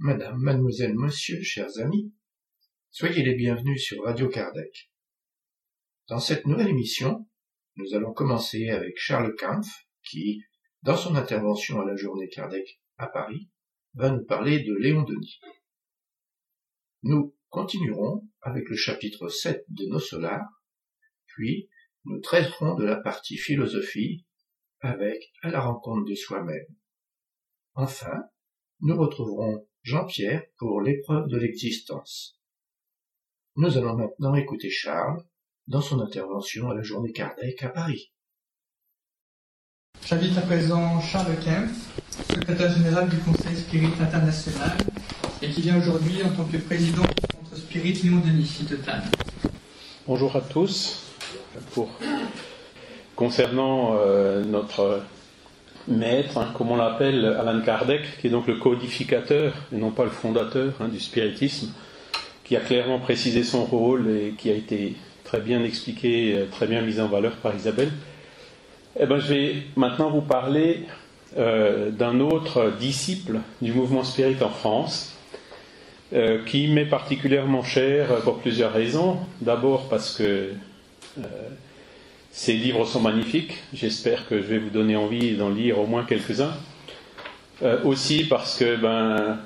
Madame, mademoiselle, monsieur, chers amis, soyez les bienvenus sur Radio Kardec. Dans cette nouvelle émission, nous allons commencer avec Charles Kampf, qui, dans son intervention à la journée Kardec à Paris, va nous parler de Léon Denis. Nous continuerons avec le chapitre 7 de Nos Solars, puis nous traiterons de la partie philosophie avec À la rencontre de soi-même. Enfin, nous retrouverons Jean-Pierre pour l'épreuve de l'existence. Nous allons maintenant écouter Charles dans son intervention à la journée Kardec à Paris. J'invite à présent Charles Kempf, secrétaire général du Conseil Spirit International, et qui vient aujourd'hui en tant que président du Centre Spirit Léon Denis de Tannes. Bonjour à tous. Pour, concernant euh, notre maître, hein, comme on l'appelle, Alan Kardec, qui est donc le codificateur et non pas le fondateur hein, du spiritisme, qui a clairement précisé son rôle et qui a été très bien expliqué, euh, très bien mis en valeur par Isabelle. Eh ben, je vais maintenant vous parler euh, d'un autre disciple du mouvement spirit en France, euh, qui m'est particulièrement cher pour plusieurs raisons. D'abord parce que ses livres sont magnifiques. J'espère que je vais vous donner envie d'en lire au moins quelques-uns. Euh, aussi parce que ben,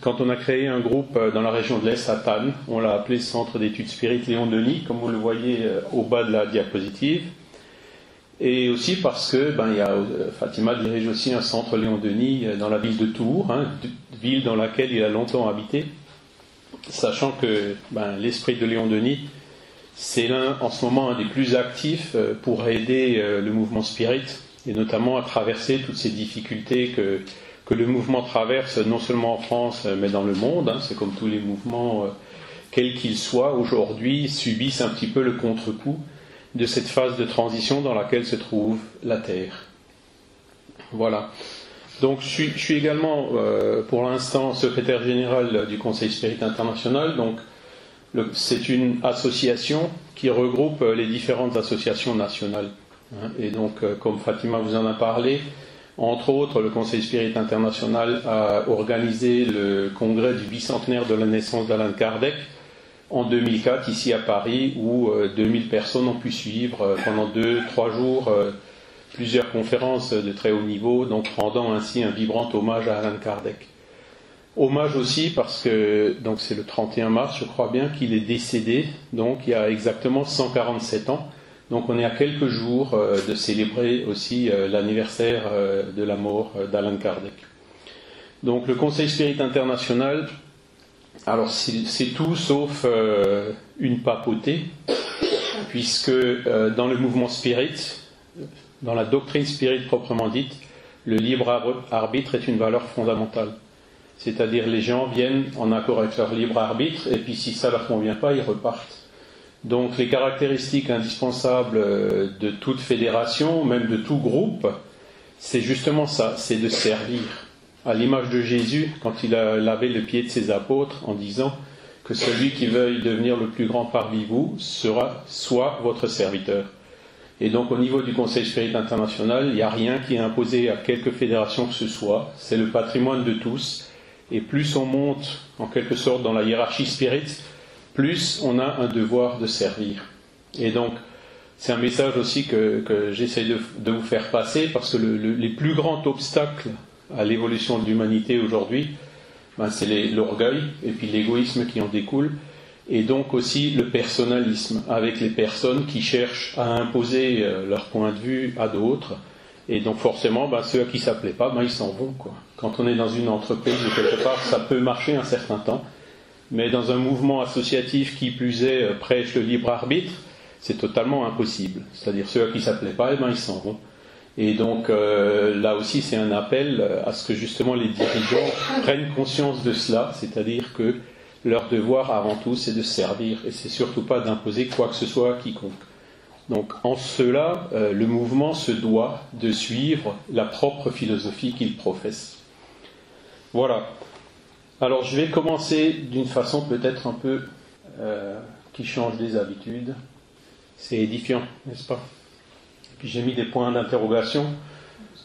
quand on a créé un groupe euh, dans la région de l'Est à Tannes, on l'a appelé Centre d'études spirites Léon Denis, comme vous le voyez euh, au bas de la diapositive. Et aussi parce que ben, Fatima dirige aussi un centre Léon Denis dans la ville de Tours, hein, ville dans laquelle il a longtemps habité, sachant que ben, l'esprit de Léon Denis c'est l'un en ce moment un des plus actifs euh, pour aider euh, le mouvement spirit et notamment à traverser toutes ces difficultés que, que le mouvement traverse non seulement en France mais dans le monde. Hein. c'est comme tous les mouvements, euh, quels qu'ils soient, aujourd'hui subissent un petit peu le contre-coup de cette phase de transition dans laquelle se trouve la Terre. Voilà. Donc je suis, je suis également pour l'instant secrétaire général du Conseil Spirit International. Donc c'est une association qui regroupe euh, les différentes associations nationales. Hein. Et donc, euh, comme Fatima vous en a parlé, entre autres, le Conseil Spirit International a organisé le congrès du bicentenaire de la naissance d'Alain Kardec en 2004 ici à Paris, où 2000 euh, personnes ont pu suivre pendant deux, trois jours plusieurs conférences de très haut niveau, donc rendant ainsi un vibrant hommage à Alain Kardec. Hommage aussi parce que donc c'est le 31 mars, je crois bien, qu'il est décédé, donc il y a exactement 147 ans. Donc on est à quelques jours euh, de célébrer aussi euh, l'anniversaire euh, de la mort d'Alan Kardec. Donc le Conseil Spirit International, alors c'est tout sauf une papauté, puisque dans le mouvement spirit, dans la doctrine spirit proprement dite, le libre arbitre est une valeur fondamentale. C'est-à-dire les gens viennent en accord avec leur libre arbitre, et puis si ça ne leur convient pas, ils repartent. Donc les caractéristiques indispensables euh, de toute fédération, même de tout groupe, c'est justement ça, c'est de servir. À l'image de Jésus, quand il a lavé le pied de ses apôtres en disant que celui qui veuille devenir le plus grand parmi vous sera soit votre serviteur. Et donc au niveau du Conseil Spirit International, il n'y a rien qui est imposé à quelque fédération que ce soit, c'est le patrimoine de tous, et plus on monte en quelque sorte dans la hiérarchie spirit, plus on a un devoir de servir. Et donc, c'est un message aussi que, j'essaie de, vous faire passer parce que les plus grands obstacles à l'évolution de l'humanité aujourd'hui, ben, c'est l'orgueil et puis l'égoïsme qui en découle, et donc aussi le personnalisme avec les personnes qui cherchent à imposer euh, leur point de vue à d'autres et donc forcément, ben, ceux à qui ça plaît pas, ben, ils s'en vont. Quand on est dans une entreprise quelque part, ça peut marcher un certain temps. Mais dans un mouvement associatif qui plus est euh, prêche le libre arbitre, c'est totalement impossible. C'est-à-dire ceux à qui ça plaît pas, eh ben, ils s'en vont. Et donc euh, là aussi, c'est un appel euh, à ce que justement les dirigeants prennent conscience de cela, c'est-à-dire que leur devoir avant tout, c'est de servir et c'est surtout pas d'imposer quoi que ce soit à quiconque. Donc en cela, euh, le mouvement se doit de suivre la propre philosophie qu'il professe. Voilà. Alors je vais commencer d'une façon peut-être un peu euh, qui change des habitudes. C'est édifiant, n'est-ce pas? Puis j'ai mis des points d'interrogation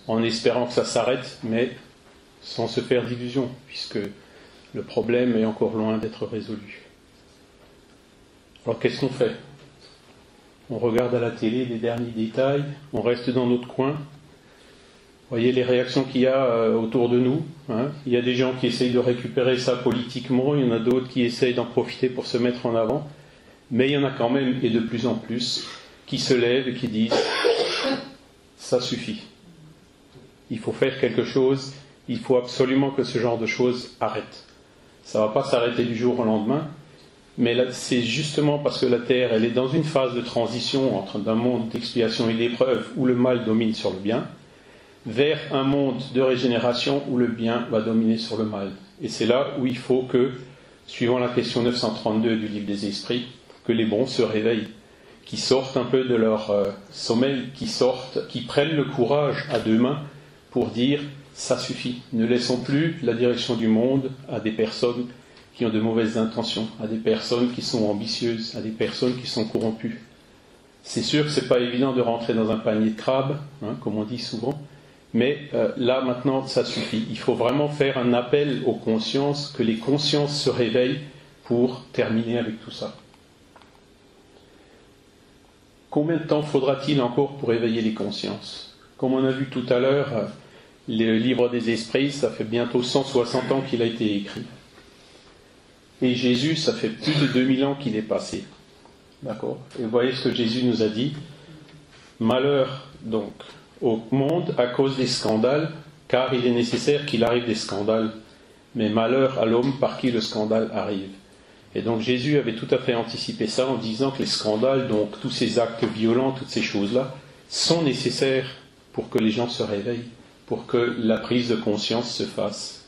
en espérant que ça s'arrête, mais sans se faire d'illusions, puisque Le problème est encore loin d'être résolu. Alors qu'est-ce qu'on fait? On regarde à la télé les derniers détails, on reste dans notre coin. Voyez les réactions qu'il y a euh, autour de nous. Hein. il y a des gens qui essayent de récupérer ça politiquement, il y en a d'autres qui essayent d'en profiter pour se mettre en avant. Mais il y en a quand même, et de plus en plus, qui se lèvent et qui disent ça suffit. Il faut faire quelque chose, il faut absolument que ce genre de choses arrête. Ça ne va pas s'arrêter du jour au lendemain, mais c'est justement parce que la Terre, elle est dans une phase de transition entre un monde d'expiation et d'épreuve où le mal domine sur le bien, vers un monde de régénération où le bien va dominer sur le mal. Et c'est là où il faut que, suivant la question 932 du livre des esprits, que les bons se réveillent, qui sortent un peu de leur euh, sommeil, qui sortent, qui prennent le courage à deux mains pour dire ça suffit. Ne laissons plus la direction du monde à des personnes qui ont de mauvaises intentions, à des personnes qui sont ambitieuses, à des personnes qui sont corrompues. C'est sûr que ce n'est pas évident de rentrer dans un panier de crabes, hein, comme on dit souvent, mais euh, là maintenant ça suffit. Il faut vraiment faire un appel aux consciences, que les consciences se réveillent pour terminer avec tout ça. Combien de temps faudra-t-il encore pour éveiller les consciences? Comme on a vu tout à l'heure, euh, le livre des esprits, ça fait bientôt 160 ans qu'il a été écrit. Et Jésus, ça fait plus de 2000 ans qu'il est passé. D'accord? Et vous voyez ce que Jésus nous a dit? Malheur, donc, au monde à cause des scandales, car il est nécessaire qu'il arrive des scandales. Mais malheur à l'homme par qui le scandale arrive. Et donc Jésus avait tout à fait anticipé ça en disant que les scandales, donc tous ces actes violents, toutes ces choses-là, sont nécessaires pour que les gens se réveillent, pour que la prise de conscience se fasse.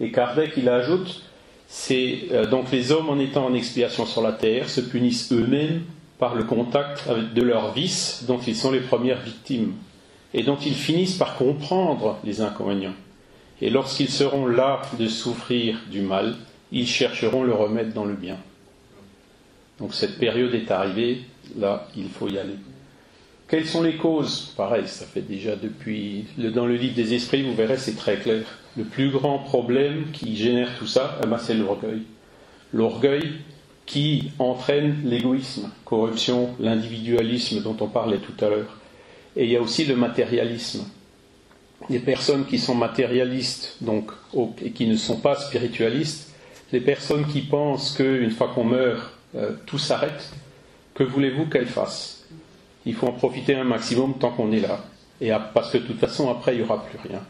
Et Kardec, il ajoute, c'est euh, donc les hommes en étant en expiation sur la terre se punissent eux-mêmes par le contact de leurs vices dont ils sont les premières victimes et dont ils finissent par comprendre les inconvénients. Et lorsqu'ils seront là de souffrir du mal, ils chercheront le remède dans le bien. Donc cette période est arrivée, là, il faut y aller. Quelles sont les causes? Pareil, ça fait déjà depuis. Dans le livre des esprits, vous verrez, c'est très clair. Le plus grand problème qui génère tout ça, eh ben, c'est l'orgueil. L'orgueil qui entraîne l'égoïsme, corruption, l'individualisme dont on parlait tout à l'heure. Et il y a aussi le matérialisme. Les personnes qui sont matérialistes donc, et qui ne sont pas spiritualistes, les personnes qui pensent qu'une fois qu'on meurt, euh, tout s'arrête, que voulez-vous qu'elles fassent? Il faut en profiter un maximum tant qu'on est là. Et parce que de toute façon, après, il n'y aura plus rien.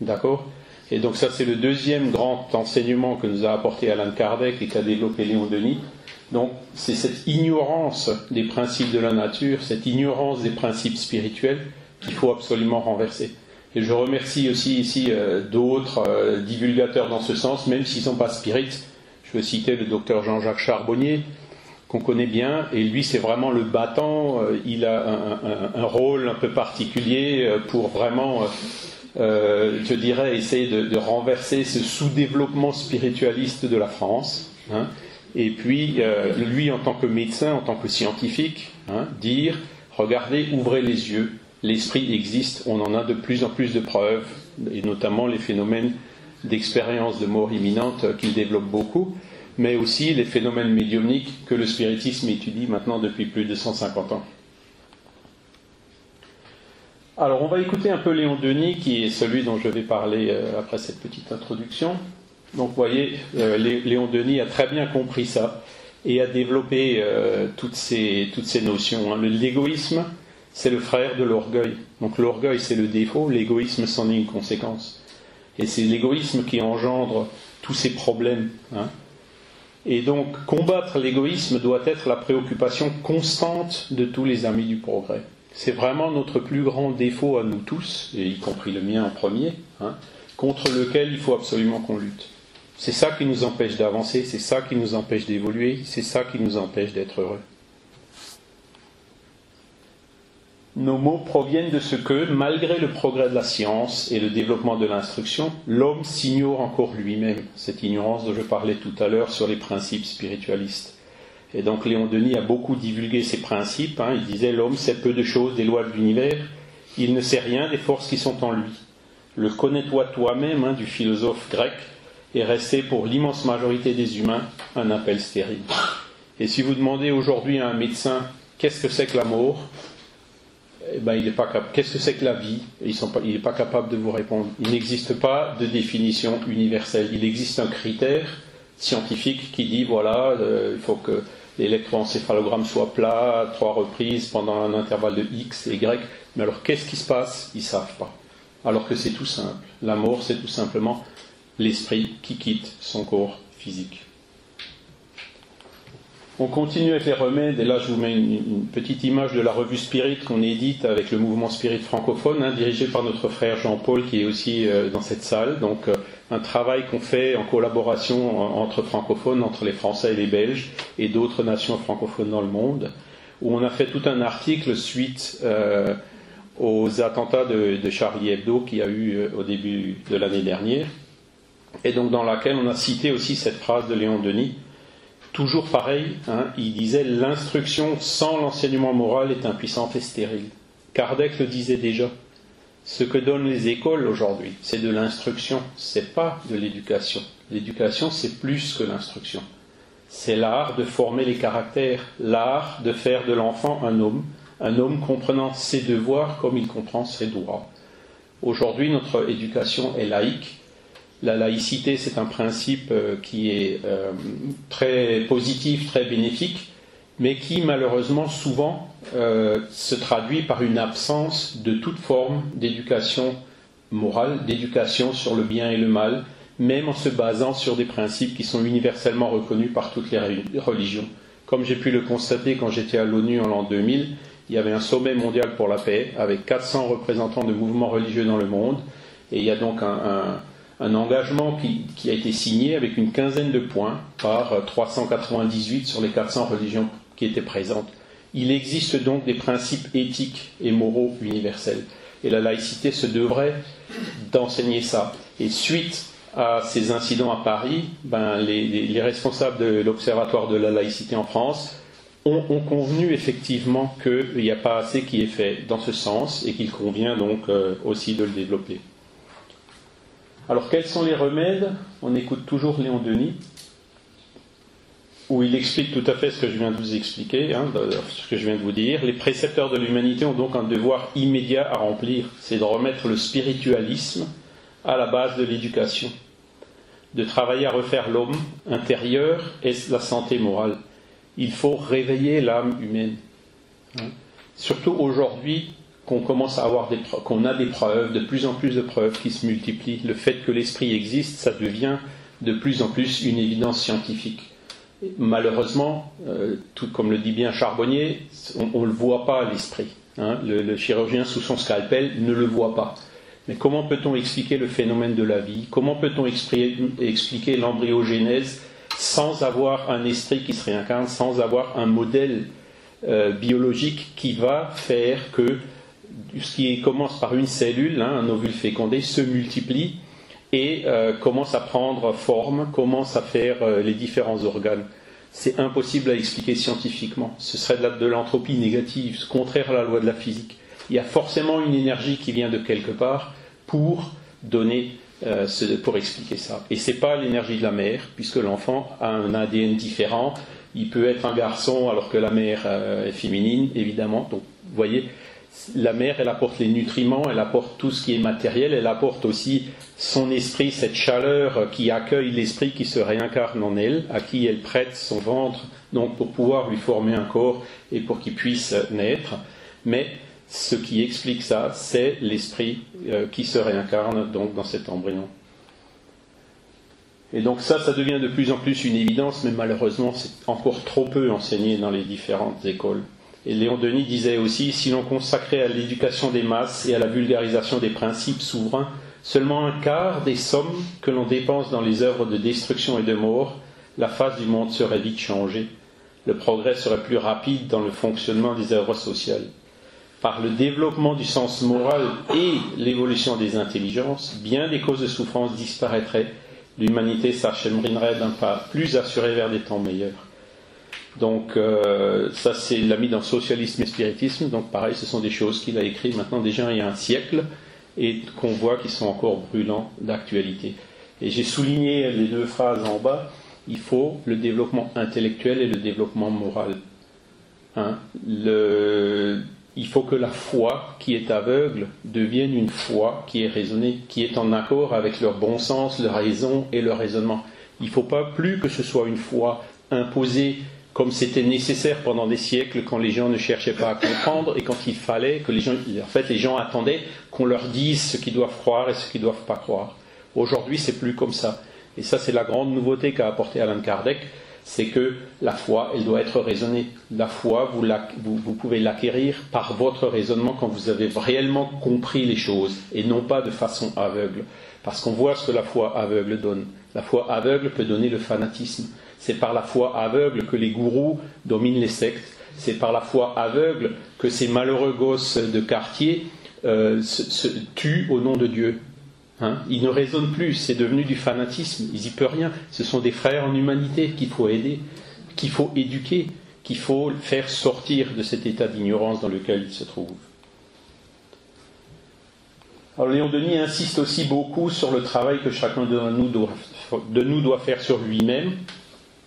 D'accord? Et donc ça, c'est le deuxième grand enseignement que nous a apporté Alain Kardec et qu'a développé Léon Denis. Donc c'est cette ignorance des principes de la nature, cette ignorance des principes spirituels qu'il faut absolument renverser. Et je remercie aussi ici euh, d'autres euh, divulgateurs dans ce sens, même s'ils ne sont pas spirites. Je veux citer le docteur Jean-Jacques Charbonnier, qu'on connaît bien, et lui c'est vraiment le battant, euh, il a un, rôle un peu particulier pour vraiment, je dirais, essayer de, renverser ce sous-développement spiritualiste de la France. Hein. Et puis, lui en tant que médecin, en tant que scientifique, hein, dire, regardez, ouvrez les yeux, l'esprit existe, on en a de plus en plus de preuves, et notamment les phénomènes d'expérience de mort imminente qu'il développe beaucoup, mais aussi les phénomènes médiumniques que le spiritisme étudie maintenant depuis plus de 150 ans. Alors on va écouter un peu Léon Denis, qui est celui dont je vais parler euh, après cette petite introduction. Donc vous voyez, euh, Léon Denis a très bien compris ça et a développé euh, toutes, ces, toutes ces notions. Hein. L'égoïsme, c'est le frère de l'orgueil. Donc l'orgueil, c'est le défaut, l'égoïsme, c'en est une conséquence. Et c'est l'égoïsme qui engendre tous ces problèmes. Hein. Et donc, combattre l'égoïsme doit être la préoccupation constante de tous les amis du progrès. C'est vraiment notre plus grand défaut à nous tous, et y compris le mien en premier, hein, contre lequel il faut absolument qu'on lutte. C'est ça qui nous empêche d'avancer, c'est ça qui nous empêche d'évoluer, c'est ça qui nous empêche d'être heureux. Nos mots proviennent de ce que, malgré le progrès de la science et le développement de l'instruction, l'homme s'ignore encore lui-même, cette ignorance dont je parlais tout à l'heure sur les principes spiritualistes. Et donc Léon Denis a beaucoup divulgué ces principes. Hein. Il disait l'homme sait peu de choses des lois de l'univers, il ne sait rien des forces qui sont en lui. Le connais-toi toi-même hein, du philosophe grec est resté pour l'immense majorité des humains un appel stérile. Et si vous demandez aujourd'hui à un médecin qu'est-ce que c'est que la mort, eh ben, il pas Qu'est-ce que c'est que la vie? Il n'est pas capable de vous répondre. Il n'existe pas de définition universelle. Il existe un critère scientifique qui dit voilà, il faut que l'électroencéphalogramme soit plat trois reprises pendant un intervalle de X et Y. Mais alors, qu'est-ce qui se passe? Ils ne savent pas. Alors que c'est tout simple. La mort, c'est tout simplement l'esprit qui quitte son corps physique. On continue avec les remèdes, et là je vous mets une, petite image de la revue Spirit qu'on édite avec le mouvement Spirit francophone, hein, dirigé par notre frère Jean-Paul qui est aussi euh, dans cette salle. Donc euh, un travail qu'on fait en collaboration entre francophones, entre les Français et les Belges, et d'autres nations francophones dans le monde, où on a fait tout un article suite euh, aux attentats de, Charlie Hebdo qui a eu au début de l'année dernière, et donc dans laquelle on a cité aussi cette phrase de Léon Denis Toujours pareil, hein, il disait l'instruction sans l'enseignement moral est impuissante et stérile. Kardec le disait déjà. Ce que donnent les écoles aujourd'hui, c'est de l'instruction, c'est pas de l'éducation. L'éducation, c'est plus que l'instruction. C'est l'art de former les caractères, l'art de faire de l'enfant un homme, un homme comprenant ses devoirs comme il comprend ses droits. Aujourd'hui, notre éducation est laïque, la laïcité, c'est un principe euh, qui est euh, très positif, très bénéfique, mais qui malheureusement souvent euh, se traduit par une absence de toute forme d'éducation morale, d'éducation sur le bien et le mal, même en se basant sur des principes qui sont universellement reconnus par toutes les religions. Comme j'ai pu le constater quand j'étais à l'ONU en l'an 2000, il y avait un sommet mondial pour la paix avec 400 représentants de mouvements religieux dans le monde, et il y a donc un un engagement qui, a été signé avec une quinzaine de points par 398 sur les 400 religions qui étaient présentes. Il existe donc des principes éthiques et moraux universels. Et la laïcité se devrait d'enseigner ça. Et suite à ces incidents à Paris, ben, les, responsables de l'Observatoire de la laïcité en France ont, convenu effectivement qu'il n'y a pas assez qui est fait dans ce sens et qu'il convient donc euh, aussi de le développer. Alors quels sont les remèdes? On écoute toujours Léon Denis, où il explique tout à fait ce que je viens de vous expliquer, hein, ce que je viens de vous dire. Les précepteurs de l'humanité ont donc un devoir immédiat à remplir, c'est de remettre le spiritualisme à la base de l'éducation, de travailler à refaire l'homme intérieur et la santé morale. Il faut réveiller l'âme humaine. Hein? Surtout aujourd'hui, qu'on commence à avoir des qu'on a des preuves, de plus en plus de preuves qui se multiplient. Le fait que l'esprit existe, ça devient de plus en plus une évidence scientifique. Malheureusement, euh, tout comme le dit bien Charbonnier, on ne le voit pas l'esprit. Hein. Le, chirurgien sous son scalpel ne le voit pas. Mais comment peut-on expliquer le phénomène de la vie? Comment peut-on expliquer l'embryogénèse sans avoir un esprit qui se réincarne, sans avoir un modèle euh, biologique qui va faire que ce qui commence par une cellule, hein, un ovule fécondé, se multiplie et euh, commence à prendre forme, commence à faire euh, les différents organes. C'est impossible à expliquer scientifiquement. Ce serait de l'entropie négative, contraire à la loi de la physique. Il y a forcément une énergie qui vient de quelque part pour donner, euh, pour expliquer ça. Et c'est pas l'énergie de la mère, puisque l'enfant a un ADN différent. Il peut être un garçon alors que la mère est féminine, évidemment. Donc, vous voyez, la mère, elle apporte les nutriments, elle apporte tout ce qui est matériel, elle apporte aussi son esprit, cette chaleur qui accueille l'esprit qui se réincarne en elle, à qui elle prête son ventre, donc pour pouvoir lui former un corps et pour qu'il puisse naître. Mais ce qui explique ça, c'est l'esprit euh, qui se réincarne donc dans cet embryon. Et donc ça, ça devient de plus en plus une évidence, mais malheureusement, c'est encore trop peu enseigné dans les différentes écoles. Léon Denis disait aussi, si l'on consacrait à l'éducation des masses et à la vulgarisation des principes souverains seulement un quart des sommes que l'on dépense dans les œuvres de destruction et de mort, la face du monde serait vite changée. Le progrès serait plus rapide dans le fonctionnement des œuvres sociales. Par le développement du sens moral et l'évolution des intelligences, bien des causes de souffrance disparaîtraient, l'humanité s'acheminerait d'un pas plus assuré vers des temps meilleurs. Donc euh, ça c'est l'ami dans socialisme et spiritisme. Donc pareil, ce sont des choses qu'il a écrites maintenant déjà il y a un siècle et qu'on voit qui sont encore brûlants d'actualité. Et j'ai souligné les deux phrases en bas. Il faut le développement intellectuel et le développement moral. Hein, il faut que la foi qui est aveugle devienne une foi qui est raisonnée, qui est en accord avec leur bon sens, leur raison et leur raisonnement. Il ne faut pas plus que ce soit une foi imposée comme c'était nécessaire pendant des siècles quand les gens ne cherchaient pas à comprendre et quand il fallait que les gens, en fait, les gens attendaient qu'on leur dise ce qu'ils doivent croire et ce qu'ils ne doivent pas croire. Aujourd'hui, c'est plus comme ça. Et ça, c'est la grande nouveauté qu'a apporté Alan Kardec, c'est que la foi, elle doit être raisonnée. La foi, vous, vous, pouvez l'acquérir par votre raisonnement quand vous avez réellement compris les choses et non pas de façon aveugle. Parce qu'on voit ce que la foi aveugle donne. La foi aveugle peut donner le fanatisme. C'est par la foi aveugle que les gourous dominent les sectes. C'est par la foi aveugle que ces malheureux gosses de quartier euh, se, tuent au nom de Dieu. Hein? Ils ne raisonnent plus, c'est devenu du fanatisme, ils n'y peuvent rien. Ce sont des frères en humanité qu'il faut aider, qu'il faut éduquer, qu'il faut faire sortir de cet état d'ignorance dans lequel ils se trouvent. Alors Léon Denis insiste aussi beaucoup sur le travail que chacun de nous doit, de nous doit faire sur lui-même,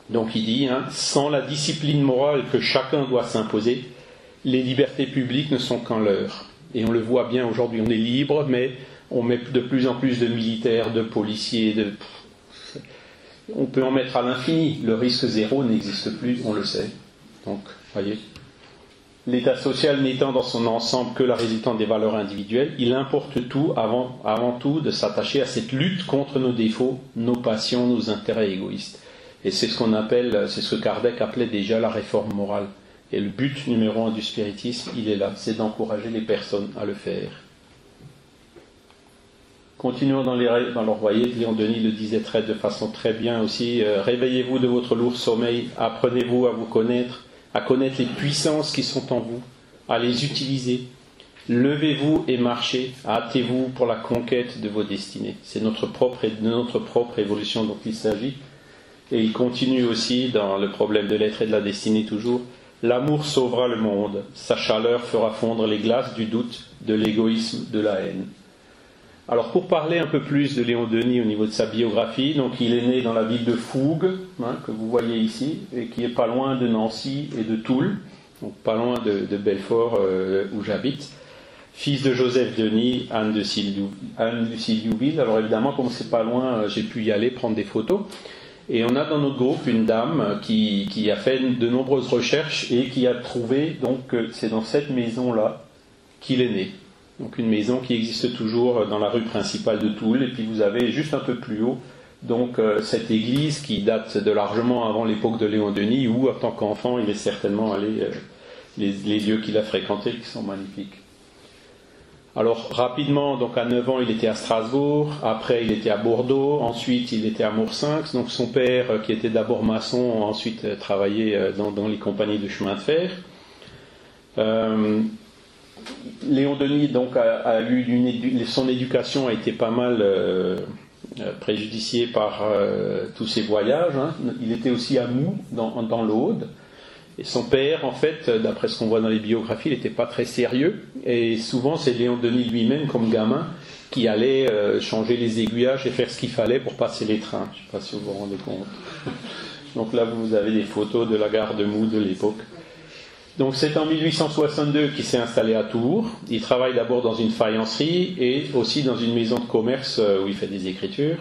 donc il dit, hein, sans la discipline morale que chacun doit s'imposer, les libertés publiques ne sont qu'en leur. Et on le voit bien aujourd'hui, on est libre, mais on met de plus en plus de militaires, de policiers, de... on peut en mettre à l'infini. Le risque zéro n'existe plus, on le sait. Donc, voyez. L'État social n'étant dans son ensemble que la résultante des valeurs individuelles, il importe tout avant, avant tout de s'attacher à cette lutte contre nos défauts, nos passions, nos intérêts égoïstes. Et c'est ce qu'on appelle, c'est ce que Kardec appelait déjà la réforme morale. Et le but numéro un du spiritisme, il est là, c'est d'encourager les personnes à le faire. Continuons dans, les, dans leur voyer, Léon Denis le disait très, de façon très bien aussi, euh, réveillez-vous de votre lourd sommeil, apprenez-vous à vous connaître, à connaître les puissances qui sont en vous, à les utiliser. Levez-vous et marchez, hâtez-vous pour la conquête de vos destinées. C'est notre propre, de notre propre évolution dont il s'agit. Et il continue aussi dans le problème de l'être et de la destinée toujours. L'amour sauvera le monde, sa chaleur fera fondre les glaces du doute, de l'égoïsme, de la haine. Alors pour parler un peu plus de Léon Denis au niveau de sa biographie, donc il est né dans la ville de Fougue, hein, que vous voyez ici, et qui est pas loin de Nancy et de Toul, donc pas loin de, Belfort euh, où j'habite. Fils de Joseph Denis, Anne de Sylviouville. Alors évidemment, comme c'est pas loin, euh, j'ai pu y aller prendre des photos. Et on a dans notre groupe une dame qui, a fait de nombreuses recherches et qui a trouvé, donc c'est dans cette maison-là qu'il est né. Donc une maison qui existe toujours dans la rue principale de Toul. Et puis vous avez juste un peu plus haut donc euh, cette église qui date de largement avant l'époque de Léon Denis, où en tant qu'enfant il est certainement allé, euh, les, les lieux qu'il a fréquentés qui sont magnifiques. Alors rapidement, donc à 9 ans, il était à Strasbourg, après il était à Bordeaux, ensuite il était à Moursinx. Donc son père, euh, qui était d'abord maçon, ensuite euh, travaillé euh, dans, les compagnies de chemin de fer. Léon Denis donc a, eu son éducation a été pas mal préjudiciée par tous ses voyages. Hein. Il était aussi à Mou dans l'Aude. Et son père, en fait, d'après ce qu'on voit dans les biographies, il n'était pas très sérieux. Et souvent, c'est Léon Denis lui-même, comme gamin, qui allait euh, changer les aiguillages et faire ce qu'il fallait pour passer les trains. Je ne sais pas si vous vous rendez compte. Donc là, vous avez des photos de la gare de Mou de l'époque. Donc c'est en 1862 qu'il s'est installé à Tours. Il travaille d'abord dans une faïencerie et aussi dans une maison de commerce euh, où il fait des écritures.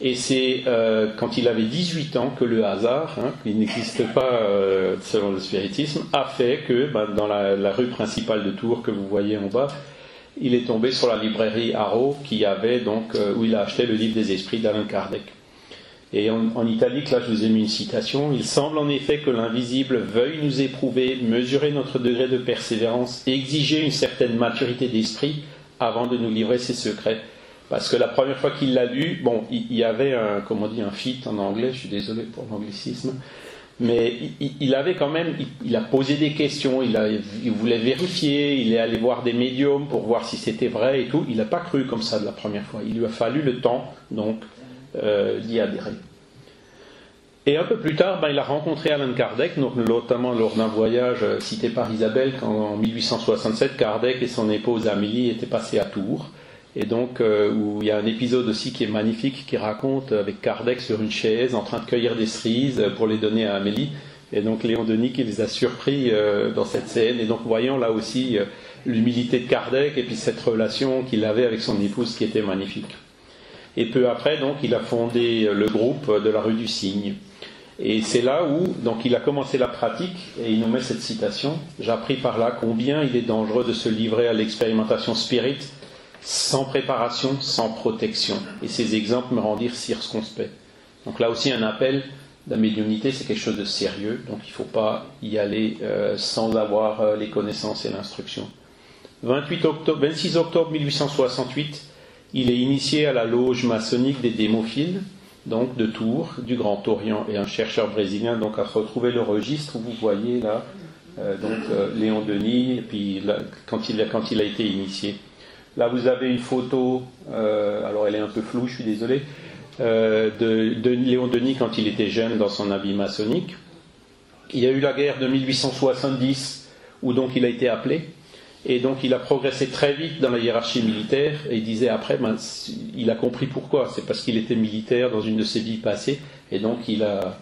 Et c'est euh, quand il avait 18 ans que le hasard, hein, qui n'existe pas euh, selon le spiritisme, a fait que ben, dans la, rue principale de Tours que vous voyez en bas, il est tombé sur la librairie Haro qui avait donc euh, où il a acheté le livre des esprits d'Alain Kardec. Et en, en, italique, là je vous ai mis une citation, il semble en effet que l'invisible veuille nous éprouver, mesurer notre degré de persévérance, exiger une certaine maturité d'esprit avant de nous livrer ses secrets. Parce que la première fois qu'il l'a lu, bon, il, y avait un, comment un fit en anglais, je suis désolé pour l'anglicisme, mais il, avait quand même, il, a posé des questions, il, voulait vérifier, il est allé voir des médiums pour voir si c'était vrai et tout. Il n'a pas cru comme ça de la première fois. Il lui a fallu le temps, donc, euh, d'y adhérer. Et un peu plus tard, ben, il a rencontré Alan Kardec, notamment lors d'un voyage euh, cité par Isabelle, quand en 1867, Kardec et son épouse Amélie étaient passés à Tours. Et donc euh, où il y a un épisode aussi qui est magnifique qui raconte avec Kardec sur une chaise en train de cueillir des cerises pour les donner à Amélie. Et donc Léon Denis qui les a surpris euh, dans cette scène. Et donc voyons là aussi euh, l'humilité de Kardec et puis cette relation qu'il avait avec son épouse qui était magnifique. Et peu après, donc, il a fondé le groupe de la rue du Cygne. Et c'est là où donc il a commencé la pratique et il nous met cette citation J'ai appris par là combien il est dangereux de se livrer à l'expérimentation spirite sans préparation, sans protection. Et ces exemples me rendirent circonspect. Donc là aussi un appel, la médiumnité c'est quelque chose de sérieux, donc il ne faut pas y aller euh, sans avoir euh, les connaissances et l'instruction. 28 octobre, 26 octobre 1868, il est initié à la loge maçonnique des démophiles, donc de Tours, du Grand Orient, et un chercheur brésilien donc a retrouvé le registre. Vous voyez là, euh, donc Léon Denis, puis quand il a été initié. Là, vous avez une photo, euh, alors elle est un peu floue, je suis désolé, euh, de, Léon Denis quand il était jeune dans son habit maçonnique. Il y a eu la guerre de 1870 où donc il a été appelé. Et donc il a progressé très vite dans la hiérarchie militaire et il disait après, ben, il a compris pourquoi. C'est parce qu'il était militaire dans une de ses vies passées et donc il a.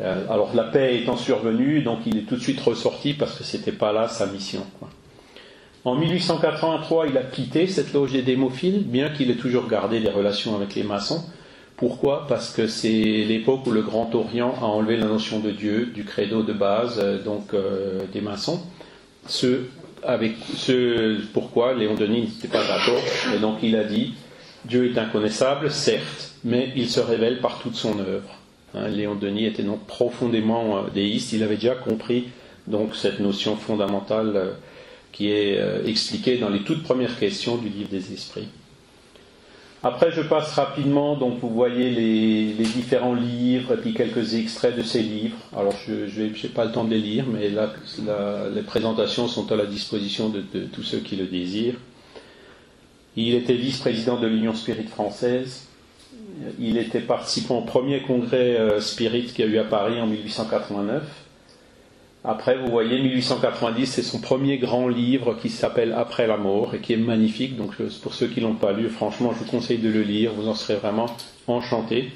Euh, alors la paix étant survenue, donc il est tout de suite ressorti parce que c'était pas là sa mission. En 1883, il a quitté cette loge des démophiles, bien qu'il ait toujours gardé des relations avec les maçons. Pourquoi? Parce que c'est l'époque où le Grand Orient a enlevé la notion de Dieu du credo de base, euh, donc euh, des maçons. Ce, avec ce pourquoi Léon Denis n'était pas d'accord, et donc il a dit Dieu est inconnaissable, certes, mais il se révèle par toute son œuvre. Hein, Léon Denis était donc profondément euh, déiste, il avait déjà compris donc cette notion fondamentale qui est euh, expliqué dans les toutes premières questions du livre des esprits. Après, je passe rapidement, donc vous voyez les, différents livres et puis quelques extraits de ces livres. Alors, je n'ai pas le temps de les lire, mais là, les présentations sont à la disposition de, tous ceux qui le désirent. Il était vice-président de l'Union Spirit française. Il était participant au premier congrès euh, Spirit qui a eu à Paris en 1889. Après, vous voyez, 1890, c'est son premier grand livre qui s'appelle Après la mort et qui est magnifique. Donc, pour ceux qui ne l'ont pas lu, franchement, je vous conseille de le lire. Vous en serez vraiment enchanté.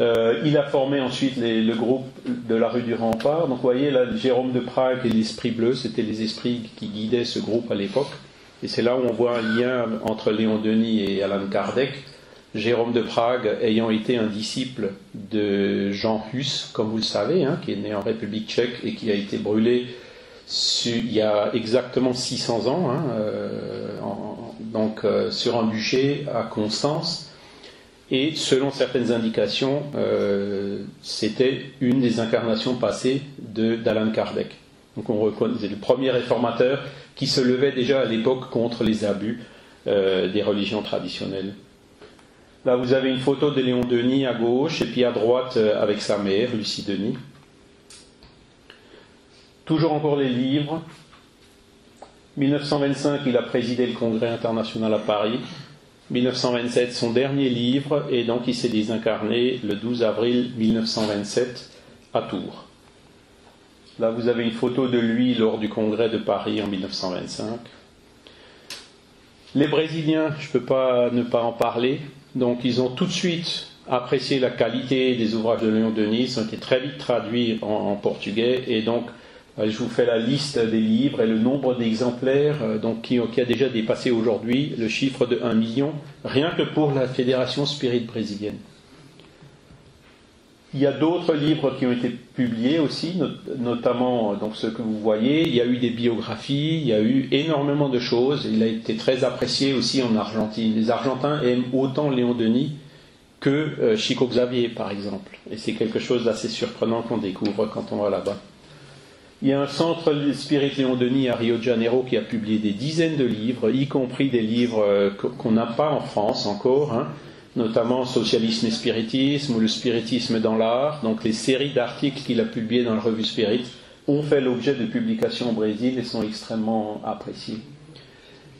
Euh, il a formé ensuite le groupe de la rue du Rempart. Donc, vous voyez, là, Jérôme de Prague et l'Esprit Bleu, c'était les esprits qui guidaient ce groupe à l'époque. Et c'est là où on voit un lien entre Léon Denis et Alan Kardec. Jérôme de Prague ayant été un disciple de Jean Hus, comme vous le savez, hein, qui est né en République tchèque et qui a été brûlé il y a exactement 600 ans, hein, euh, donc euh, sur un bûcher à Constance. Et selon certaines indications, euh, c'était une des incarnations passées d'Alan Kardec. Donc on reconnaît, le premier réformateur qui se levait déjà à l'époque contre les abus des religions traditionnelles. Là, vous avez une photo de Léon Denis à gauche, et puis à droite euh, avec sa mère, Lucie Denis. Toujours encore les livres. 1925, il a présidé le Congrès international à Paris. 1927, son dernier livre, et donc il s'est désincarné le 12 avril 1927 à Tours. Là, vous avez une photo de lui lors du Congrès de Paris en 1925. Les Brésiliens, je ne peux pas ne pas en parler. Donc ils ont tout de suite apprécié la qualité des ouvrages de Léon Denis, ils ont été très vite traduits en, portugais, et donc euh, je vous fais la liste des livres et le nombre d'exemplaires euh, donc, qui, a déjà dépassé aujourd'hui le chiffre de 1 million, rien que pour la Fédération Spirit brésilienne. Il y a d'autres livres qui ont été publiés aussi, notamment euh, donc ceux que vous voyez. Il y a eu des biographies, il y a eu énormément de choses. Il a été très apprécié aussi en Argentine. Les Argentins aiment autant Léon Denis que euh, Chico Xavier, par exemple. Et c'est quelque chose d'assez surprenant qu'on découvre quand on va là-bas. Il y a un centre Spirit Léon Denis à Rio de Janeiro qui a publié des dizaines de livres, y compris des livres euh, qu'on n'a pas en France encore. Hein notamment Socialisme et Spiritisme ou le Spiritisme dans l'art. Donc les séries d'articles qu'il a publiés dans la revue Spirit ont fait l'objet de publications au Brésil et sont extrêmement appréciés.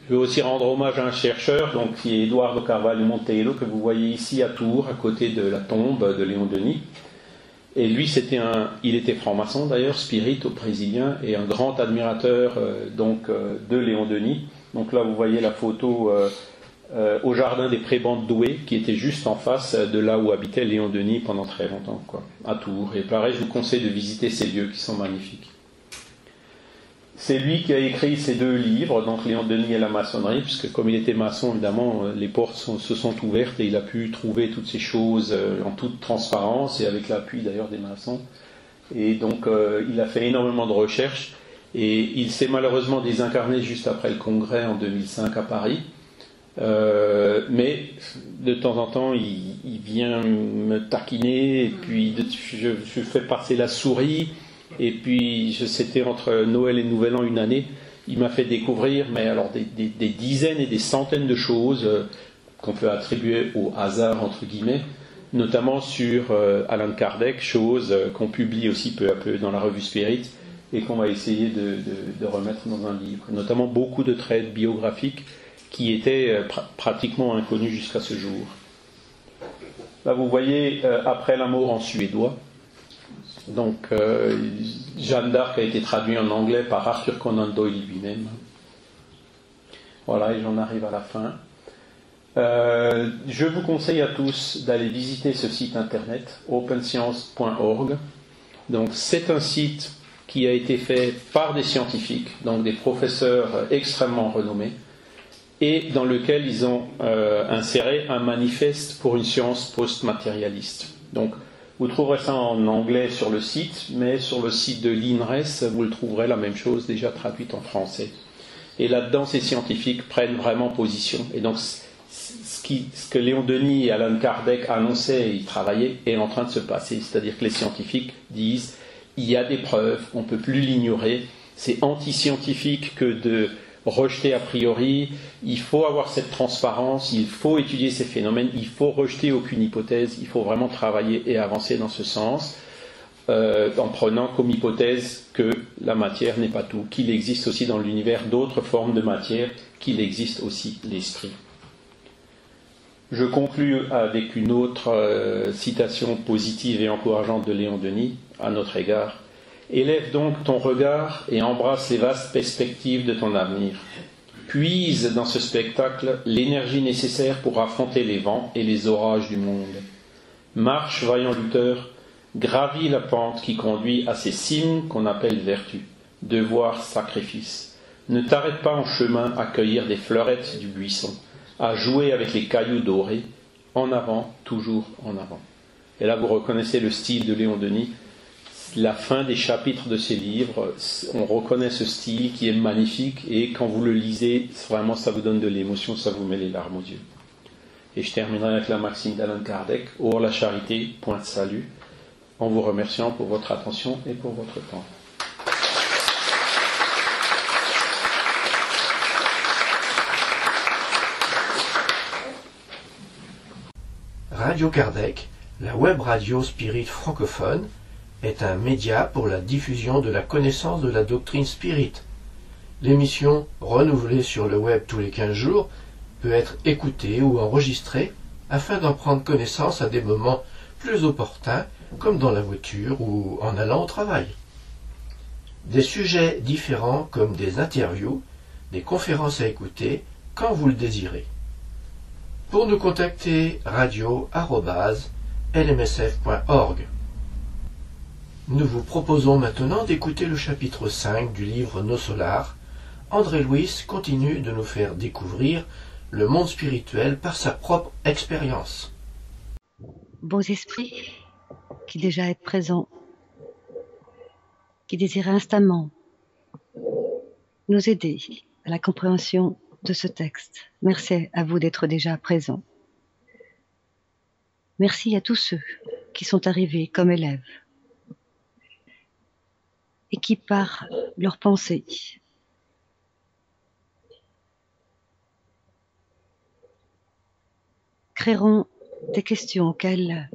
Je veux aussi rendre hommage à un chercheur, donc, qui est Eduardo Carvalho Monteiro, que vous voyez ici à Tours, à côté de la tombe de Léon Denis. Et lui, c'était un, il était franc-maçon d'ailleurs, spirit au brésilien, et un grand admirateur euh, donc euh, de Léon Denis. Donc là, vous voyez la photo euh, euh, au jardin des Prébendes Douai, qui était juste en face de là où habitait Léon Denis pendant très longtemps, à Tours. Et pareil, je vous conseille de visiter ces lieux qui sont magnifiques. C'est lui qui a écrit ces deux livres, donc Léon Denis et la maçonnerie, puisque comme il était maçon, évidemment, euh, les portes se sont ouvertes et il a pu trouver toutes ces choses euh, en toute transparence et avec l'appui d'ailleurs des maçons. Et donc, il a fait énormément de recherches et il s'est malheureusement désincarné juste après le congrès en 2005 à Paris. Euh, mais de temps en temps, il, vient me taquiner, et puis je, fais passer la souris, et puis c'était entre Noël et Nouvel An une année. Il m'a fait découvrir, mais alors des, dizaines et des centaines de choses euh, qu'on peut attribuer au hasard entre guillemets, notamment sur euh, Alan Kardec, choses qu'on publie aussi peu à peu dans la revue Spirit et qu'on va essayer de, remettre dans un livre, notamment beaucoup de traits biographiques qui était euh, pratiquement inconnu jusqu'à ce jour. Là, vous voyez, euh, après l'amour en suédois, donc euh, Jeanne d'Arc a été traduit en anglais par Arthur Conan Doyle lui-même. Voilà, et j'en arrive à la fin. je vous conseille à tous d'aller visiter ce site internet, openscience.org. Donc, c'est un site qui a été fait par des scientifiques, donc des professeurs extrêmement renommés, et dans lequel ils ont euh, inséré un manifeste pour une science post-matérialiste. Donc, vous trouverez ça en anglais sur le site, mais sur le site de l'INRES, vous le trouverez la même chose déjà traduite en français. Et là-dedans, ces scientifiques prennent vraiment position. Et donc, ce, que Léon Denis et Alan Kardec annonçaient et travaillaient est en train de se passer. C'est-à-dire que les scientifiques disent il y a des preuves, on ne peut plus l'ignorer. C'est anti-scientifique que de rejeter a priori, il faut avoir cette transparence, il faut étudier ces phénomènes, il faut rejeter aucune hypothèse, il faut vraiment travailler et avancer dans ce sens, euh, en prenant comme hypothèse que la matière n'est pas tout, qu'il existe aussi dans l'univers d'autres formes de matière, qu'il existe aussi l'esprit. Je conclus avec une autre euh, citation positive et encourageante de Léon Denis à notre égard. Élève donc ton regard et embrasse les vastes perspectives de ton avenir. Puise dans ce spectacle l'énergie nécessaire pour affronter les vents et les orages du monde. Marche, vaillant lutteur, gravis la pente qui conduit à ces cimes qu'on appelle vertu, devoir, sacrifice. Ne t'arrête pas en chemin à cueillir des fleurettes du buisson, à jouer avec les cailloux dorés, en avant, toujours en avant. Et là, vous reconnaissez le style de Léon Denis, la fin des chapitres de ces livres, on reconnaît ce style qui est magnifique et quand vous le lisez, vraiment ça vous donne de l'émotion, ça vous met les larmes aux yeux. Et je terminerai avec la maxime d'Alain Kardec, Or la charité, point de salut, en vous remerciant pour votre attention et pour votre temps. Radio Kardec, la web radio spirit francophone, est un média pour la diffusion de la connaissance de la doctrine spirit. L'émission, renouvelée sur le web tous les 15 jours, peut être écoutée ou enregistrée afin d'en prendre connaissance à des moments plus opportuns, comme dans la voiture ou en allant au travail. Des sujets différents comme des interviews, des conférences à écouter quand vous le désirez. Pour nous contacter, radio-lmsf.org. Nous vous proposons maintenant d'écouter le chapitre 5 du livre Nos Solars. André Louis continue de nous faire découvrir le monde spirituel par sa propre expérience. Beaux esprits qui déjà êtes présents, qui désirent instamment nous aider à la compréhension de ce texte. Merci à vous d'être déjà présents. Merci à tous ceux qui sont arrivés comme élèves et qui, par leurs pensées, créeront des questions auxquelles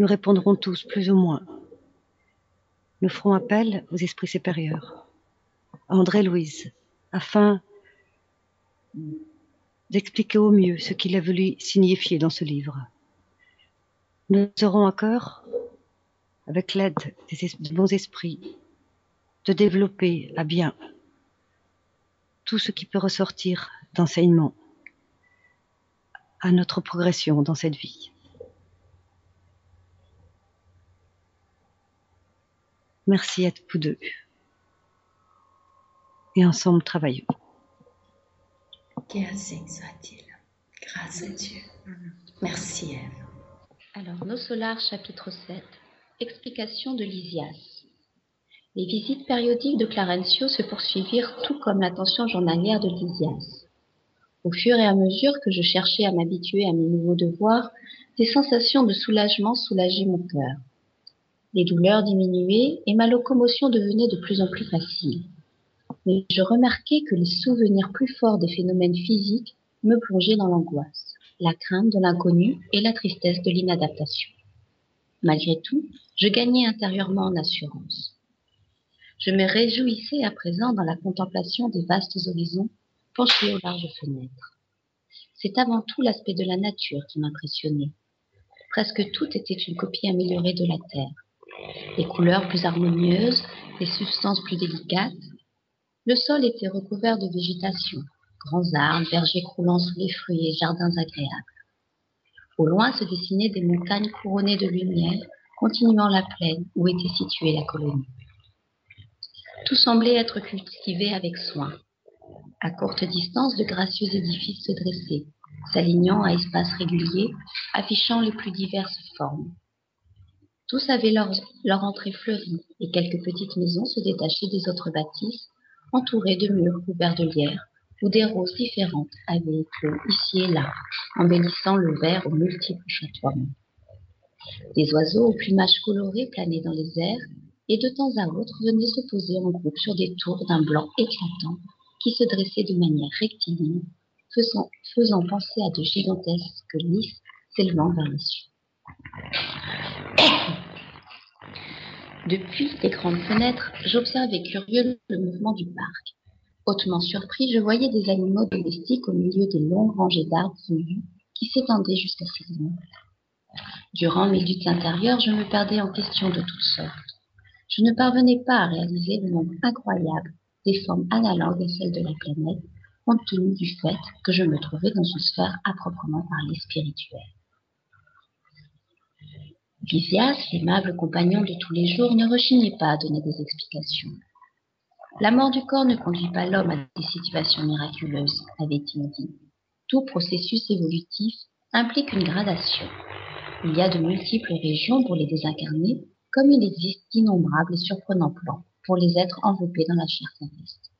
nous répondrons tous plus ou moins. Nous ferons appel aux esprits supérieurs, à André-Louise, afin d'expliquer au mieux ce qu'il a voulu signifier dans ce livre. Nous aurons à cœur, avec l'aide des bons esprits, de développer à bien tout ce qui peut ressortir d'enseignement à notre progression dans cette vie. Merci à vous deux. Et ensemble, travaillons. Soit-il. Grâce à Dieu. Merci Ève. Alors, Nos Solars, chapitre 7. Explication de Lysias. Les visites périodiques de Clarencio se poursuivirent tout comme l'attention journalière de Lysias. Au fur et à mesure que je cherchais à m'habituer à mes nouveaux devoirs, des sensations de soulagement soulageaient mon cœur. Les douleurs diminuaient et ma locomotion devenait de plus en plus facile. Mais je remarquai que les souvenirs plus forts des phénomènes physiques me plongeaient dans l'angoisse, la crainte de l'inconnu et la tristesse de l'inadaptation. Malgré tout, je gagnais intérieurement en assurance. Je me réjouissais à présent dans la contemplation des vastes horizons penchés aux larges fenêtres. C'est avant tout l'aspect de la nature qui m'impressionnait. Presque tout était une copie améliorée de la terre les couleurs plus harmonieuses, les substances plus délicates. Le sol était recouvert de végétation, grands arbres, vergers croulant sous les fruits et jardins agréables. Au loin se dessinaient des montagnes couronnées de lumière, continuant la plaine où était située la colonie. Tout semblait être cultivé avec soin. À courte distance, de gracieux édifices se dressaient, s'alignant à espaces réguliers, affichant les plus diverses formes. Tous avaient leur, entrée fleurie, et quelques petites maisons se détachaient des autres bâtisses, entourées de murs couverts de lierre, où des roses différentes avaient éclos ici et là, embellissant le vert aux multiples chatoiements. Des oiseaux au plumage coloré planaient dans les airs, et de temps à autre venaient se poser en groupe sur des tours d'un blanc éclatant qui se dressaient de manière rectiligne, faisant, penser à de gigantesques lys s'élevant vers les cieux. Depuis les grandes fenêtres, j'observais curieux le mouvement du parc. Hautement surpris, je voyais des animaux domestiques au milieu des longues rangées d'arbres qui s'étendaient jusqu'à ces lignes. Durant mes luttes intérieures, je me perdais en questions de toutes sortes. Je ne parvenais pas à réaliser le nombre incroyable des formes analogues à celles de la planète, compte tenu du fait que je me trouvais dans une sphère à proprement parler spirituelle. Lysias, l'aimable compagnon de tous les jours, ne rechignait pas à donner des explications. La mort du corps ne conduit pas l'homme à des situations miraculeuses, avait-il dit. Tout processus évolutif implique une gradation. Il y a de multiples régions pour les désincarnés, comme il existe d'innombrables et surprenants plans pour les êtres enveloppés dans la chair terrestre.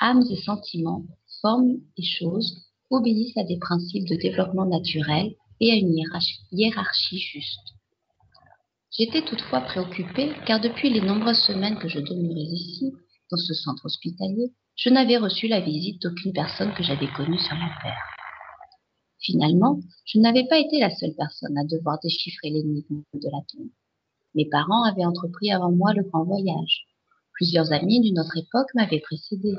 Âmes et sentiments, formes et choses obéissent à des principes de développement naturel et à une hiérarchie juste. J'étais toutefois préoccupée car depuis les nombreuses semaines que je demeurais ici, dans ce centre hospitalier, je n'avais reçu la visite d'aucune personne que j'avais connue sur la Terre. Finalement, je n'avais pas été la seule personne à devoir déchiffrer l'énigme de la tombe. Mes parents avaient entrepris avant moi le grand voyage. Plusieurs amis d'une autre époque m'avaient précédé.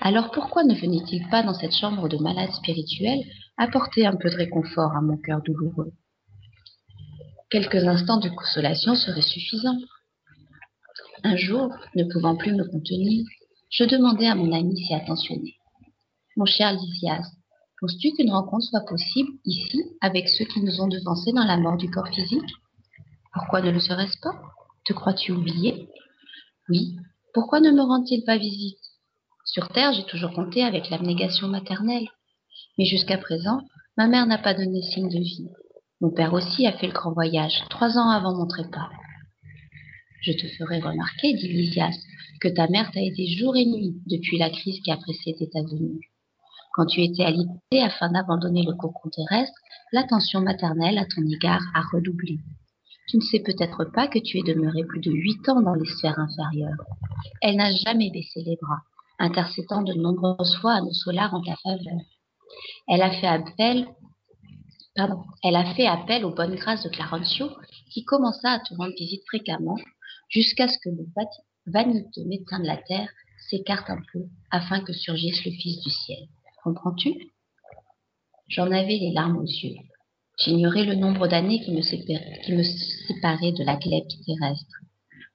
Alors pourquoi ne venait-il pas dans cette chambre de malade spirituel apporter un peu de réconfort à mon cœur douloureux? Quelques instants de consolation seraient suffisants. Un jour, ne pouvant plus me contenir, je demandai à mon ami si attentionné. Mon cher Lysias, penses-tu qu'une rencontre soit possible ici avec ceux qui nous ont devancés dans la mort du corps physique? Pourquoi ne le serait-ce pas? Te crois-tu oublié? Oui. Pourquoi ne me rend-il pas visite? Sur Terre, j'ai toujours compté avec l'abnégation maternelle. Mais jusqu'à présent, ma mère n'a pas donné signe de vie. Mon père aussi a fait le grand voyage, trois ans avant mon trépas. Je te ferai remarquer, dit Lysias, que ta mère t'a aidé jour et nuit depuis la crise qui a précédé ta venue. Quand tu étais alité afin d'abandonner le cocon terrestre, l'attention maternelle à ton égard a redoublé. Tu ne sais peut-être pas que tu es demeuré plus de huit ans dans les sphères inférieures. Elle n'a jamais baissé les bras, intercédant de nombreuses fois à nos solars en ta faveur. Elle a fait appel, elle a fait appel aux bonnes grâces de Clarencio, qui commença à te rendre visite fréquemment, jusqu'à ce que le vaniteux médecin de la terre s'écarte un peu, afin que surgisse le Fils du ciel. Comprends-tu? J'en avais les larmes aux yeux. J'ignorais le nombre d'années qui, me séparaient de la glèbe terrestre.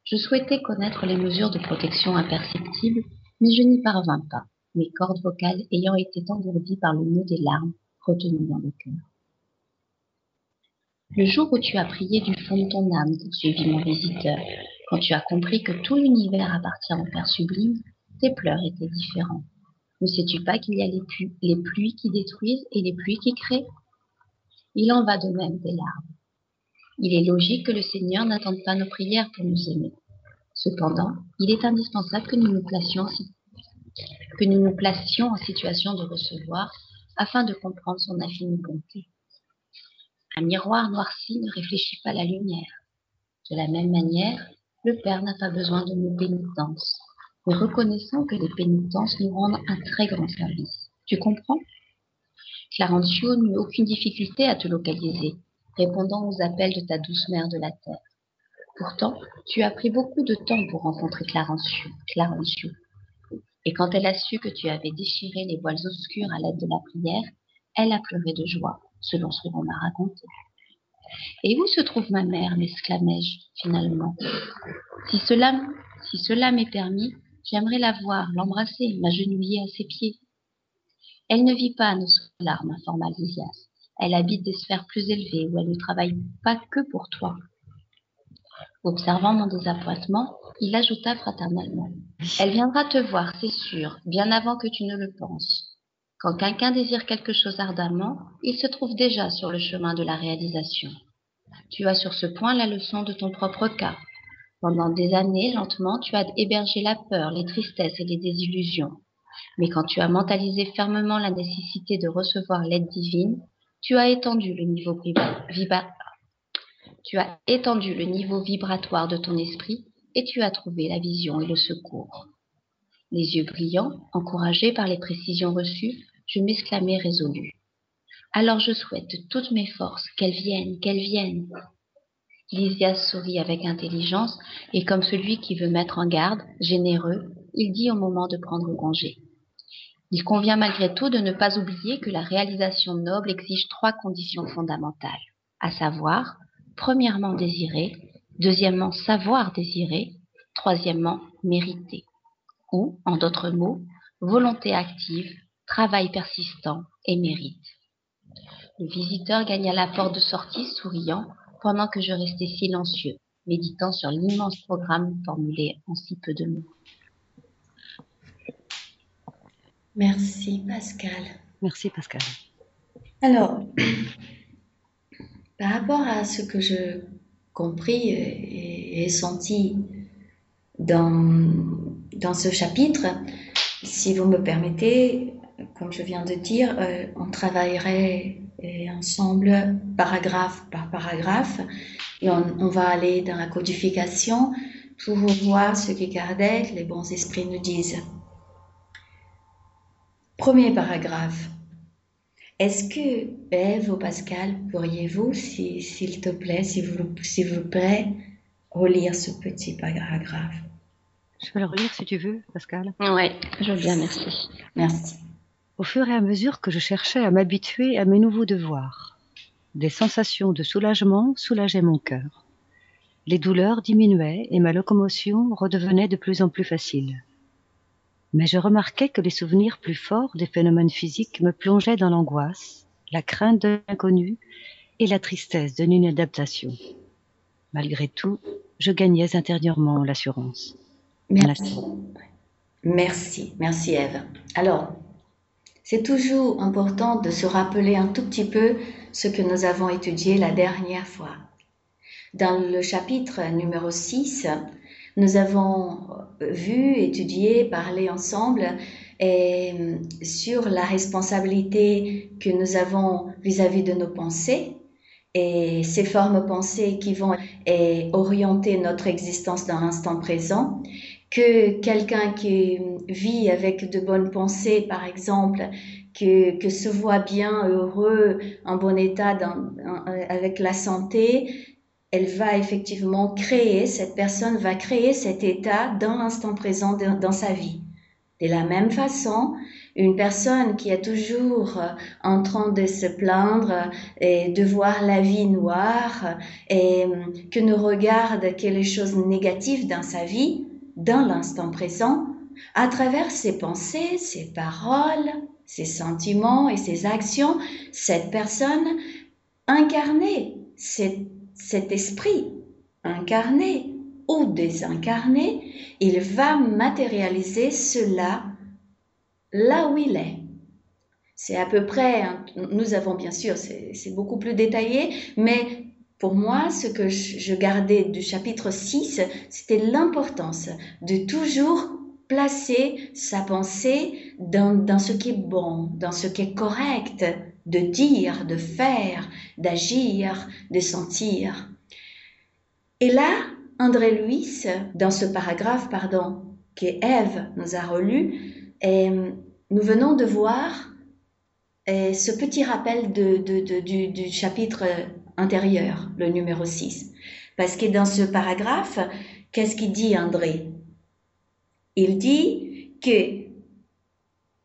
Je souhaitais connaître les mesures de protection imperceptibles mais je n'y parvins pas, mes cordes vocales ayant été engourdies par le nœud des larmes retenue dans le cœur. Le jour où tu as prié du fond de ton âme, suivi mon visiteur, quand tu as compris que tout l'univers appartient au Père sublime, tes pleurs étaient différents. Ne sais-tu pas qu'il y a les pluies qui détruisent et les pluies qui créent? Il en va de même des larmes. Il est logique que le Seigneur n'attende pas nos prières pour nous aimer. Cependant, il est indispensable que nous nous placions, que nous nous placions en situation de recevoir afin de comprendre son infinie bonté. Un miroir noirci ne réfléchit pas la lumière. De la même manière, le Père n'a pas besoin de nos pénitences, mais reconnaissons que les pénitences nous rendent un très grand service. Tu comprends? Clarencio n'eut aucune difficulté à te localiser, répondant aux appels de ta douce mère de la terre. Pourtant, tu as pris beaucoup de temps pour rencontrer Clarencio. Et quand elle a su que tu avais déchiré les voiles obscures à l'aide de la prière, elle a pleuré de joie, selon ce qu'on m'a raconté. Et où se trouve ma mère? m'exclamai-je finalement. Si cela, si cela m'est permis, j'aimerais la voir, l'embrasser, m'agenouiller à ses pieds. Elle ne vit pas à nos larmes, informa Lysias. Elle habite des sphères plus élevées où elle ne travaille pas que pour toi. Observant mon désappointement, il ajouta fraternellement. Elle viendra te voir, c'est sûr, bien avant que tu ne le penses. Quand quelqu'un désire quelque chose ardemment, il se trouve déjà sur le chemin de la réalisation. Tu as sur ce point la leçon de ton propre cas. Pendant des années, lentement, tu as hébergé la peur, les tristesses et les désillusions. Mais quand tu as mentalisé fermement la nécessité de recevoir l'aide divine, tu as étendu le niveau tu as étendu le niveau vibratoire de ton esprit et tu as trouvé la vision et le secours. Les yeux brillants, encouragés par les précisions reçues, je m'exclamai résolu. Alors je souhaite toutes mes forces qu'elles viennent, qu'elles viennent. Lysias sourit avec intelligence et comme celui qui veut mettre en garde, généreux, il dit au moment de prendre congé. Il convient malgré tout de ne pas oublier que la réalisation noble exige trois conditions fondamentales, à savoir premièrement désirer, deuxièmement savoir désirer, troisièmement mériter, ou, en d'autres mots, volonté active, travail persistant et mérite. Le visiteur gagna la porte de sortie souriant pendant que je restais silencieux, méditant sur l'immense programme formulé en si peu de mots. Merci Pascal. Merci Pascal. Alors, par rapport à ce que je compris et, senti dans, dans ce chapitre, si vous me permettez, comme je viens de dire, euh, on travaillerait ensemble paragraphe par paragraphe et on, on, va aller dans la codification pour voir ce que Kardec, les bons esprits nous disent. Premier paragraphe. Est-ce que Eve ou Pascal, pourriez-vous, s'il te plaît, s'il vous, vous plaît, relire ce petit paragraphe? Je peux le relire si tu veux, Pascal Oui, je veux bien, merci. Merci. Au fur et à mesure que je cherchais à m'habituer à mes nouveaux devoirs, des sensations de soulagement soulageaient mon cœur. Les douleurs diminuaient et ma locomotion redevenait de plus en plus facile mais je remarquais que les souvenirs plus forts des phénomènes physiques me plongeaient dans l'angoisse, la crainte de l'inconnu et la tristesse d'une inadaptation. Malgré tout, je gagnais intérieurement l'assurance. Merci. Merci, merci Eve. Alors, c'est toujours important de se rappeler un tout petit peu ce que nous avons étudié la dernière fois. Dans le chapitre numéro 6, nous avons euh, vu, étudié, parlé ensemble et, euh, sur la responsabilité que nous avons vis-à-vis de nos pensées et ces formes pensées qui vont orienter notre existence dans l'instant présent, que quelqu'un qui vit avec de bonnes pensées, par exemple, que, que se voit bien, heureux, en bon état avec la santé, elle va effectivement créer, cette personne va créer cet état dans l'instant présent dans sa vie. De la même façon, une personne qui est toujours euh, en train de se plaindre et de voir la vie noire et euh, que ne regarde que les choses négatives dans sa vie, dans l'instant présent, à travers ses pensées, ses paroles, ses sentiments et ses actions, cette personne incarnée, cet esprit incarné ou désincarné, il va matérialiser cela là où il est. C'est à peu près, nous avons bien sûr, c'est beaucoup plus détaillé, mais pour moi, ce que je gardais du chapitre 6, c'était l'importance de toujours placer sa pensée dans, dans, ce qui est bon, dans ce qui est correct, de dire, de faire, d'agir, de sentir. Et là, André Louis, dans ce paragraphe, pardon, que Ève nous a relu, et nous venons de voir ce petit rappel du, du, chapitre intérieur, le numéro 6. Parce que dans ce paragraphe, qu'est-ce qu'il dit André? Il dit que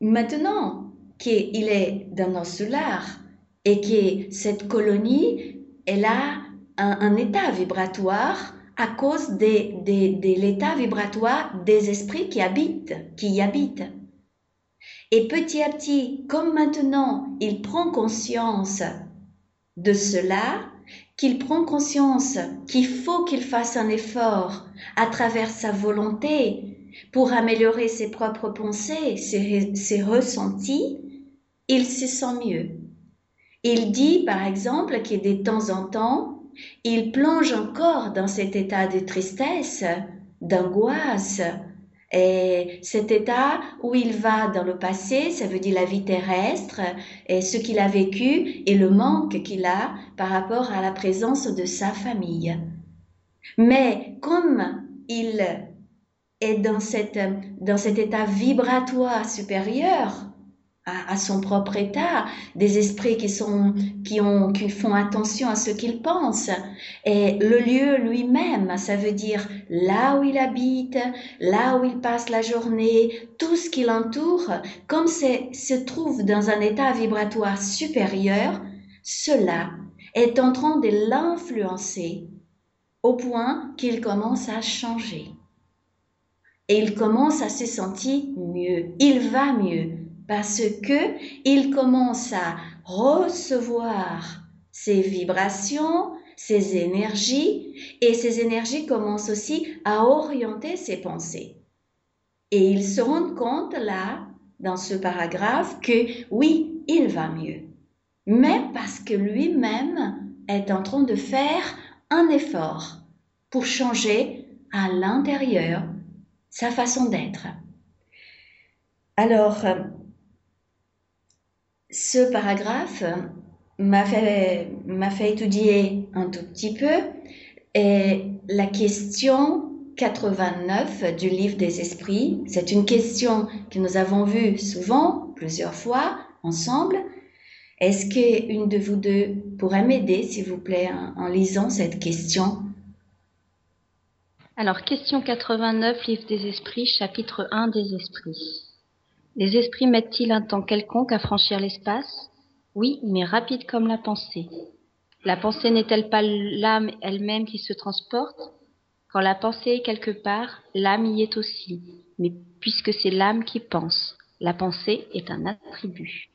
maintenant qu'il est dans nos soulard et que cette colonie, elle a un état vibratoire à cause de, l'état vibratoire des esprits qui habitent, qui y habitent. Et petit à petit, comme maintenant il prend conscience de cela, qu'il prend conscience qu'il faut qu'il fasse un effort à travers sa volonté pour améliorer ses propres pensées, ses ressentis, il se sent mieux. Il dit par exemple que de temps en temps, il plonge encore dans cet état de tristesse, d'angoisse, et cet état où il va dans le passé, ça veut dire la vie terrestre, et ce qu'il a vécu et le manque qu'il a par rapport à la présence de sa famille. Mais comme il est dans, cette, dans cet état vibratoire supérieur, à, son propre état, des esprits qui sont qui ont qui font attention à ce qu'ils pensent et le lieu lui-même, ça veut dire là où il habite, là où il passe la journée, tout ce qui l'entoure, comme c'est se trouve dans un état vibratoire supérieur, cela est en train de l'influencer au point qu'il commence à changer. Et il commence à se sentir mieux, il va mieux, parce que il commence à recevoir ces vibrations, ces énergies, et ces énergies commencent aussi à orienter ses pensées. Et il se rend compte là, dans ce paragraphe, que oui, il va mieux. Mais parce que lui-même est en train de faire un effort pour changer à l'intérieur sa façon d'être. Alors, ce paragraphe m'a fait, m'a fait étudier un tout petit peu et la question 89 du livre des esprits, c'est une question que nous avons vue souvent, plusieurs fois, ensemble. Est-ce qu'une de vous deux pourrait m'aider, s'il vous plaît, en, lisant cette question? Alors, question 89, livre des esprits, chapitre 1 des esprits. Les esprits mettent-ils un temps quelconque à franchir l'espace? Oui, mais rapide comme la pensée. La pensée n'est-elle pas l'âme elle-même qui se transporte? Quand la pensée est quelque part, l'âme y est aussi. Mais puisque c'est l'âme qui pense, la pensée est un attribut.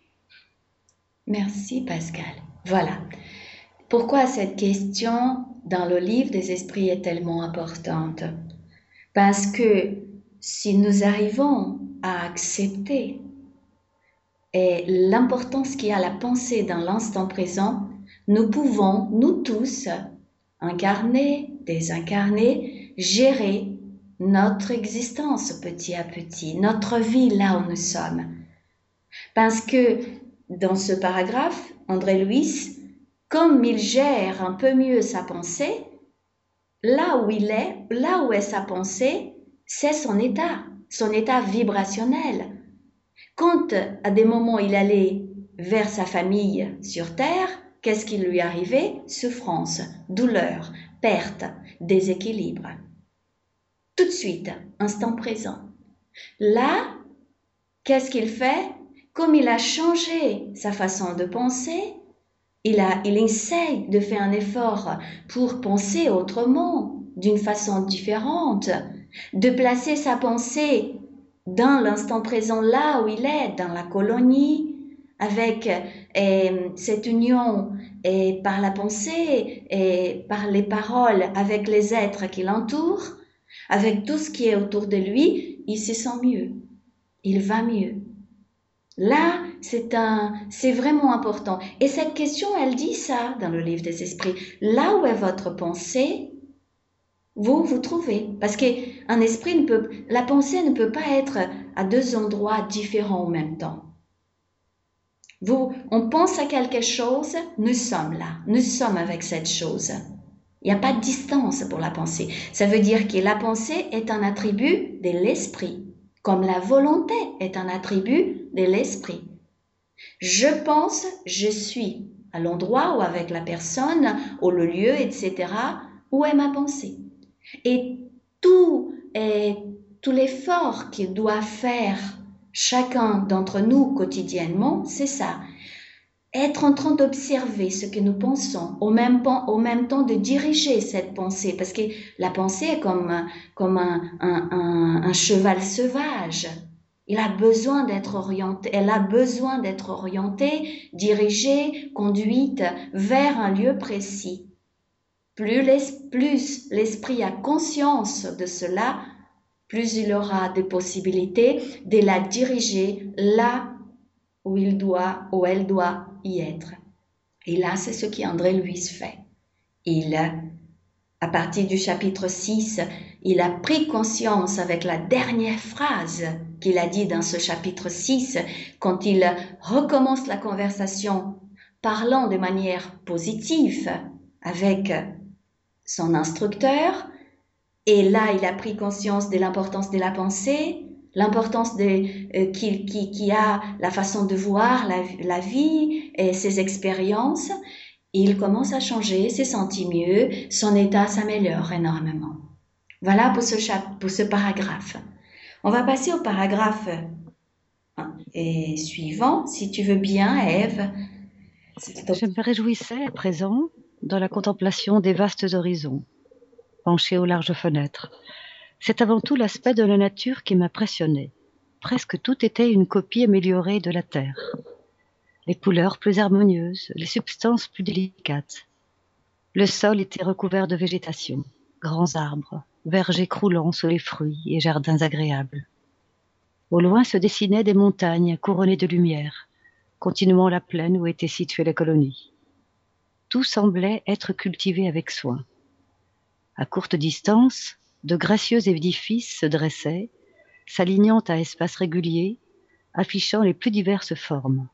Merci Pascal. Voilà. Pourquoi cette question dans le livre des esprits est tellement importante? Parce que si nous arrivons à accepter et l'importance qu'il y a la pensée dans l'instant présent, nous pouvons, nous tous, incarner, désincarner, gérer notre existence petit à petit, notre vie là où nous sommes. Parce que dans ce paragraphe, André Louis, comme il gère un peu mieux sa pensée, là où il est, là où est sa pensée, c'est son état son état vibrationnel. Quand à des moments il allait vers sa famille sur Terre, qu'est-ce qui lui arrivait? Souffrance, douleur, perte, déséquilibre. Tout de suite, instant présent. Là, qu'est-ce qu'il fait? Comme il a changé sa façon de penser, il, a, il essaye de faire un effort pour penser autrement, d'une façon différente, de placer sa pensée dans l'instant présent, là où il est, dans la colonie, avec euh, cette union et par la pensée et par les paroles avec les êtres qui l'entourent, avec tout ce qui est autour de lui, il se sent mieux, il va mieux. Là, c'est un, c'est vraiment important. Et cette question, elle dit ça dans le livre des esprits. Là où est votre pensée, vous vous trouvez. Parce qu'un esprit ne peut, la pensée ne peut pas être à deux endroits différents en même temps. Vous, on pense à quelque chose, nous sommes là, nous sommes avec cette chose. Il n'y a pas de distance pour la pensée. Ça veut dire que la pensée est un attribut de l'esprit, comme la volonté est un attribut de l'esprit. Je pense, je suis à l'endroit ou avec la personne, ou le lieu, etc. Où est ma pensée Et tout, et tout l'effort qu'il doit faire chacun d'entre nous quotidiennement, c'est ça. Être en train d'observer ce que nous pensons, au même, au même temps de diriger cette pensée, parce que la pensée est comme, comme un, un, cheval sauvage. Il a besoin d'être orienté, elle a besoin d'être orientée, dirigée, conduite vers un lieu précis. Plus l'esprit a conscience de cela, plus il aura des possibilités de la diriger là où il doit, où elle doit y être. Et là, c'est ce qu'André Louis fait. Il, à partir du chapitre 6, il a pris conscience avec la dernière phrase qu'il a dit dans ce chapitre 6, quand il recommence la conversation parlant de manière positive avec son instructeur, et là, il a pris conscience de l'importance de la pensée, l'importance de euh, qui, qui, a la façon de voir la, vie et ses expériences. il commence à changer, s'est senti mieux, son état s'améliore énormément. Voilà pour ce, pour ce paragraphe. On va passer au paragraphe hein, et suivant, si tu veux bien, Eve. Je me réjouissais à présent dans la contemplation des vastes horizons penché aux larges fenêtres. C'est avant tout l'aspect de la nature qui m'impressionnait. Presque tout était une copie améliorée de la terre. Les couleurs plus harmonieuses, les substances plus délicates. Le sol était recouvert de végétation, grands arbres, vergers croulants sous les fruits et jardins agréables. Au loin se dessinaient des montagnes couronnées de lumière, continuant la plaine où étaient situées les colonies. Tout semblait être cultivé avec soin. À courte distance, de gracieux édifices se dressaient, s'alignant à espaces réguliers, affichant les plus diverses formes.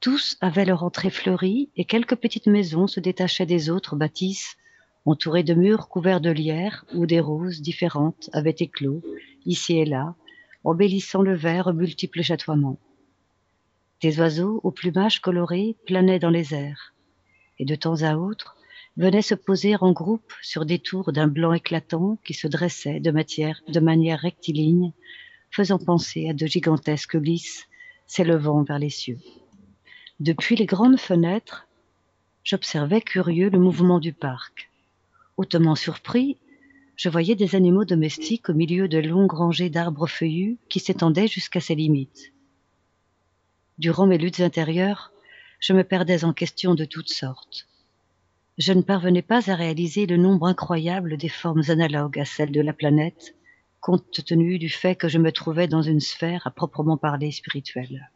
Tous avaient leur entrée fleurie et quelques petites maisons se détachaient des autres bâtisses, entourées de murs couverts de lierre où des roses différentes avaient éclos, ici et là, embellissant le vert aux multiples chatoiements. Des oiseaux au plumage coloré planaient dans les airs, et de temps à autre, venaient se poser en groupe sur des tours d'un blanc éclatant qui se dressaient de, de manière rectiligne, faisant penser à de gigantesques lys s'élevant vers les cieux. Depuis les grandes fenêtres, j'observais curieux le mouvement du parc. Hautement surpris, je voyais des animaux domestiques au milieu de longues rangées d'arbres feuillus qui s'étendaient jusqu'à ses limites. Durant mes luttes intérieures, je me perdais en questions de toutes sortes je ne parvenais pas à réaliser le nombre incroyable des formes analogues à celles de la planète, compte tenu du fait que je me trouvais dans une sphère à proprement parler spirituelle.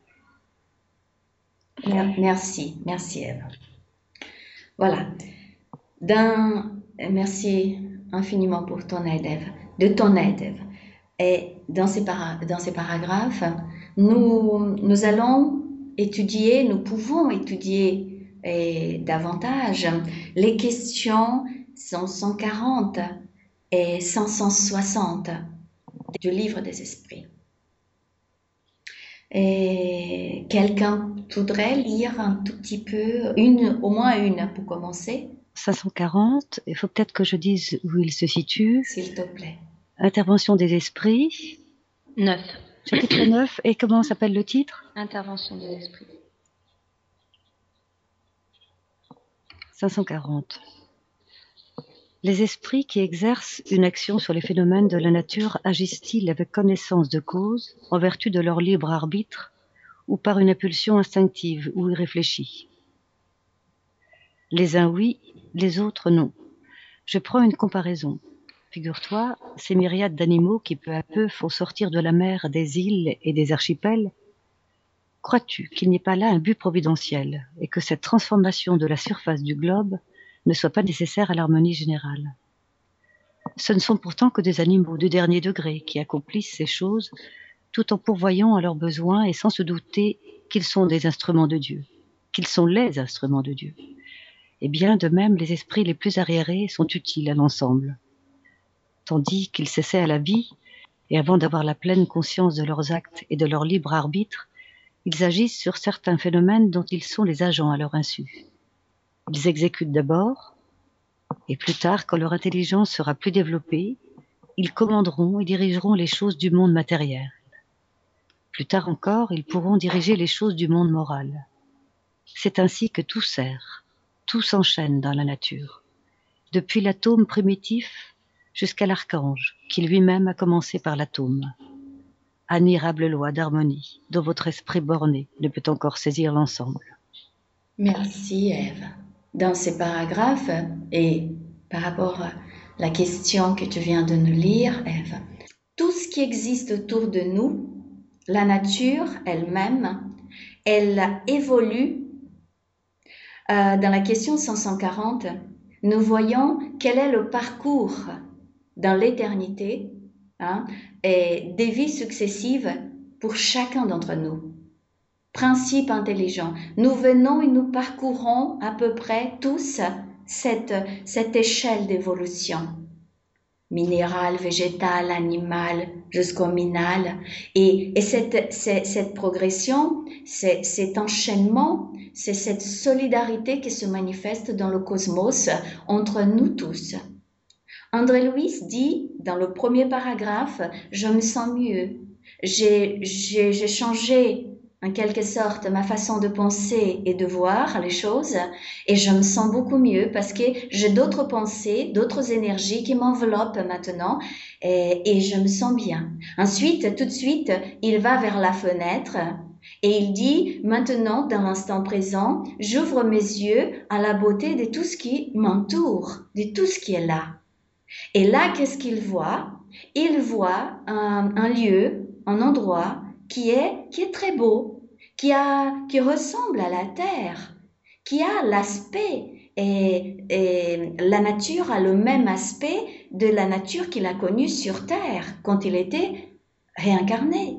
Merci, merci Eve. Voilà. merci infiniment pour ton aide, Eve, de ton aide, Eve. Et dans ces, paragraphes, nous allons étudier, nous pouvons étudier et davantage. Les questions sont 140 et 560 du livre des esprits. Et quelqu'un voudrait lire un tout petit peu, une, au moins une pour commencer? 540, il faut peut-être que je dise où il se situe. S'il te plaît. Intervention des esprits. 9. Chapitre 9, et comment s'appelle le titre? Intervention des esprits. 540. Les esprits qui exercent une action sur les phénomènes de la nature agissent-ils avec connaissance de cause, en vertu de leur libre arbitre, ou par une impulsion instinctive ou irréfléchie? Les uns oui, les autres non. Je prends une comparaison. Figure-toi, ces myriades d'animaux qui peu à peu font sortir de la mer des îles et des archipels, crois-tu qu'il n'y ait pas là un but providentiel et que cette transformation de la surface du globe ne soit pas nécessaire à l'harmonie générale? Ce ne sont pourtant que des animaux de dernier degré qui accomplissent ces choses tout en pourvoyant à leurs besoins et sans se douter qu'ils sont des instruments de Dieu, qu'ils sont les instruments de Dieu. Et bien de même, les esprits les plus arriérés sont utiles à l'ensemble. Tandis qu'ils cessaient à la vie, et avant d'avoir la pleine conscience de leurs actes et de leur libre arbitre, ils agissent sur certains phénomènes dont ils sont les agents à leur insu. Ils exécutent d'abord, et plus tard, quand leur intelligence sera plus développée, ils commanderont et dirigeront les choses du monde matériel. Plus tard encore, ils pourront diriger les choses du monde moral. C'est ainsi que tout sert, tout s'enchaîne dans la nature, depuis l'atome primitif jusqu'à l'archange, qui lui-même a commencé par l'atome. Admirable loi d'harmonie, dont votre esprit borné ne peut encore saisir l'ensemble. Merci Eve dans ces paragraphes et par rapport à la question que tu viens de nous lire, Eve, tout ce qui existe autour de nous, la nature elle-même, elle évolue. Euh, dans la question 540, nous voyons quel est le parcours dans l'éternité hein, et des vies successives pour chacun d'entre nous principe intelligent. Nous venons et nous parcourons à peu près tous cette, cette échelle d'évolution. Minéral, végétal, animal, jusqu'au minal. Et, et cette, cette, progression, cet enchaînement, c'est cette solidarité qui se manifeste dans le cosmos entre nous tous. André Louis dit dans le premier paragraphe, je me sens mieux. J'ai changé en quelque sorte ma façon de penser et de voir les choses et je me sens beaucoup mieux parce que j'ai d'autres pensées, d'autres énergies qui m'enveloppent maintenant et, et, je me sens bien. Ensuite, tout de suite, il va vers la fenêtre et il dit maintenant, dans l'instant présent, j'ouvre mes yeux à la beauté de tout ce qui m'entoure, de tout ce qui est là. Et là, qu'est-ce qu'il voit? Il voit un, lieu, un endroit qui est, qui est très beau, qui, a, qui ressemble à la terre, qui a l'aspect et, la nature a le même aspect de la nature qu'il a connue sur terre quand il était réincarné.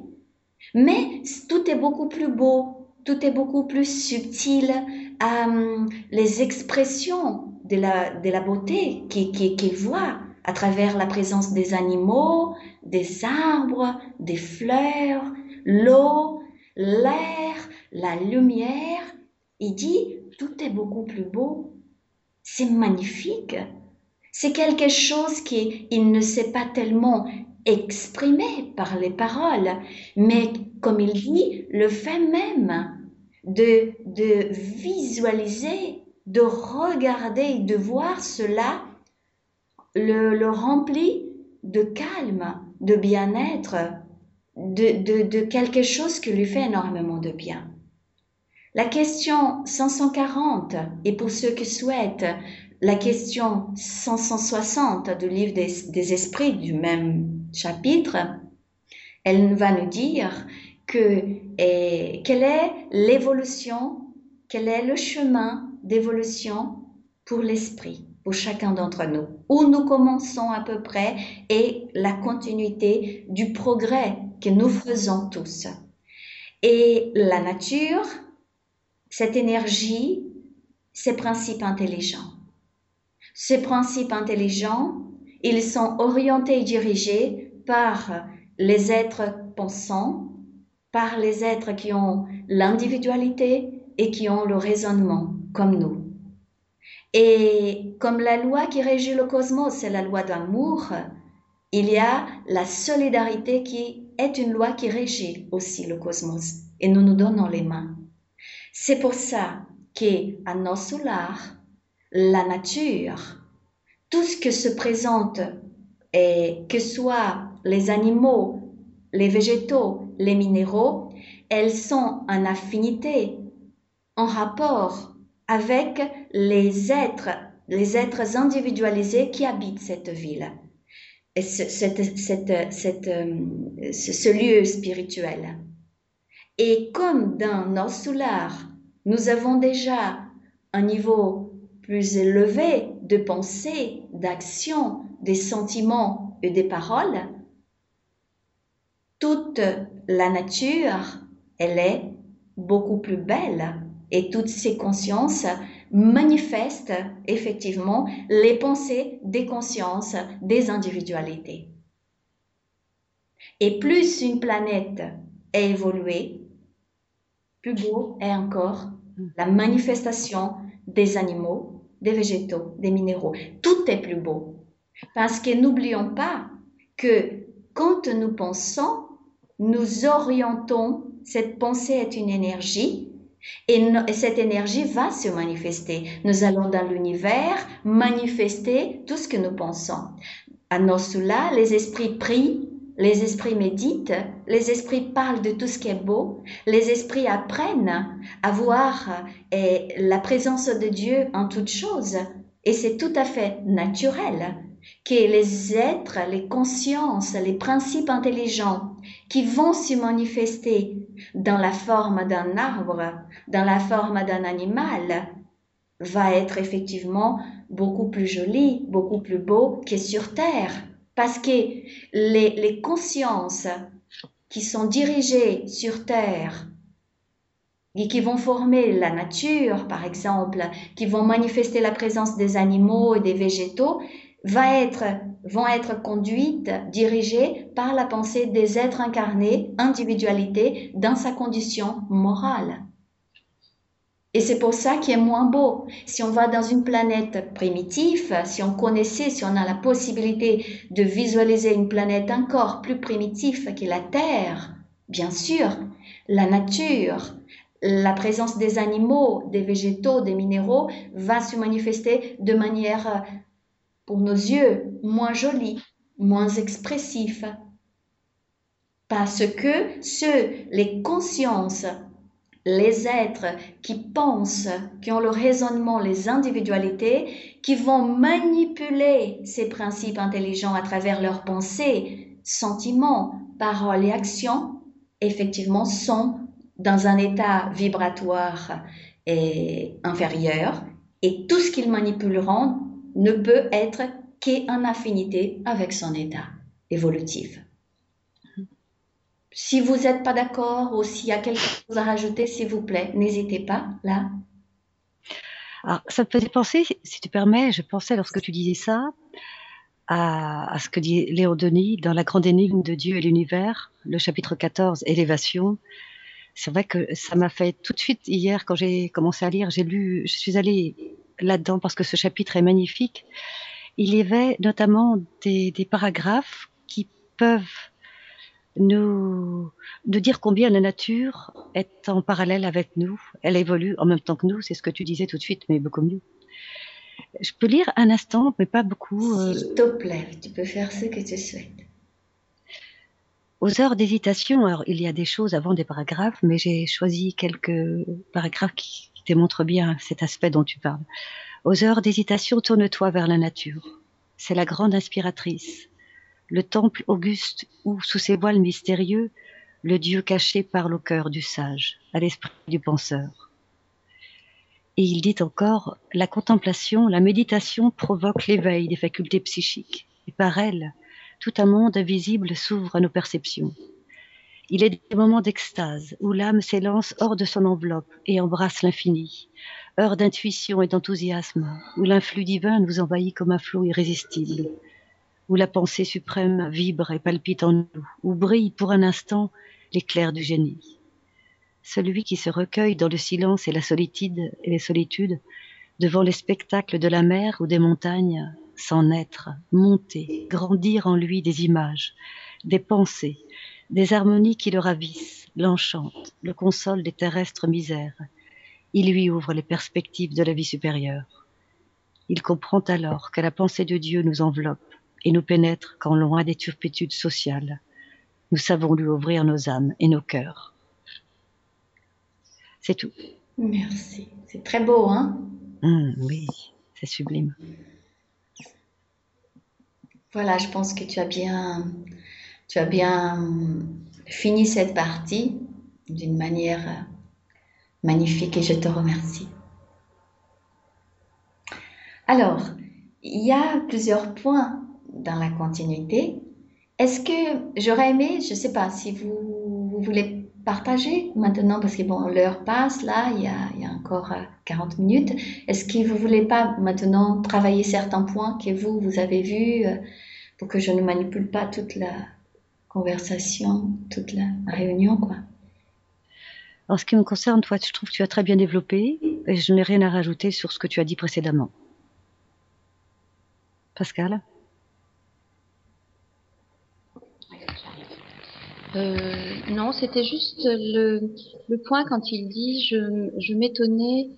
Mais tout est beaucoup plus beau, tout est beaucoup plus subtil. Euh, les expressions de la, beauté qu'il voit à travers la présence des animaux, des arbres, des fleurs, l'eau, l'air, la lumière. Il dit, tout est beaucoup plus beau. C'est magnifique. C'est quelque chose qui il ne sait pas tellement exprimer par les paroles, mais comme il dit, le fait même de, de visualiser, de regarder, de voir cela, le, le remplit de calme, de bien-être, de, quelque chose qui lui fait énormément de bien. La question 540, et pour ceux qui souhaitent, la question 560 du livre des, esprits du même chapitre, elle va nous dire que quelle est l'évolution, quel est le chemin d'évolution pour l'esprit, pour chacun d'entre nous, où nous commençons à peu près et la continuité du progrès que nous faisons tous. Et la nature, cette énergie, ces principes intelligents. Ces principes intelligents, ils sont orientés et dirigés par les êtres pensants, par les êtres qui ont l'individualité et qui ont le raisonnement, comme nous. Et comme la loi qui régit le cosmos, c'est la loi d'amour, il y a la solidarité qui est une loi qui régit aussi le cosmos et nous nous donnons les mains. C'est pour ça qu'à nos solars, la nature, tout ce que se présente, et que soit les animaux, les végétaux, les minéraux, elles sont en affinité, en rapport avec les êtres, les êtres individualisés qui habitent cette ville, et ce, euh, ce lieu spirituel. Et comme dans nos soulars, nous avons déjà un niveau plus élevé de pensée, d'action, des sentiments et des paroles, toute la nature, elle est beaucoup plus belle et toutes ces consciences manifestent effectivement les pensées des consciences des individualités. Et plus une planète est évoluée, plus beau est encore la manifestation des animaux, des végétaux, des minéraux. Tout est plus beau. Parce que n'oublions pas que quand nous pensons, nous orientons, cette pensée est une énergie et, cette énergie va se manifester. Nous allons dans l'univers manifester tout ce que nous pensons. À nos là, les esprits prient les esprits méditent, les esprits parlent de tout ce qui est beau, les esprits apprennent à voir eh, la présence de Dieu en toutes choses. Et c'est tout à fait naturel que les êtres, les consciences, les principes intelligents qui vont se manifester dans la forme d'un arbre, dans la forme d'un animal, va être effectivement beaucoup plus joli, beaucoup plus beau que sur Terre. Parce que les, consciences qui sont dirigées sur Terre et qui vont former la nature, par exemple, qui vont manifester la présence des animaux et des végétaux, va être, vont être conduites, dirigées par la pensée des êtres incarnés, individualité, dans sa condition morale. Et c'est pour ça qu'il est moins beau. Si on va dans une planète primitive, si on connaissait, si on a la possibilité de visualiser une planète encore plus primitive que la Terre, bien sûr, la nature, la présence des animaux, des végétaux, des minéraux va se manifester de manière, pour nos yeux, moins jolie, moins expressive. Parce que ceux, les consciences les êtres qui pensent, qui ont le raisonnement, les individualités, qui vont manipuler ces principes intelligents à travers leurs pensées, sentiments, paroles et actions, effectivement sont dans un état vibratoire inférieur et tout ce qu'ils manipuleront ne peut être qu'en affinité avec son état évolutif. Si vous n'êtes pas d'accord ou s'il y a quelque chose à rajouter, s'il vous plaît, n'hésitez pas, là. Alors, ça me faisait penser, si tu permets, je pensais lorsque tu disais ça, à, ce que dit Léon Denis dans La grande énigme de Dieu et l'univers, le chapitre 14, Élévation. C'est vrai que ça m'a fait tout de suite, hier, quand j'ai commencé à lire, j'ai lu, je suis allée là-dedans parce que ce chapitre est magnifique. Il y avait notamment des, des paragraphes qui peuvent nous, de dire combien la nature est en parallèle avec nous. Elle évolue en même temps que nous, c'est ce que tu disais tout de suite, mais beaucoup mieux. Je peux lire un instant, mais pas beaucoup. Euh, S'il te plaît, tu peux faire ce que tu souhaites. Aux heures d'hésitation, alors il y a des choses avant des paragraphes, mais j'ai choisi quelques paragraphes qui, qui démontrent bien cet aspect dont tu parles. Aux heures d'hésitation, tourne-toi vers la nature. C'est la grande inspiratrice le temple auguste où, sous ses voiles mystérieux, le Dieu caché parle au cœur du sage, à l'esprit du penseur. Et il dit encore, la contemplation, la méditation provoque l'éveil des facultés psychiques, et par elle, tout un monde invisible s'ouvre à nos perceptions. Il est des moments d'extase où l'âme s'élance hors de son enveloppe et embrasse l'infini, heure d'intuition et d'enthousiasme, où l'influx divin nous envahit comme un flot irrésistible, où la pensée suprême vibre et palpite en nous, où brille pour un instant l'éclair du génie. Celui qui se recueille dans le silence et la solitude et les solitudes, devant les spectacles de la mer ou des montagnes, s'en naître, monter, grandir en lui des images, des pensées, des harmonies qui le ravissent, l'enchantent, le consolent des terrestres misères. Il lui ouvre les perspectives de la vie supérieure. Il comprend alors que la pensée de Dieu nous enveloppe et nous pénètre quand loin des turpitudes sociales. Nous savons lui ouvrir nos âmes et nos cœurs. C'est tout. Merci. C'est très beau, hein? Hum, oui, c'est sublime. Voilà, je pense que tu as bien, tu as bien fini cette partie d'une manière magnifique et je te remercie. Alors, il y a plusieurs points dans la continuité. Est-ce que j'aurais aimé, je ne sais pas si vous, voulez partager maintenant, parce que bon, l'heure passe, là, il y a, il y a encore 40 euh, minutes. Est-ce que vous voulez pas maintenant travailler certains points que vous, vous avez vus euh, pour que je ne manipule pas toute la conversation, toute la réunion, quoi En ce qui me concerne, toi, je trouve que tu as très bien développé et je n'ai rien à rajouter sur ce que tu as dit précédemment. Pascal? Euh, non, c'était juste le, le, point quand il dit je, je m'étonnais,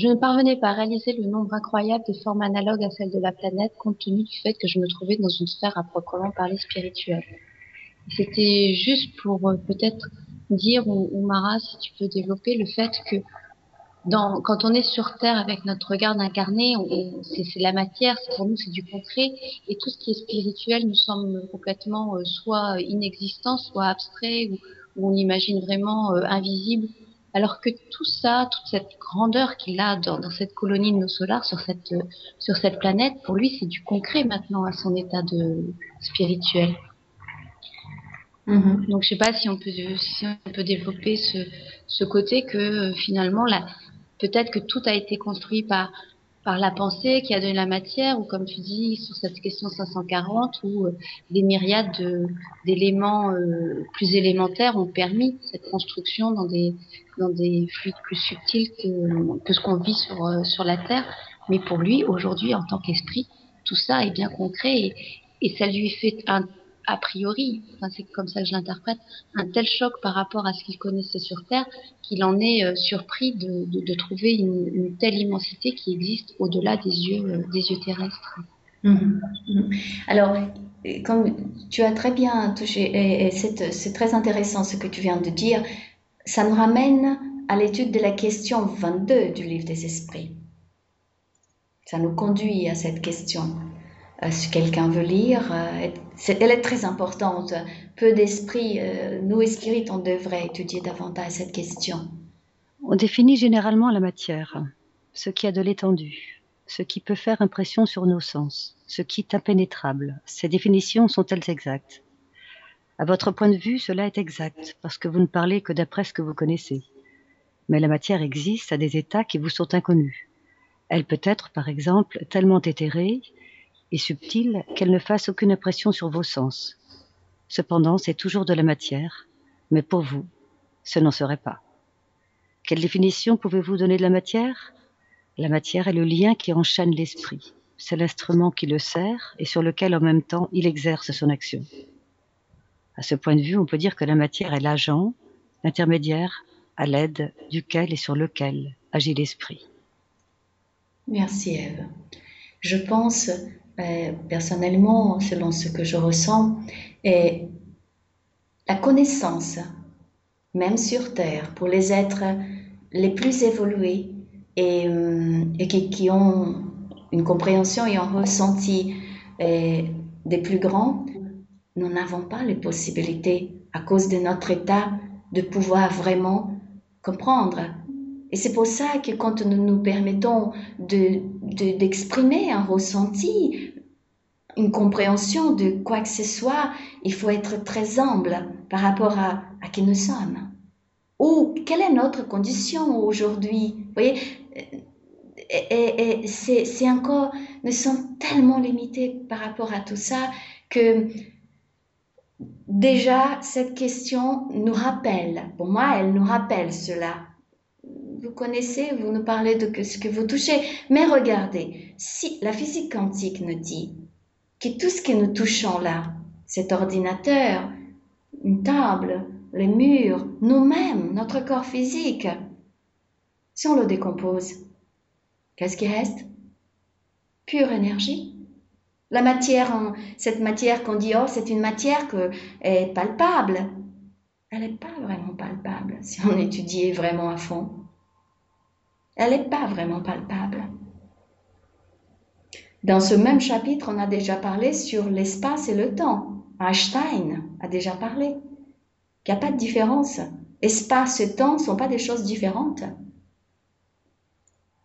je ne parvenais pas à réaliser le nombre incroyable de formes analogues à celles de la planète compte tenu du fait que je me trouvais dans une sphère à proprement parler spirituelle. C'était juste pour euh, peut-être dire, ou, Mara, si tu peux développer le fait que quand on est sur Terre avec notre regard incarné, c'est la matière, pour nous c'est du concret, et tout ce qui est spirituel nous semble complètement euh, soit inexistant, soit abstrait, ou, on imagine vraiment euh, invisible, alors que tout ça, toute cette grandeur qu'il a dans, dans, cette colonie de nos solars, sur cette, euh, sur cette planète, pour lui c'est du concret maintenant à son état de spirituel. Mmh. Donc je sais pas si on peut si on peut développer ce, ce côté que finalement la, peut-être que tout a été construit par par la pensée qui a donné la matière, ou comme tu dis sur cette question 540, où euh, des myriades d'éléments euh, plus élémentaires ont permis cette construction dans des dans des fluides plus subtils que, que ce qu'on vit sur euh, sur la Terre. Mais pour lui, aujourd'hui, en tant qu'esprit, tout ça est bien concret et, et ça lui fait un a priori, enfin, c'est comme ça que je l'interprète, un tel choc par rapport à ce qu'il connaissait sur Terre qu'il en est euh, surpris de, trouver une, telle immensité qui existe au-delà des yeux, euh, terrestres. Mmh. Mmh. Alors, comme tu as très bien touché, et c'est très intéressant ce que tu viens de dire, ça nous ramène à l'étude de la question 22 du livre des esprits. Ça nous conduit à cette question. Euh, si quelqu'un veut lire, euh, elle est très importante. Peu d'esprit, euh, nous, esprit, on devrait étudier davantage cette question. On définit généralement la matière, ce qui a de l'étendue, ce qui peut faire impression sur nos sens, ce qui est impénétrable. Ces définitions sont-elles exactes? À votre point de vue, cela est exact, parce que vous ne parlez que d'après ce que vous connaissez. Mais la matière existe à des états qui vous sont inconnus. Elle peut être, par exemple, tellement éthérée et subtile qu'elle ne fasse aucune impression sur vos sens. Cependant, c'est toujours de la matière, mais pour vous, ce n'en serait pas. Quelle définition pouvez-vous donner de la matière? La matière est le lien qui enchaîne l'esprit. C'est l'instrument qui le sert et sur lequel en même temps il exerce son action. À ce point de vue, on peut dire que la matière est l'agent, l'intermédiaire à l'aide duquel et sur lequel agit l'esprit. Merci Eve. Je pense personnellement, selon ce que je ressens, est la connaissance, même sur Terre, pour les êtres les plus évolués et, euh, et qui, qui, ont une compréhension et un ressenti euh, des plus grands, nous n'avons pas les possibilités, à cause de notre état, de pouvoir vraiment comprendre. Et c'est pour ça que quand nous nous permettons d'exprimer de, un ressenti, une compréhension de quoi que ce soit, il faut être très humble par rapport à, à qui nous sommes. Ou quelle est notre condition aujourd'hui Vous voyez, et, et, et c'est encore, nous sommes tellement limités par rapport à tout ça que déjà cette question nous rappelle, pour moi elle nous rappelle cela. Vous connaissez, vous nous parlez de ce que vous touchez, mais regardez, si la physique quantique nous dit que tout ce que nous touchons là, cet ordinateur, une table, les murs, nous-mêmes, notre corps physique, si on le décompose, Qu'est-ce qui reste? Pure énergie. La matière, cette matière qu'on dit, oh, c'est une matière que est palpable. Elle n'est pas vraiment palpable si on étudie vraiment à fond. Elle n'est pas vraiment palpable. Dans ce même chapitre, on a déjà parlé sur l'espace et le temps. Einstein a déjà parlé qu'il n'y a pas de différence. Espace et temps ne sont pas des choses différentes.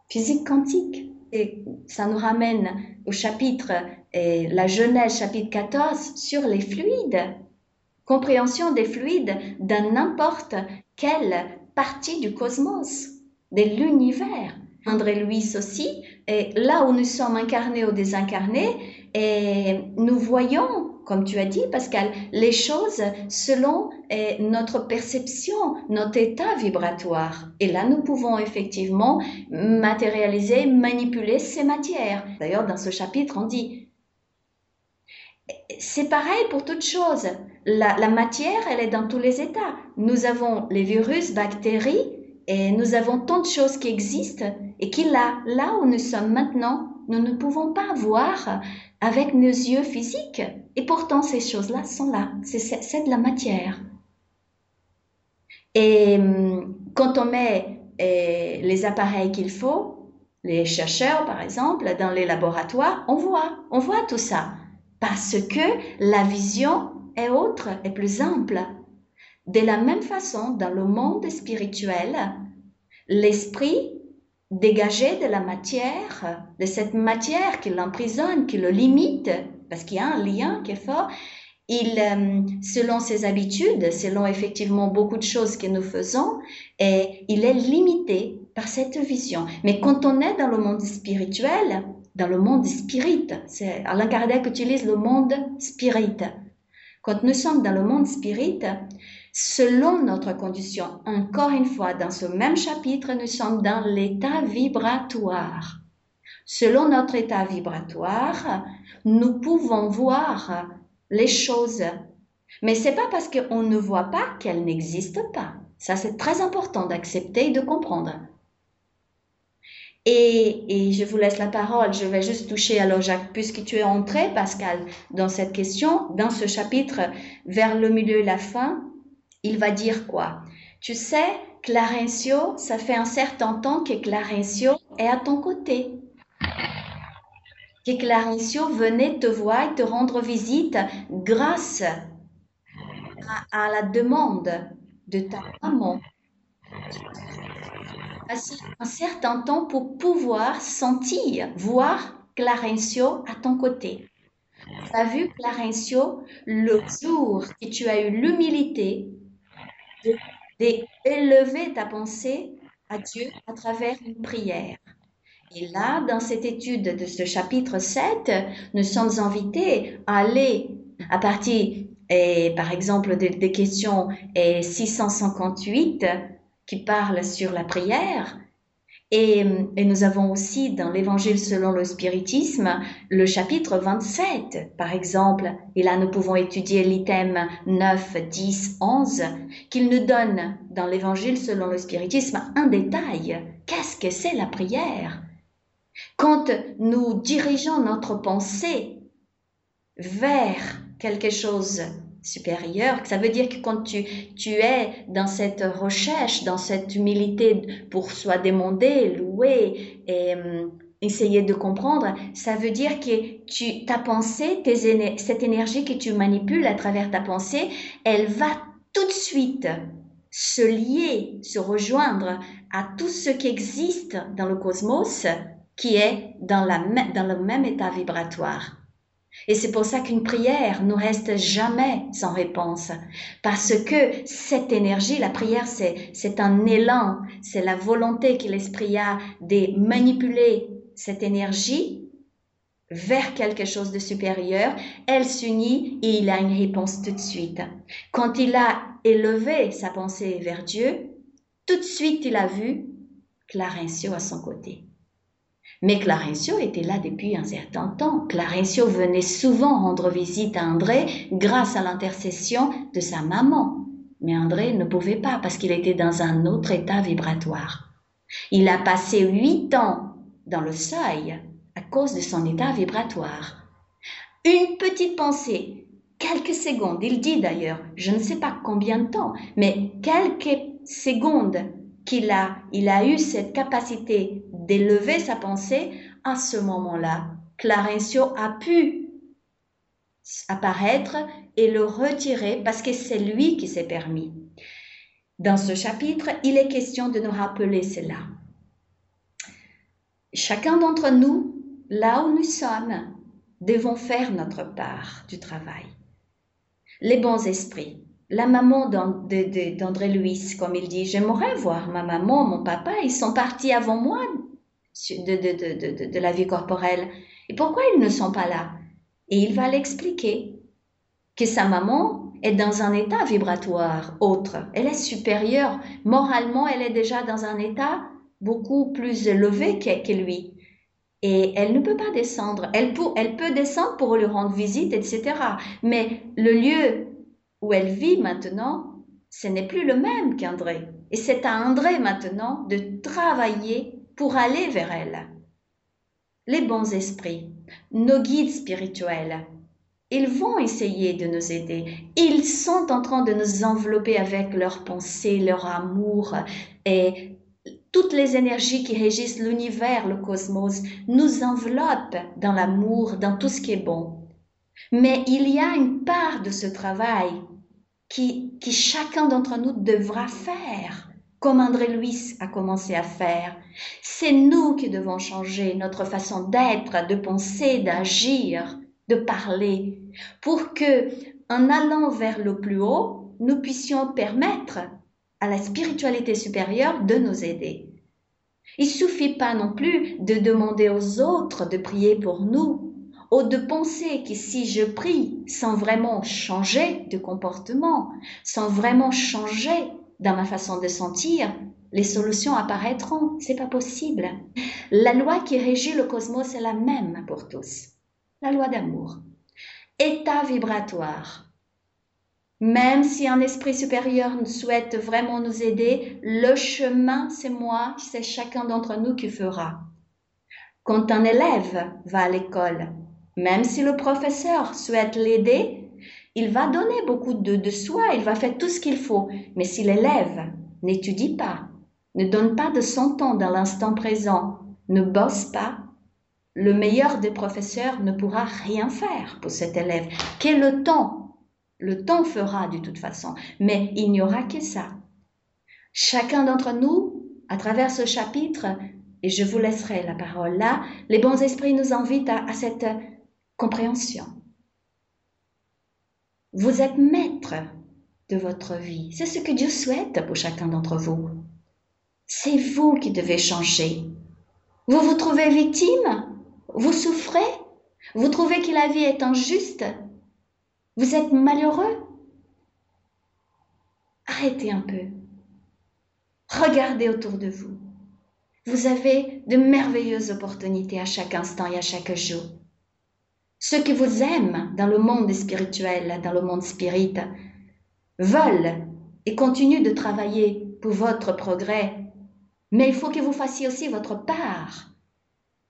Physique quantique. Et ça nous ramène au chapitre, et la Genèse chapitre 14, sur les fluides. Compréhension des fluides dans n'importe quelle partie du cosmos, de l'univers. André Louis aussi, et là où nous sommes incarnés ou désincarnés, et nous voyons, comme tu as dit, Pascal, les choses selon notre perception, notre état vibratoire. Et là, nous pouvons effectivement matérialiser, manipuler ces matières. D'ailleurs, dans ce chapitre, on dit, c'est pareil pour toutes choses. La, la matière, elle est dans tous les états. Nous avons les virus, bactéries, et nous avons tant de choses qui existent et qui là, là où nous sommes maintenant, nous ne pouvons pas voir avec nos yeux physiques. Et pourtant, ces choses-là sont là. C'est de la matière. Et hum, quand on met eh, les appareils qu'il faut, les chercheurs par exemple, dans les laboratoires, on voit, on voit tout ça. Parce que la vision est autre, est plus ample. De la même façon, dans le monde spirituel, l'esprit dégagé de la matière, de cette matière qui l'emprisonne, qui le limite, parce qu'il y a un lien qui est fort, il, euh, selon ses habitudes, selon effectivement beaucoup de choses que nous faisons, et il est limité par cette vision. Mais quand on est dans le monde spirituel, dans le monde spirit, c'est Alain Kardec utilise le monde spirit. Quand nous sommes dans le monde spirit, selon notre condition. Encore une fois, dans ce même chapitre, nous sommes dans l'état vibratoire. Selon notre état vibratoire, nous pouvons voir les choses. Mais c'est pas parce qu'on ne voit pas qu'elles n'existent pas. Ça, c'est très important d'accepter et de comprendre. Et, et, je vous laisse la parole. Je vais juste toucher, alors Jacques, puisque tu es entré, Pascal, dans cette question, dans ce chapitre, vers le milieu et la fin, il va dire quoi? Tu sais, Clarencio, ça fait un certain temps que Clarencio est à ton côté. Que Clarencio venait te voir et te rendre visite grâce à, la demande de ta maman. Un certain temps pour pouvoir sentir, voir Clarencio à ton côté. Tu as vu, Clarencio, le jour que tu as eu l'humilité d'élever ta pensée à Dieu à travers une prière. Et là, dans cette étude de ce chapitre 7, nous sommes invités à aller à partir, et, par exemple, des, questions et 658 qui parlent sur la prière, et, nous avons aussi dans l'Évangile selon le spiritisme le chapitre 27, par exemple, et là nous pouvons étudier l'item 9, 10, 11, qu'il nous donne dans l'Évangile selon le spiritisme un détail. Qu'est-ce que c'est la prière? Quand nous dirigeons notre pensée vers quelque chose supérieur. Ça veut dire que quand tu, tu es dans cette recherche, dans cette humilité pour soi demander, louer et hum, essayer de comprendre, ça veut dire que tu, ta pensée, cette énergie que tu manipules à travers ta pensée, elle va tout de suite se lier, se rejoindre à tout ce qui existe dans le cosmos qui est dans, la, dans le même état vibratoire. Et c'est pour ça qu'une prière ne reste jamais sans réponse. Parce que cette énergie, la prière, c'est, un élan, c'est la volonté que l'esprit a de manipuler cette énergie vers quelque chose de supérieur. Elle s'unit et il a une réponse tout de suite. Quand il a élevé sa pensée vers Dieu, tout de suite il a vu Clarencio à son côté. Mais Clarencio était là depuis un certain temps. Clarencio venait souvent rendre visite à André grâce à l'intercession de sa maman. Mais André ne pouvait pas parce qu'il était dans un autre état vibratoire. Il a passé huit ans dans le seuil à cause de son état vibratoire. Une petite pensée, quelques secondes, il dit d'ailleurs, je ne sais pas combien de temps, mais quelques secondes qu'il a, il a eu cette capacité d'élever sa pensée, à ce moment-là, Clarencio a pu apparaître et le retirer parce que c'est lui qui s'est permis. Dans ce chapitre, il est question de nous rappeler cela. Chacun d'entre nous, là où nous sommes, devons faire notre part du travail. Les bons esprits. La maman d'André Louis, comme il dit, j'aimerais voir ma maman, mon papa, ils sont partis avant moi de, de la vie corporelle. Et pourquoi ils ne sont pas là? Et il va l'expliquer que sa maman est dans un état vibratoire autre. Elle est supérieure. Moralement, elle est déjà dans un état beaucoup plus élevé que, lui. Et elle ne peut pas descendre. Elle peut, elle peut descendre pour lui rendre visite, etc. Mais le lieu où elle vit maintenant, ce n'est plus le même qu'André. Et c'est à André maintenant de travailler pour aller vers elle. Les bons esprits, nos guides spirituels, ils vont essayer de nous aider. Ils sont en train de nous envelopper avec leurs pensées, leur amour et toutes les énergies qui régissent l'univers, le cosmos, nous enveloppent dans l'amour, dans tout ce qui est bon. Mais il y a une part de ce travail qui, qui chacun d'entre nous devra faire, comme André Louis a commencé à faire. C'est nous qui devons changer notre façon d'être, de penser, d'agir de parler, pour que, en allant vers le plus haut, nous puissions permettre à la spiritualité supérieure de nous aider. Il suffit pas non plus de demander aux autres de prier pour nous, ou de penser que si je prie sans vraiment changer de comportement, sans vraiment changer dans ma façon de sentir, les solutions apparaîtront. C'est pas possible. La loi qui régit le cosmos est la même pour tous la loi d'amour. État vibratoire. Même si un esprit supérieur souhaite vraiment nous aider, le chemin, c'est moi, c'est chacun d'entre nous qui fera. Quand un élève va à l'école, même si le professeur souhaite l'aider, il va donner beaucoup de, de soi, il va faire tout ce qu'il faut. Mais si l'élève n'étudie pas, ne donne pas de son temps dans l'instant présent, ne bosse pas, le meilleur des professeurs ne pourra rien faire pour cet élève. Quel le temps? Le temps fera de toute façon, mais il n'y aura que ça. Chacun d'entre nous, à travers ce chapitre, et je vous laisserai la parole là, les bons esprits nous invitent à, à cette compréhension. Vous êtes maître de votre vie. C'est ce que Dieu souhaite pour chacun d'entre vous. C'est vous qui devez changer. Vous vous trouvez victime? Vous souffrez? Vous trouvez que la vie est injuste? Vous êtes malheureux? Arrêtez un peu. Regardez autour de vous. Vous avez de merveilleuses opportunités à chaque instant et à chaque jour. Ceux qui vous aiment dans le monde spirituel, dans le monde spirit, veulent et continuent de travailler pour votre progrès. Mais il faut que vous fassiez aussi votre part.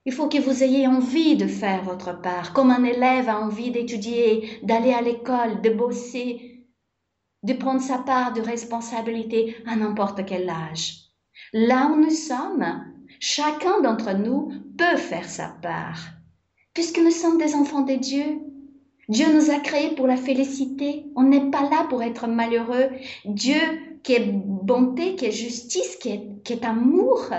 Il faut que vous ayez envie de faire votre part, comme un élève a envie d'étudier, d'aller à l'école, de bosser, de prendre sa part de responsabilité à n'importe quel âge. Là où nous sommes, chacun d'entre nous peut faire sa part, puisque nous sommes des enfants de Dieu. Dieu nous a créés pour la félicité. On n'est pas là pour être malheureux. Dieu, qui est bonté, qui est justice, qui est, amour,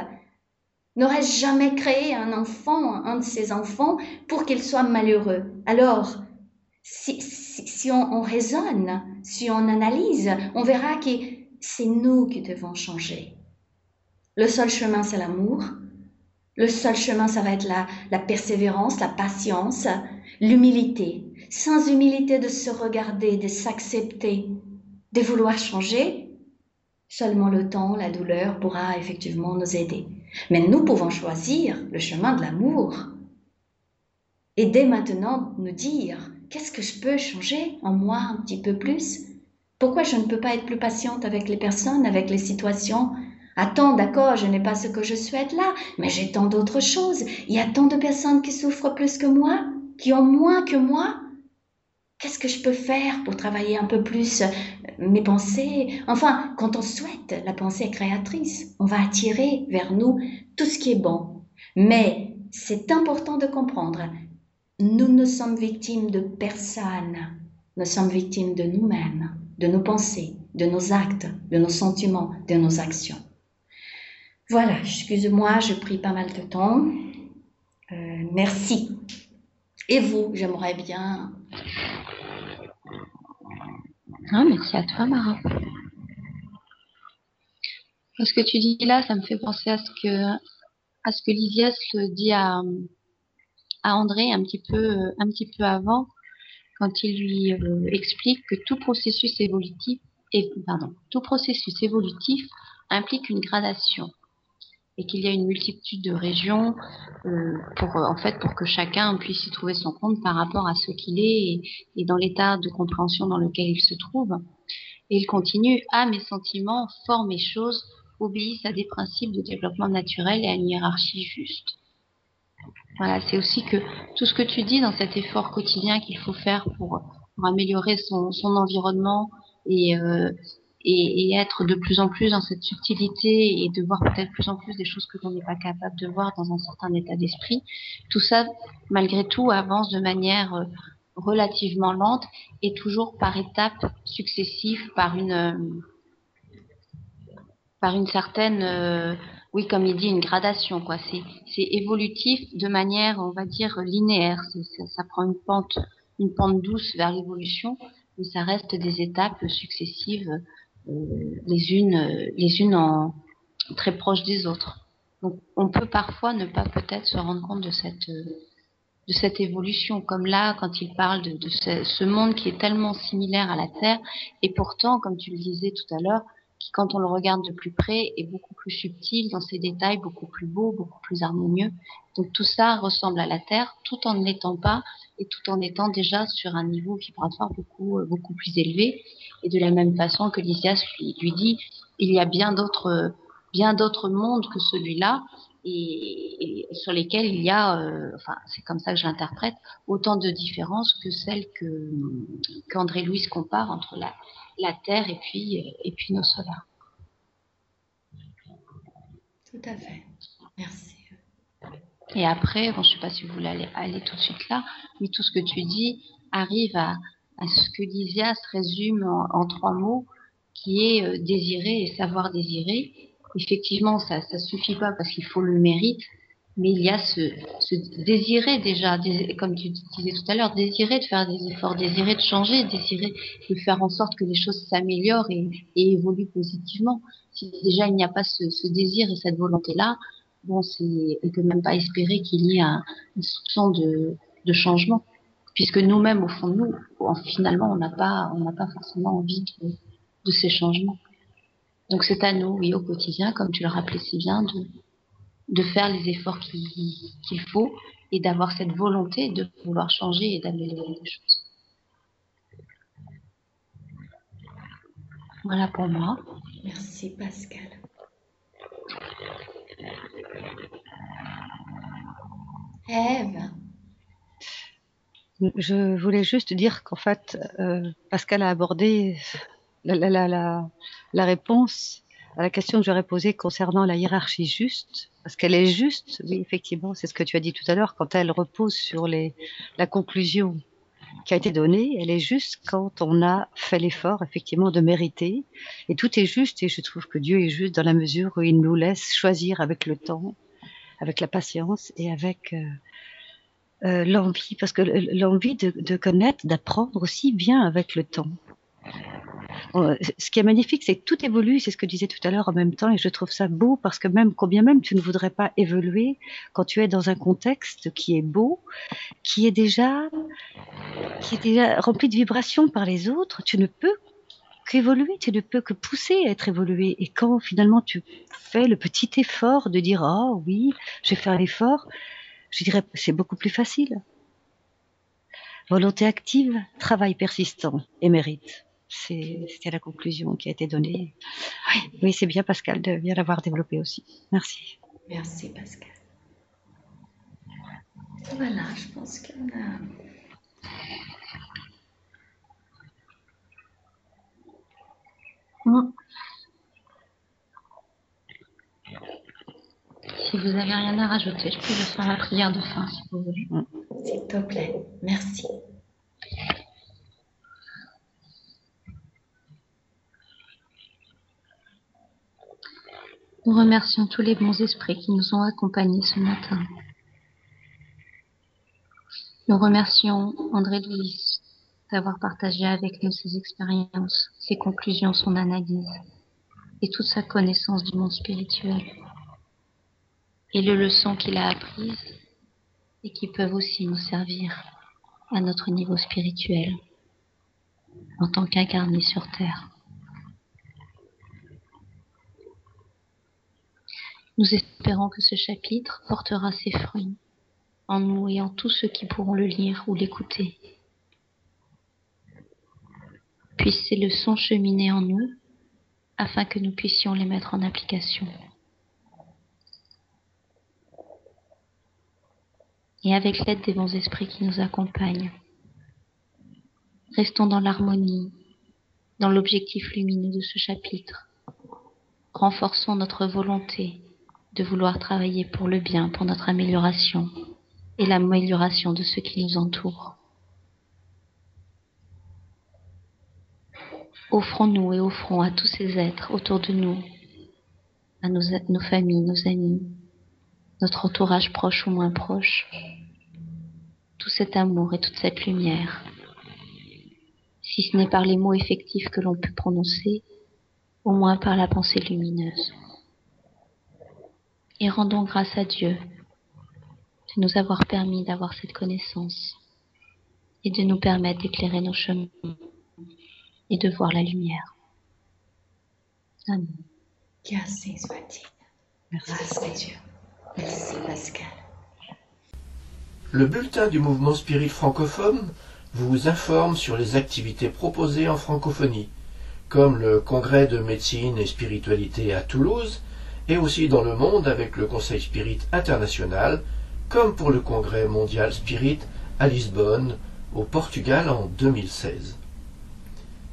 n'aurait jamais créé un enfant, un de ses enfants, pour qu'il soit malheureux. Alors, si, si, on, on, raisonne, si on analyse, on verra que c'est nous qui devons changer. Le seul chemin, c'est l'amour. Le seul chemin, ça va être la, la persévérance, la patience, l'humilité. Sans humilité de se regarder, de s'accepter, de vouloir changer, seulement le temps, la douleur pourra effectivement nous aider. Mais nous pouvons choisir le chemin de l'amour. Et dès maintenant nous dire, qu'est-ce que je peux changer en moi un petit peu plus? Pourquoi je ne peux pas être plus patiente avec les personnes, avec les situations Attends, d'accord, je n'ai pas ce que je souhaite là, mais j'ai tant d'autres choses. Il y a tant de personnes qui souffrent plus que moi, qui ont moins que moi. Qu'est-ce que je peux faire pour travailler un peu plus euh, mes pensées? Enfin, quand on souhaite, la pensée créatrice. On va attirer vers nous tout ce qui est bon. Mais c'est important de comprendre, nous ne sommes victimes de personne. Nous sommes victimes de nous-mêmes, de nos pensées, de nos actes, de nos sentiments, de nos actions. Voilà, excuse-moi, je pris pas mal de temps. Euh, merci. Et vous, j'aimerais bien. Ah, merci à toi, Mara. Ce que tu dis là, ça me fait penser à ce que, à ce que Lysias dit à, André un petit peu, un petit peu avant, quand il lui euh, explique que tout processus évolutif, et, pardon, tout processus évolutif implique une gradation et qu'il y a une multitude de régions euh, pour en fait pour que chacun puisse y trouver son compte par rapport à ce qu'il est et, dans l'état de compréhension dans lequel il se trouve. Et il continue ah mes sentiments, formes et choses obéissent à des principes de développement naturel et à une hiérarchie juste. Voilà, c'est aussi que tout ce que tu dis dans cet effort quotidien qu'il faut faire pour, améliorer son, son environnement et, euh, et, être de plus en plus dans cette subtilité et de voir peut-être plus en plus des choses que l'on n'est pas capable de voir dans un certain état d'esprit, tout ça, malgré tout, avance de manière euh, relativement lente et toujours par étapes successives, par une, euh, par une certaine oui, comme il dit, une gradation, quoi. C'est évolutif de manière, on va dire, linéaire. Ça, ça, prend une pente, une pente douce vers l'évolution, mais ça reste des étapes successives, euh, les unes, les unes très proches des autres. Donc, on peut parfois ne pas peut-être se rendre compte de cette, de cette évolution, comme là, quand il parle de, ce, monde qui est tellement similaire à la Terre, et pourtant, comme tu le disais tout à l'heure, qui, quand on le regarde de plus près, est beaucoup plus subtil dans ses détails, beaucoup plus beau, beaucoup plus harmonieux. Donc tout ça ressemble à la Terre, tout en ne l'étant pas et tout en étant déjà sur un niveau vibratoire beaucoup, euh, beaucoup plus élevé. Et de la même façon que Lysias lui, lui dit, il y a bien d'autres, bien d'autres mondes que celui-là. Et, et, sur lesquels il y a, euh, enfin c'est comme ça que j'interprète, autant de différences que celles que qu'André Louis compare entre la, la Terre et puis, et puis nos solaires. Tout à fait. Merci. Et après, bon, je ne sais pas si vous voulez aller, aller, tout de suite là, mais tout ce que tu dis arrive à, à ce que Lysias résume en, trois mots, qui est euh, désirer et savoir désirer. Effectivement, ça ne suffit pas parce qu'il faut le mérite, mais il y a ce, désirer déjà, comme tu disais tout à l'heure, désirer de faire des efforts, désirer de changer, désirer de faire en sorte que les choses s'améliorent et, évoluent positivement. Si déjà il n'y a pas ce, désir et cette volonté-là, bon, on peut même pas espérer qu'il y ait un, soupçon de, changement, puisque nous-mêmes, au fond de nous, finalement, on n'a pas, pas forcément envie de, ces changements. Donc c'est à nous, oui, au quotidien, comme tu le rappelais si bien, de, de faire les efforts qu'il qu faut et d'avoir cette volonté de vouloir changer et d'améliorer les choses. Voilà pour moi. Merci Pascal. Eve. Je voulais juste dire qu'en fait, euh, Pascal a abordé la, la, la, la réponse à la question que j'aurais posée concernant la hiérarchie juste, parce qu'elle est juste, oui, effectivement, c'est ce que tu as dit tout à l'heure, quand elle repose sur les, la conclusion qui a été donnée, elle est juste quand on a fait l'effort, effectivement, de mériter. Et tout est juste, et je trouve que Dieu est juste dans la mesure où il nous laisse choisir avec le temps, avec la patience et avec euh, euh, l'envie, parce que l'envie de, connaître, d'apprendre aussi vient avec le temps. Euh, ce qui est magnifique, c'est que tout évolue, c'est ce que je disais tout à l'heure en même temps, et je trouve ça beau parce que même, combien même tu ne voudrais pas évoluer quand tu es dans un contexte qui est beau, qui est déjà, qui est déjà rempli de vibrations par les autres, tu ne peux qu'évoluer, tu ne peux que pousser à être évolué. Et quand finalement tu fais le petit effort de dire, oh oui, je vais faire l'effort, je dirais, c'est beaucoup plus facile. Volonté active, travail persistant et mérite. C'était la conclusion qui a été donnée. Oui, oui c'est bien Pascal de bien l'avoir développé aussi. Merci. Merci Pascal. Voilà, je pense qu'on a... Mm. Si vous n'avez rien à rajouter, je peux vous faire la prière de fin si vous voulez. Mm. S'il te plaît, merci. Nous remercions tous les bons esprits qui nous ont accompagnés ce matin. Nous remercions André Louis d'avoir partagé avec nous ses expériences, ses conclusions, son analyse et toute sa connaissance du monde spirituel et les leçons qu'il a apprises et qui peuvent aussi nous servir à notre niveau spirituel en tant qu'incarnés sur Terre. Nous espérons que ce chapitre portera ses fruits en nous et en tous ceux qui pourront le lire ou l'écouter. Puissent ces leçons cheminer en nous afin que nous puissions les mettre en application. Et avec l'aide des bons esprits qui nous accompagnent, restons dans l'harmonie, dans l'objectif lumineux de ce chapitre. Renforçons notre volonté de vouloir travailler pour le bien, pour notre amélioration et l'amélioration de ceux qui nous entourent. Offrons-nous et offrons à tous ces êtres autour de nous, à nos, nos familles, nos amis, notre entourage proche ou moins proche, tout cet amour et toute cette lumière, si ce n'est par les mots effectifs que l'on peut prononcer, au moins par la pensée lumineuse et rendons grâce à Dieu de nous avoir permis d'avoir cette connaissance et de nous permettre d'éclairer nos chemins et de voir la lumière. Amen. Merci soit-il. Merci à Dieu. Merci Pascal. Le bulletin du mouvement spirit francophone vous informe sur les activités proposées en francophonie, comme le congrès de médecine et spiritualité à Toulouse et aussi dans le monde avec le Conseil Spirit international, comme pour le Congrès mondial Spirit à Lisbonne, au Portugal en 2016.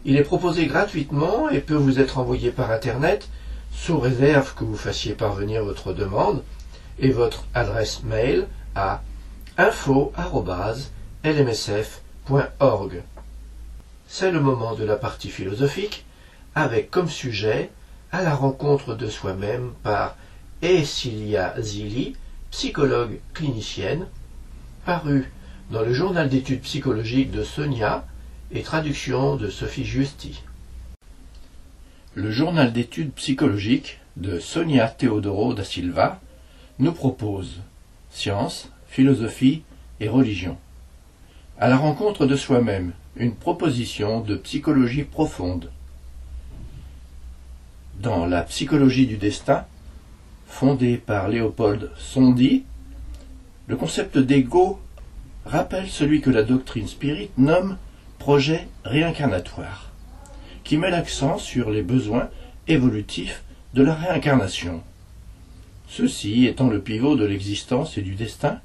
Il est proposé gratuitement et peut vous être envoyé par Internet, sous réserve que vous fassiez parvenir votre demande et votre adresse mail à info.lmsf.org. C'est le moment de la partie philosophique, avec comme sujet à la rencontre de soi-même par Ecilia Zilli, psychologue clinicienne, paru dans le journal d'études psychologiques de Sonia et traduction de Sophie Justi. Le journal d'études psychologiques de Sonia Teodoro da Silva nous propose science, philosophie et religion. À la rencontre de soi-même, une proposition de psychologie profonde dans la psychologie du destin, fondée par Léopold Sondy, le concept d'ego rappelle celui que la doctrine spirit nomme projet réincarnatoire, qui met l'accent sur les besoins évolutifs de la réincarnation. Ceci étant le pivot de l'existence et du destin,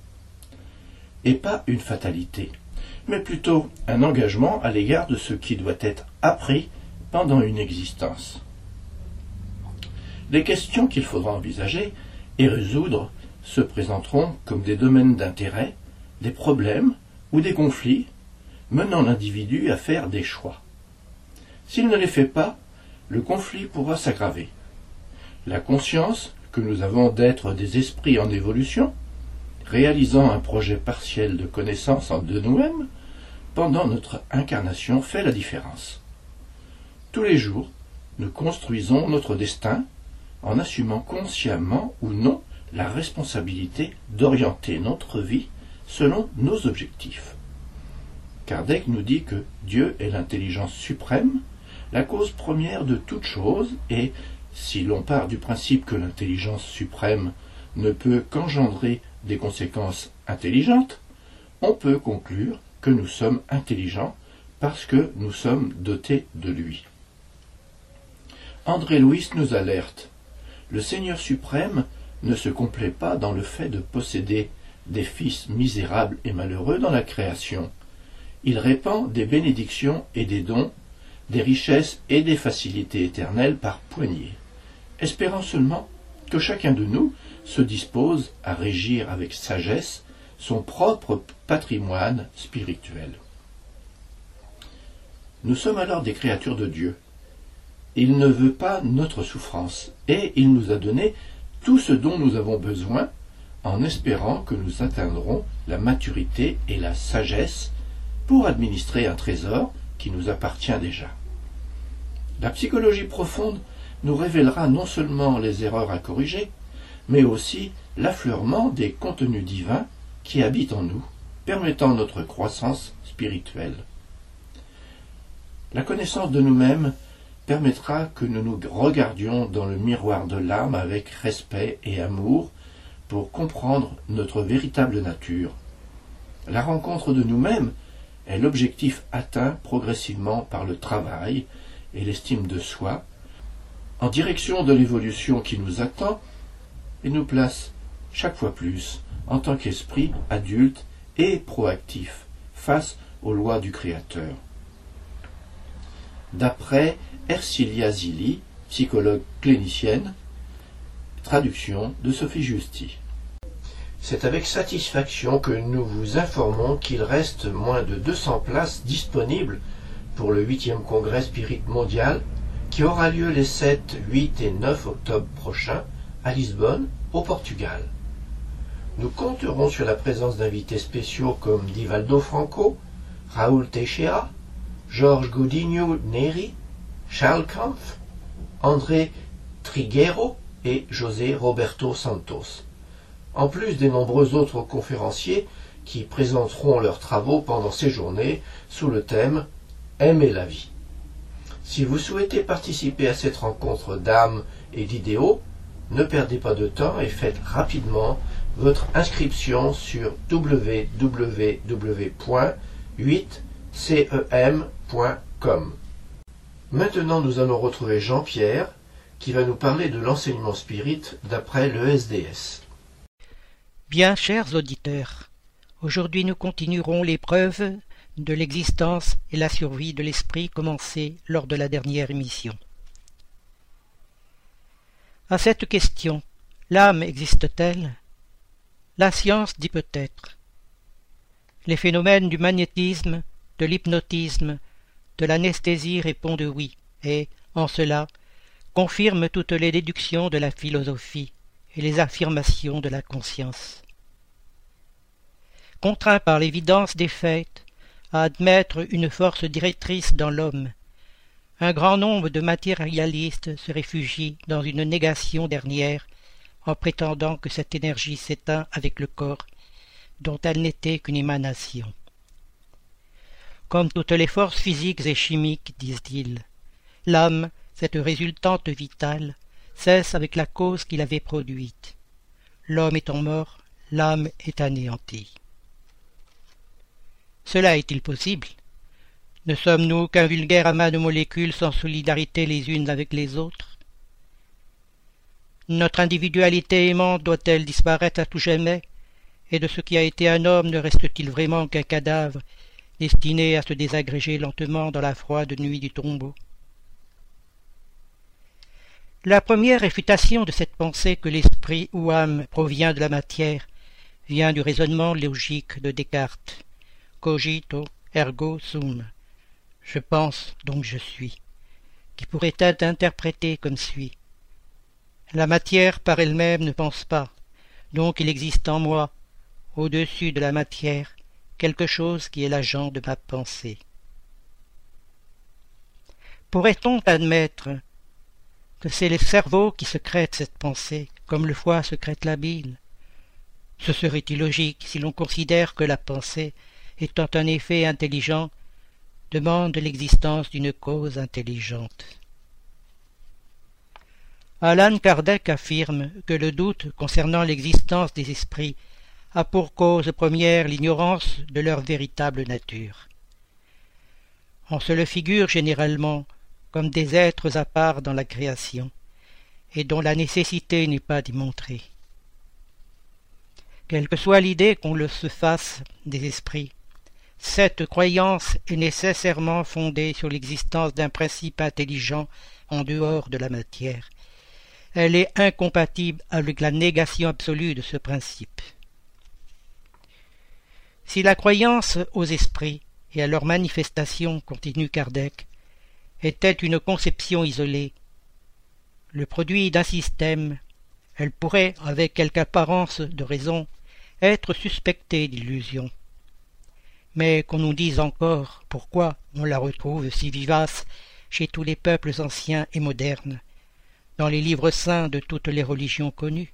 et pas une fatalité, mais plutôt un engagement à l'égard de ce qui doit être appris pendant une existence. Les questions qu'il faudra envisager et résoudre se présenteront comme des domaines d'intérêt, des problèmes ou des conflits menant l'individu à faire des choix. S'il ne les fait pas, le conflit pourra s'aggraver. La conscience que nous avons d'être des esprits en évolution, réalisant un projet partiel de connaissance de nous-mêmes, pendant notre incarnation fait la différence. Tous les jours, nous construisons notre destin en assumant consciemment ou non la responsabilité d'orienter notre vie selon nos objectifs. Kardec nous dit que Dieu est l'intelligence suprême, la cause première de toute chose, et si l'on part du principe que l'intelligence suprême ne peut qu'engendrer des conséquences intelligentes, on peut conclure que nous sommes intelligents parce que nous sommes dotés de lui. André Louis nous alerte. Le Seigneur suprême ne se complaît pas dans le fait de posséder des fils misérables et malheureux dans la création. Il répand des bénédictions et des dons, des richesses et des facilités éternelles par poignées, espérant seulement que chacun de nous se dispose à régir avec sagesse son propre patrimoine spirituel. Nous sommes alors des créatures de Dieu. Il ne veut pas notre souffrance, et il nous a donné tout ce dont nous avons besoin en espérant que nous atteindrons la maturité et la sagesse pour administrer un trésor qui nous appartient déjà. La psychologie profonde nous révélera non seulement les erreurs à corriger, mais aussi l'affleurement des contenus divins qui habitent en nous, permettant notre croissance spirituelle. La connaissance de nous-mêmes permettra que nous nous regardions dans le miroir de l'âme avec respect et amour pour comprendre notre véritable nature. La rencontre de nous-mêmes est l'objectif atteint progressivement par le travail et l'estime de soi, en direction de l'évolution qui nous attend et nous place chaque fois plus en tant qu'esprit adulte et proactif face aux lois du Créateur. D'après Ercilia Zilli, psychologue clinicienne, traduction de Sophie Justy. C'est avec satisfaction que nous vous informons qu'il reste moins de 200 places disponibles pour le 8e congrès Spirit mondial qui aura lieu les 7, 8 et 9 octobre prochains à Lisbonne, au Portugal. Nous compterons sur la présence d'invités spéciaux comme Divaldo Franco, Raoul Teixeira, Georges Godinho Neri, Charles Kampf, André Triguero et José Roberto Santos, en plus des nombreux autres conférenciers qui présenteront leurs travaux pendant ces journées sous le thème Aimer la vie. Si vous souhaitez participer à cette rencontre d'âmes et d'idéaux, ne perdez pas de temps et faites rapidement votre inscription sur www.8cem.com. Maintenant, nous allons retrouver Jean-Pierre qui va nous parler de l'enseignement spirit d'après le SDS. Bien, chers auditeurs, aujourd'hui nous continuerons l'épreuve de l'existence et la survie de l'esprit commencée lors de la dernière émission. À cette question, l'âme existe-t-elle? La science dit peut-être. Les phénomènes du magnétisme, de l'hypnotisme, de l'anesthésie répondent oui, et, en cela, confirment toutes les déductions de la philosophie et les affirmations de la conscience. Contraint par l'évidence des faits, à admettre une force directrice dans l'homme. Un grand nombre de matérialistes se réfugient dans une négation dernière en prétendant que cette énergie s'éteint avec le corps, dont elle n'était qu'une émanation. Comme toutes les forces physiques et chimiques, disent-ils, l'âme, cette résultante vitale, cesse avec la cause qui l'avait produite. L'homme étant mort, l'âme est anéantie. Cela est-il possible? Ne sommes-nous qu'un vulgaire amas de molécules sans solidarité les unes avec les autres? Notre individualité aimante doit-elle disparaître à tout jamais? Et de ce qui a été un homme ne reste-t-il vraiment qu'un cadavre destiné à se désagréger lentement dans la froide nuit du tombeau? La première réfutation de cette pensée que l'esprit ou âme provient de la matière vient du raisonnement logique de Descartes cogito ergo sum. Je pense, donc je suis, qui pourrait être interprété comme suit. La matière par elle-même ne pense pas, donc il existe en moi, au-dessus de la matière, quelque chose qui est l'agent de ma pensée. Pourrait-on admettre que c'est le cerveau qui secrète cette pensée, comme le foie secrète la bile Ce serait illogique si l'on considère que la pensée étant un effet intelligent, demande l'existence d'une cause intelligente. Alan Kardec affirme que le doute concernant l'existence des esprits a pour cause première l'ignorance de leur véritable nature. On se le figure généralement comme des êtres à part dans la création, et dont la nécessité n'est pas démontrée. Quelle que soit l'idée qu'on le se fasse des esprits, cette croyance est nécessairement fondée sur l'existence d'un principe intelligent en dehors de la matière. Elle est incompatible avec la négation absolue de ce principe. Si la croyance aux esprits et à leur manifestation, continue Kardec, était une conception isolée, le produit d'un système, elle pourrait, avec quelque apparence de raison, être suspectée d'illusion. Mais qu'on nous dise encore pourquoi on la retrouve si vivace chez tous les peuples anciens et modernes, dans les livres saints de toutes les religions connues.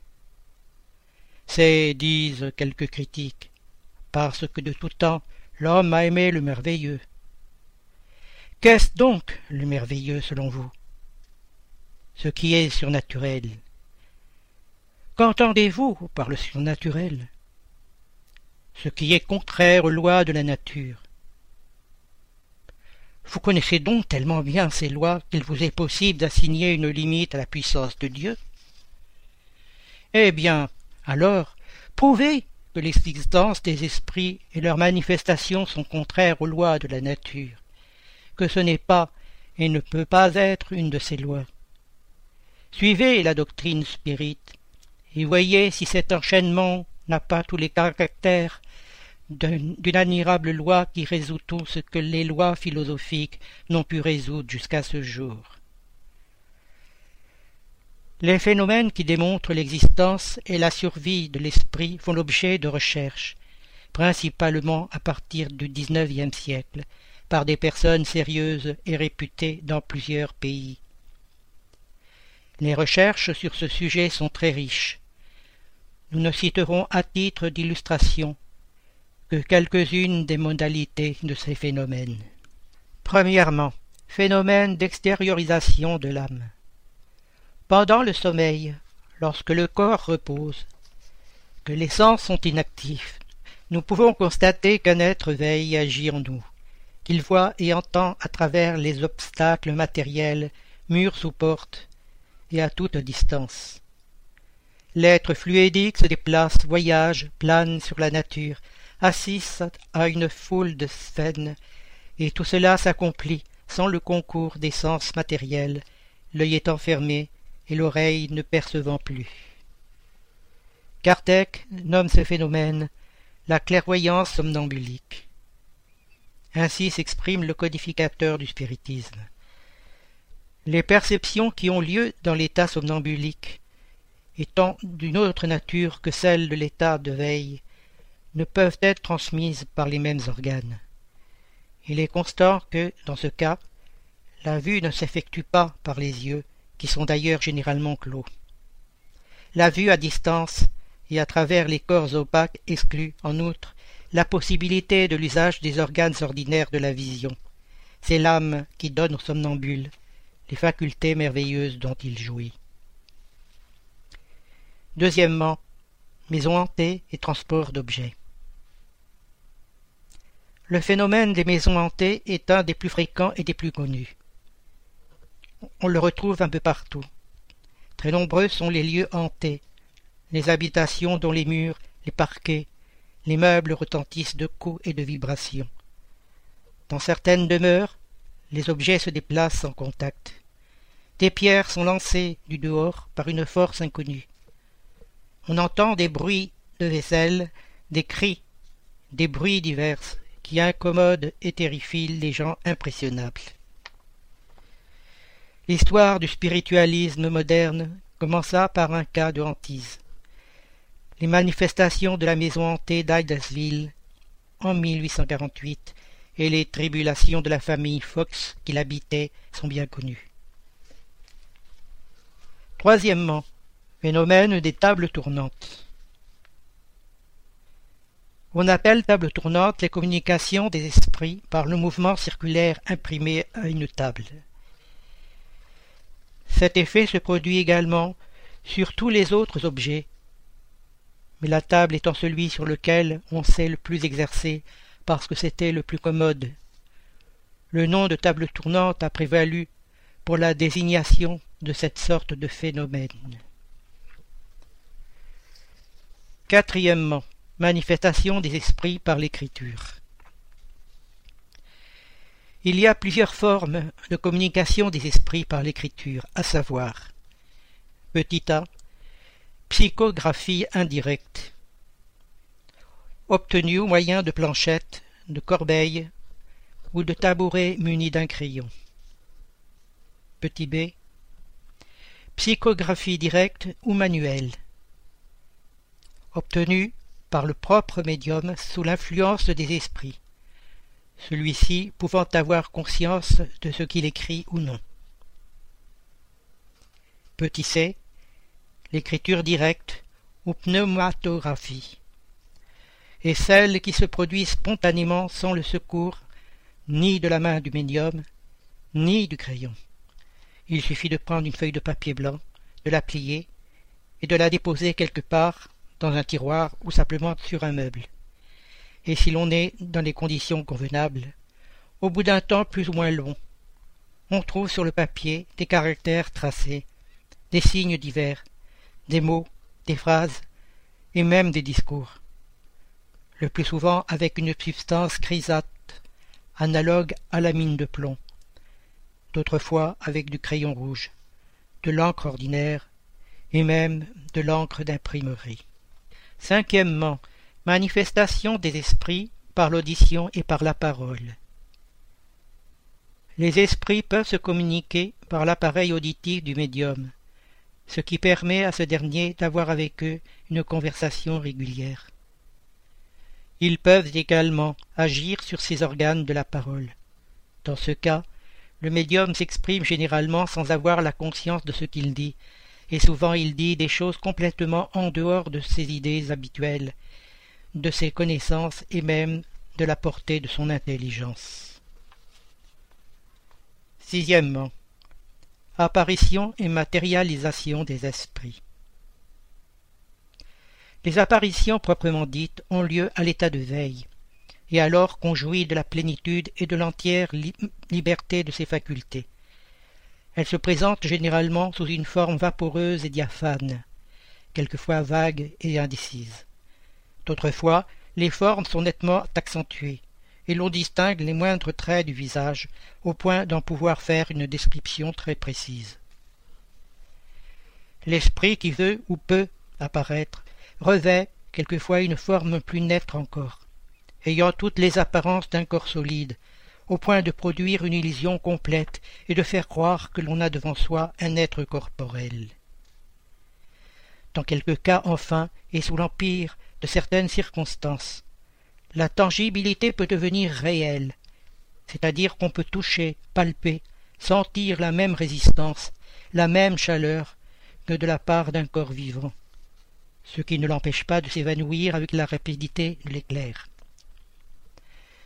C'est, disent quelques critiques, parce que de tout temps l'homme a aimé le merveilleux. Qu'est-ce donc le merveilleux selon vous? Ce qui est surnaturel. Qu'entendez-vous par le surnaturel? Ce qui est contraire aux lois de la nature. Vous connaissez donc tellement bien ces lois qu'il vous est possible d'assigner une limite à la puissance de Dieu Eh bien, alors, prouvez que l'existence des esprits et leurs manifestations sont contraires aux lois de la nature, que ce n'est pas et ne peut pas être une de ces lois. Suivez la doctrine spirite, et voyez si cet enchaînement n'a pas tous les caractères d'une admirable loi qui résout tout ce que les lois philosophiques n'ont pu résoudre jusqu'à ce jour. Les phénomènes qui démontrent l'existence et la survie de l'esprit font l'objet de recherches, principalement à partir du XIXe siècle, par des personnes sérieuses et réputées dans plusieurs pays. Les recherches sur ce sujet sont très riches. Nous ne citerons à titre d'illustration que quelques-unes des modalités de ces phénomènes. Premièrement, phénomène d'extériorisation de l'âme. Pendant le sommeil, lorsque le corps repose, que les sens sont inactifs, nous pouvons constater qu'un être veille et agit en nous, qu'il voit et entend à travers les obstacles matériels, murs ou portes, et à toute distance. L'être fluidique se déplace, voyage, plane sur la nature, assiste à une foule de scènes, et tout cela s'accomplit sans le concours des sens matériels, l'œil étant fermé et l'oreille ne percevant plus. Kardec nomme ce phénomène la clairvoyance somnambulique. Ainsi s'exprime le codificateur du spiritisme. Les perceptions qui ont lieu dans l'état somnambulique, étant d'une autre nature que celle de l'état de veille, ne peuvent être transmises par les mêmes organes. Il est constant que, dans ce cas, la vue ne s'effectue pas par les yeux, qui sont d'ailleurs généralement clos. La vue à distance et à travers les corps opaques exclut, en outre, la possibilité de l'usage des organes ordinaires de la vision. C'est l'âme qui donne au somnambule les facultés merveilleuses dont il jouit. Deuxièmement, maison hantée et transport d'objets. Le phénomène des maisons hantées est un des plus fréquents et des plus connus. On le retrouve un peu partout. Très nombreux sont les lieux hantés, les habitations dont les murs, les parquets, les meubles retentissent de coups et de vibrations. Dans certaines demeures, les objets se déplacent sans contact. Des pierres sont lancées du dehors par une force inconnue. On entend des bruits de vaisselle, des cris, des bruits divers, qui incommode et terrifie les gens impressionnables. L'histoire du spiritualisme moderne commença par un cas de hantise. Les manifestations de la maison hantée d'Hydesville en 1848 et les tribulations de la famille Fox qui l'habitait sont bien connues. Troisièmement, phénomène des tables tournantes. On appelle table tournante les communications des esprits par le mouvement circulaire imprimé à une table. Cet effet se produit également sur tous les autres objets, mais la table étant celui sur lequel on s'est le plus exercé parce que c'était le plus commode. le nom de table tournante a prévalu pour la désignation de cette sorte de phénomène. Quatrièmement, manifestation des esprits par l'écriture. Il y a plusieurs formes de communication des esprits par l'écriture, à savoir petit a, psychographie indirecte, obtenue au moyen de planchettes, de corbeilles ou de tabourets munis d'un crayon. Petit b, psychographie directe ou manuelle, obtenue par le propre médium sous l'influence des esprits, celui-ci pouvant avoir conscience de ce qu'il écrit ou non. Petit c, l'écriture directe ou pneumatographie, et celle qui se produit spontanément sans le secours ni de la main du médium, ni du crayon. Il suffit de prendre une feuille de papier blanc, de la plier et de la déposer quelque part dans un tiroir ou simplement sur un meuble. Et si l'on est dans des conditions convenables, au bout d'un temps plus ou moins long, on trouve sur le papier des caractères tracés, des signes divers, des mots, des phrases, et même des discours. Le plus souvent avec une substance grisâtre, analogue à la mine de plomb, d'autres fois avec du crayon rouge, de l'encre ordinaire, et même de l'encre d'imprimerie. Cinquièmement, manifestation des esprits par l'audition et par la parole. Les esprits peuvent se communiquer par l'appareil auditif du médium, ce qui permet à ce dernier d'avoir avec eux une conversation régulière. Ils peuvent également agir sur ces organes de la parole. Dans ce cas, le médium s'exprime généralement sans avoir la conscience de ce qu'il dit, et souvent il dit des choses complètement en dehors de ses idées habituelles, de ses connaissances et même de la portée de son intelligence. Sixièmement, apparition et matérialisation des esprits. Les apparitions proprement dites ont lieu à l'état de veille, et alors qu'on jouit de la plénitude et de l'entière liberté de ses facultés. Elles se présentent généralement sous une forme vaporeuse et diaphane, quelquefois vague et indécise. D'autres fois, les formes sont nettement accentuées, et l'on distingue les moindres traits du visage, au point d'en pouvoir faire une description très précise. L'esprit qui veut ou peut apparaître revêt quelquefois une forme plus nette encore, ayant toutes les apparences d'un corps solide, au point de produire une illusion complète et de faire croire que l'on a devant soi un être corporel. Dans quelques cas, enfin, et sous l'empire de certaines circonstances, la tangibilité peut devenir réelle, c'est-à-dire qu'on peut toucher, palper, sentir la même résistance, la même chaleur que de la part d'un corps vivant, ce qui ne l'empêche pas de s'évanouir avec la rapidité de l'éclair.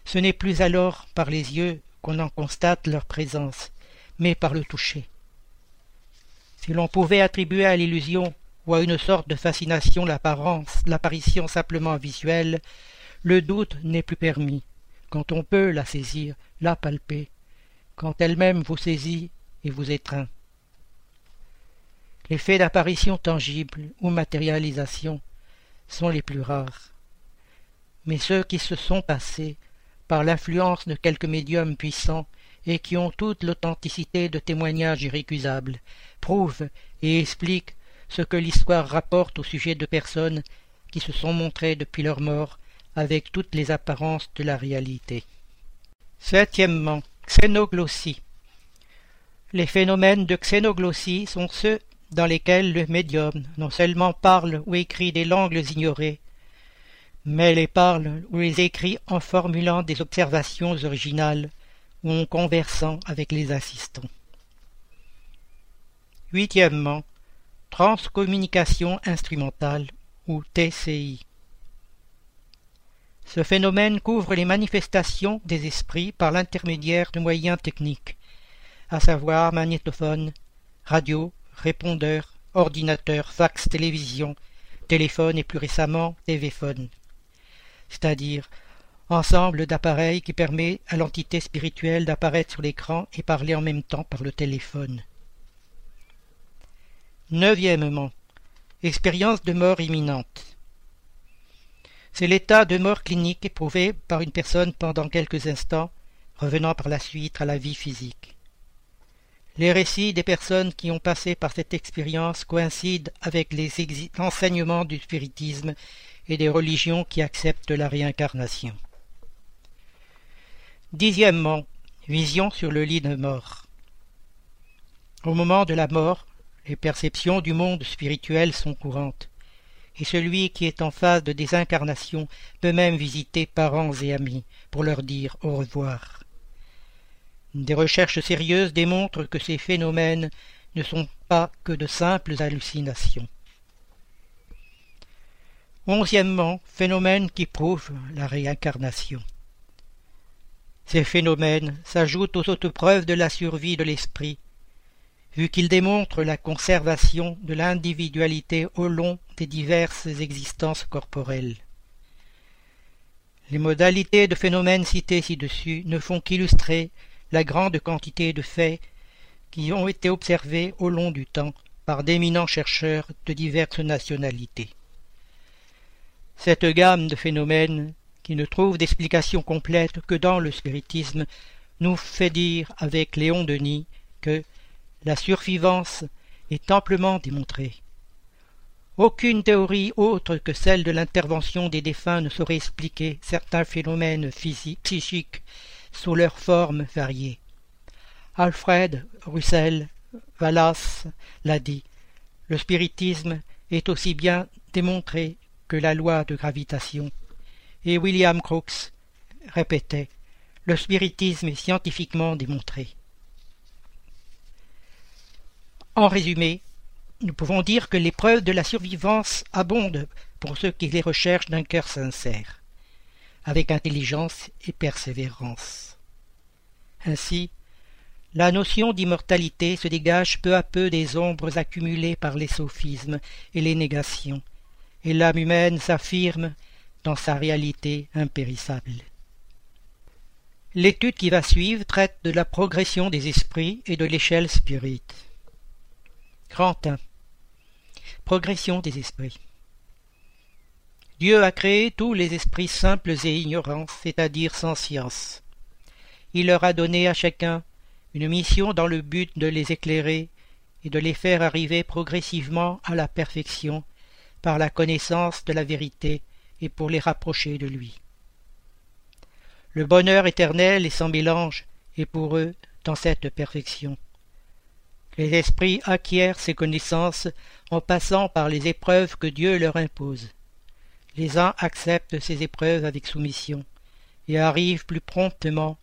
Ce n'est plus alors par les yeux qu'on en constate leur présence, mais par le toucher. Si l'on pouvait attribuer à l'illusion ou à une sorte de fascination l'apparence, l'apparition simplement visuelle, le doute n'est plus permis, quand on peut la saisir, la palper, quand elle-même vous saisit et vous étreint. Les faits d'apparition tangible ou matérialisation sont les plus rares. Mais ceux qui se sont passés par l'influence de quelques médiums puissants et qui ont toute l'authenticité de témoignages irrécusables, prouvent et expliquent ce que l'histoire rapporte au sujet de personnes qui se sont montrées depuis leur mort avec toutes les apparences de la réalité. Septièmement, xénoglossie. Les phénomènes de xénoglossie sont ceux dans lesquels le médium non seulement parle ou écrit des langues ignorées, mais les parle ou les écrit en formulant des observations originales ou en conversant avec les assistants. Huitièmement, transcommunication instrumentale ou TCI. Ce phénomène couvre les manifestations des esprits par l'intermédiaire de moyens techniques, à savoir magnétophone, radio, répondeur, ordinateur, fax, télévision, téléphone et plus récemment. C'est-à-dire ensemble d'appareils qui permet à l'entité spirituelle d'apparaître sur l'écran et parler en même temps par le téléphone. Neuvièmement, expérience de mort imminente. C'est l'état de mort clinique éprouvé par une personne pendant quelques instants, revenant par la suite à la vie physique. Les récits des personnes qui ont passé par cette expérience coïncident avec les enseignements du spiritisme et des religions qui acceptent la réincarnation. Dixièmement, vision sur le lit de mort. Au moment de la mort, les perceptions du monde spirituel sont courantes, et celui qui est en phase de désincarnation peut même visiter parents et amis pour leur dire au revoir. Des recherches sérieuses démontrent que ces phénomènes ne sont pas que de simples hallucinations. Onzièmement, phénomène qui prouve la réincarnation. Ces phénomènes s'ajoutent aux autres preuves de la survie de l'esprit, vu qu'ils démontrent la conservation de l'individualité au long des diverses existences corporelles. Les modalités de phénomènes cités ci-dessus ne font qu'illustrer la grande quantité de faits qui ont été observés au long du temps par d'éminents chercheurs de diverses nationalités. Cette gamme de phénomènes, qui ne trouve d'explication complète que dans le spiritisme, nous fait dire avec Léon Denis que la survivance est amplement démontrée. Aucune théorie autre que celle de l'intervention des défunts ne saurait expliquer certains phénomènes physiques, psychiques sous leurs formes variées. Alfred Russell Wallace l'a dit, le spiritisme est aussi bien démontré que la loi de gravitation, et William Crookes répétait Le spiritisme est scientifiquement démontré. En résumé, nous pouvons dire que les preuves de la survivance abondent pour ceux qui les recherchent d'un cœur sincère, avec intelligence et persévérance. Ainsi, la notion d'immortalité se dégage peu à peu des ombres accumulées par les sophismes et les négations, et l'âme humaine s'affirme dans sa réalité impérissable. L'étude qui va suivre traite de la progression des esprits et de l'échelle spirite. Grand 1. Progression des esprits. Dieu a créé tous les esprits simples et ignorants, c'est-à-dire sans science. Il leur a donné à chacun une mission dans le but de les éclairer et de les faire arriver progressivement à la perfection par la connaissance de la vérité et pour les rapprocher de lui. Le bonheur éternel et sans mélange est pour eux dans cette perfection. Les esprits acquièrent ces connaissances en passant par les épreuves que Dieu leur impose. Les uns acceptent ces épreuves avec soumission et arrivent plus promptement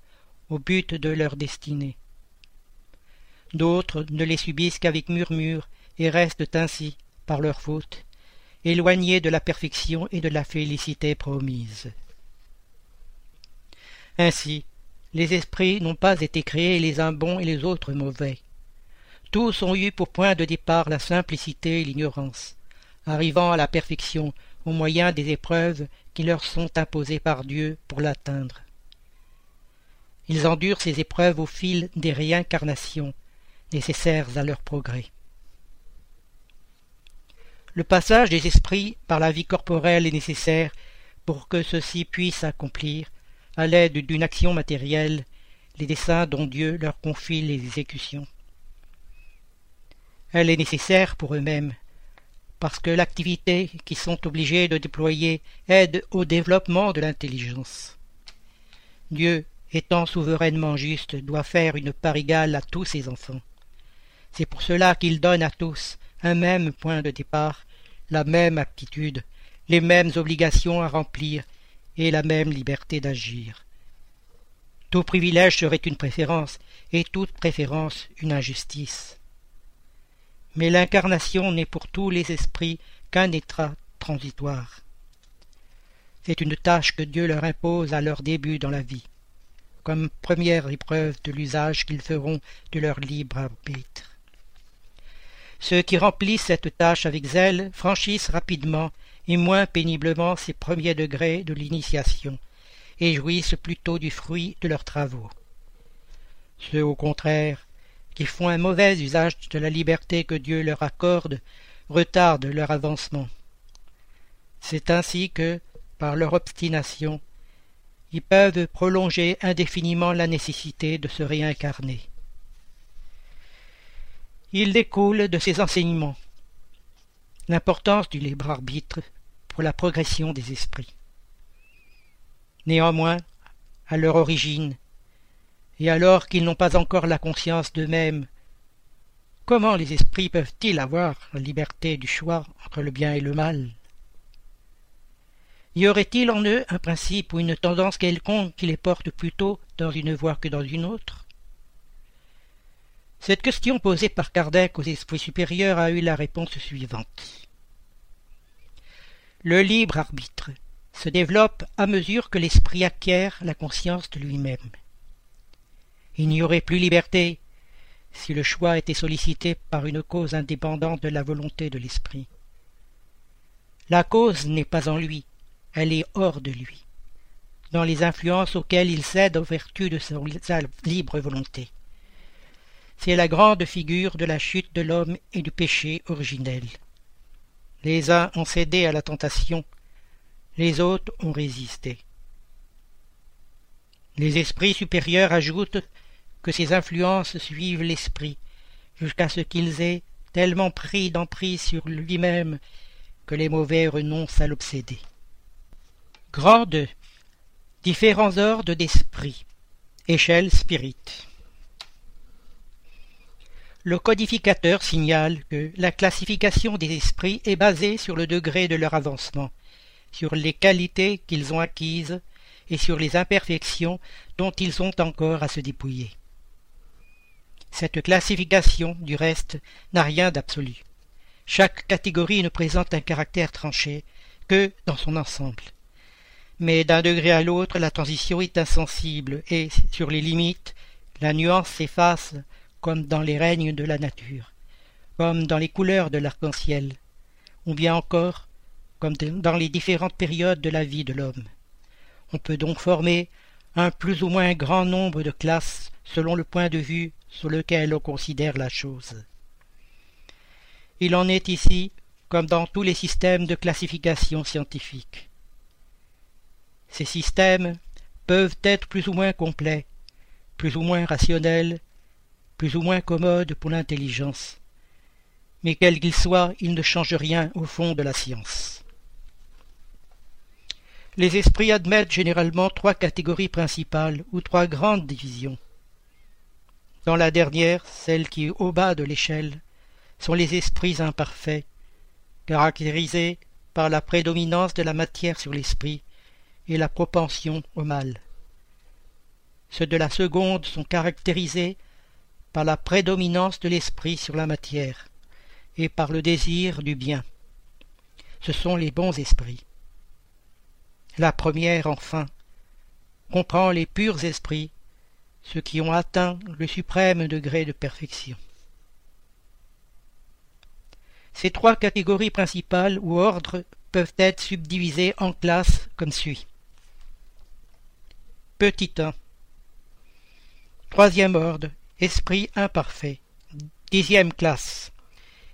au but de leur destinée. D'autres ne les subissent qu'avec murmure et restent ainsi, par leur faute, éloignés de la perfection et de la félicité promise. Ainsi, les esprits n'ont pas été créés les uns bons et les autres mauvais. Tous ont eu pour point de départ la simplicité et l'ignorance, arrivant à la perfection au moyen des épreuves qui leur sont imposées par Dieu pour l'atteindre. Ils endurent ces épreuves au fil des réincarnations nécessaires à leur progrès. Le passage des esprits par la vie corporelle est nécessaire pour que ceux-ci puissent accomplir, à l'aide d'une action matérielle, les desseins dont Dieu leur confie l'exécution. Elle est nécessaire pour eux-mêmes, parce que l'activité qu'ils sont obligés de déployer aide au développement de l'intelligence. Dieu, étant souverainement juste, doit faire une part égale à tous ses enfants. C'est pour cela qu'il donne à tous un même point de départ, la même aptitude, les mêmes obligations à remplir et la même liberté d'agir. Tout privilège serait une préférence, et toute préférence une injustice. Mais l'incarnation n'est pour tous les esprits qu'un état transitoire. C'est une tâche que Dieu leur impose à leur début dans la vie, comme première épreuve de l'usage qu'ils feront de leur libre arbitre. Ceux qui remplissent cette tâche avec zèle franchissent rapidement et moins péniblement ces premiers degrés de l'initiation, et jouissent plutôt du fruit de leurs travaux. Ceux, au contraire, qui font un mauvais usage de la liberté que Dieu leur accorde, retardent leur avancement. C'est ainsi que, par leur obstination, ils peuvent prolonger indéfiniment la nécessité de se réincarner. Il découle de ces enseignements. L'importance du libre arbitre pour la progression des esprits. Néanmoins, à leur origine, et alors qu'ils n'ont pas encore la conscience d'eux-mêmes, comment les esprits peuvent-ils avoir la liberté du choix entre le bien et le mal? Y aurait-il en eux un principe ou une tendance quelconque qui les porte plutôt dans une voie que dans une autre? Cette question posée par Kardec aux esprits supérieurs a eu la réponse suivante. Le libre arbitre se développe à mesure que l'esprit acquiert la conscience de lui-même. Il n'y aurait plus liberté si le choix était sollicité par une cause indépendante de la volonté de l'esprit. La cause n'est pas en lui, elle est hors de lui, dans les influences auxquelles il cède aux vertus de sa libre volonté. C'est la grande figure de la chute de l'homme et du péché originel. Les uns ont cédé à la tentation, les autres ont résisté. Les esprits supérieurs ajoutent que ces influences suivent l'esprit, jusqu'à ce qu'ils aient tellement pris d'emprise sur lui-même que les mauvais renoncent à l'obséder. Grand Différents ordres d'esprit. Échelle spirit. Le codificateur signale que la classification des esprits est basée sur le degré de leur avancement, sur les qualités qu'ils ont acquises et sur les imperfections dont ils ont encore à se dépouiller. Cette classification, du reste, n'a rien d'absolu. Chaque catégorie ne présente un caractère tranché que dans son ensemble mais d'un degré à l'autre la transition est insensible et, sur les limites, la nuance s'efface comme dans les règnes de la nature, comme dans les couleurs de l'arc-en-ciel, ou bien encore comme dans les différentes périodes de la vie de l'homme. On peut donc former un plus ou moins grand nombre de classes selon le point de vue sur lequel on considère la chose. Il en est ici comme dans tous les systèmes de classification scientifique. Ces systèmes peuvent être plus ou moins complets, plus ou moins rationnels, plus ou moins commodes pour l'intelligence. Mais quels qu'ils soient, ils ne changent rien au fond de la science. Les esprits admettent généralement trois catégories principales ou trois grandes divisions. Dans la dernière, celle qui est au bas de l'échelle, sont les esprits imparfaits, caractérisés par la prédominance de la matière sur l'esprit et la propension au mal. Ceux de la seconde sont caractérisés par la prédominance de l'esprit sur la matière et par le désir du bien. Ce sont les bons esprits. La première, enfin, comprend les purs esprits, ceux qui ont atteint le suprême degré de perfection. Ces trois catégories principales ou ordres peuvent être subdivisées en classes comme suit. Petit 1. Troisième ordre, esprit imparfait. Dixième classe,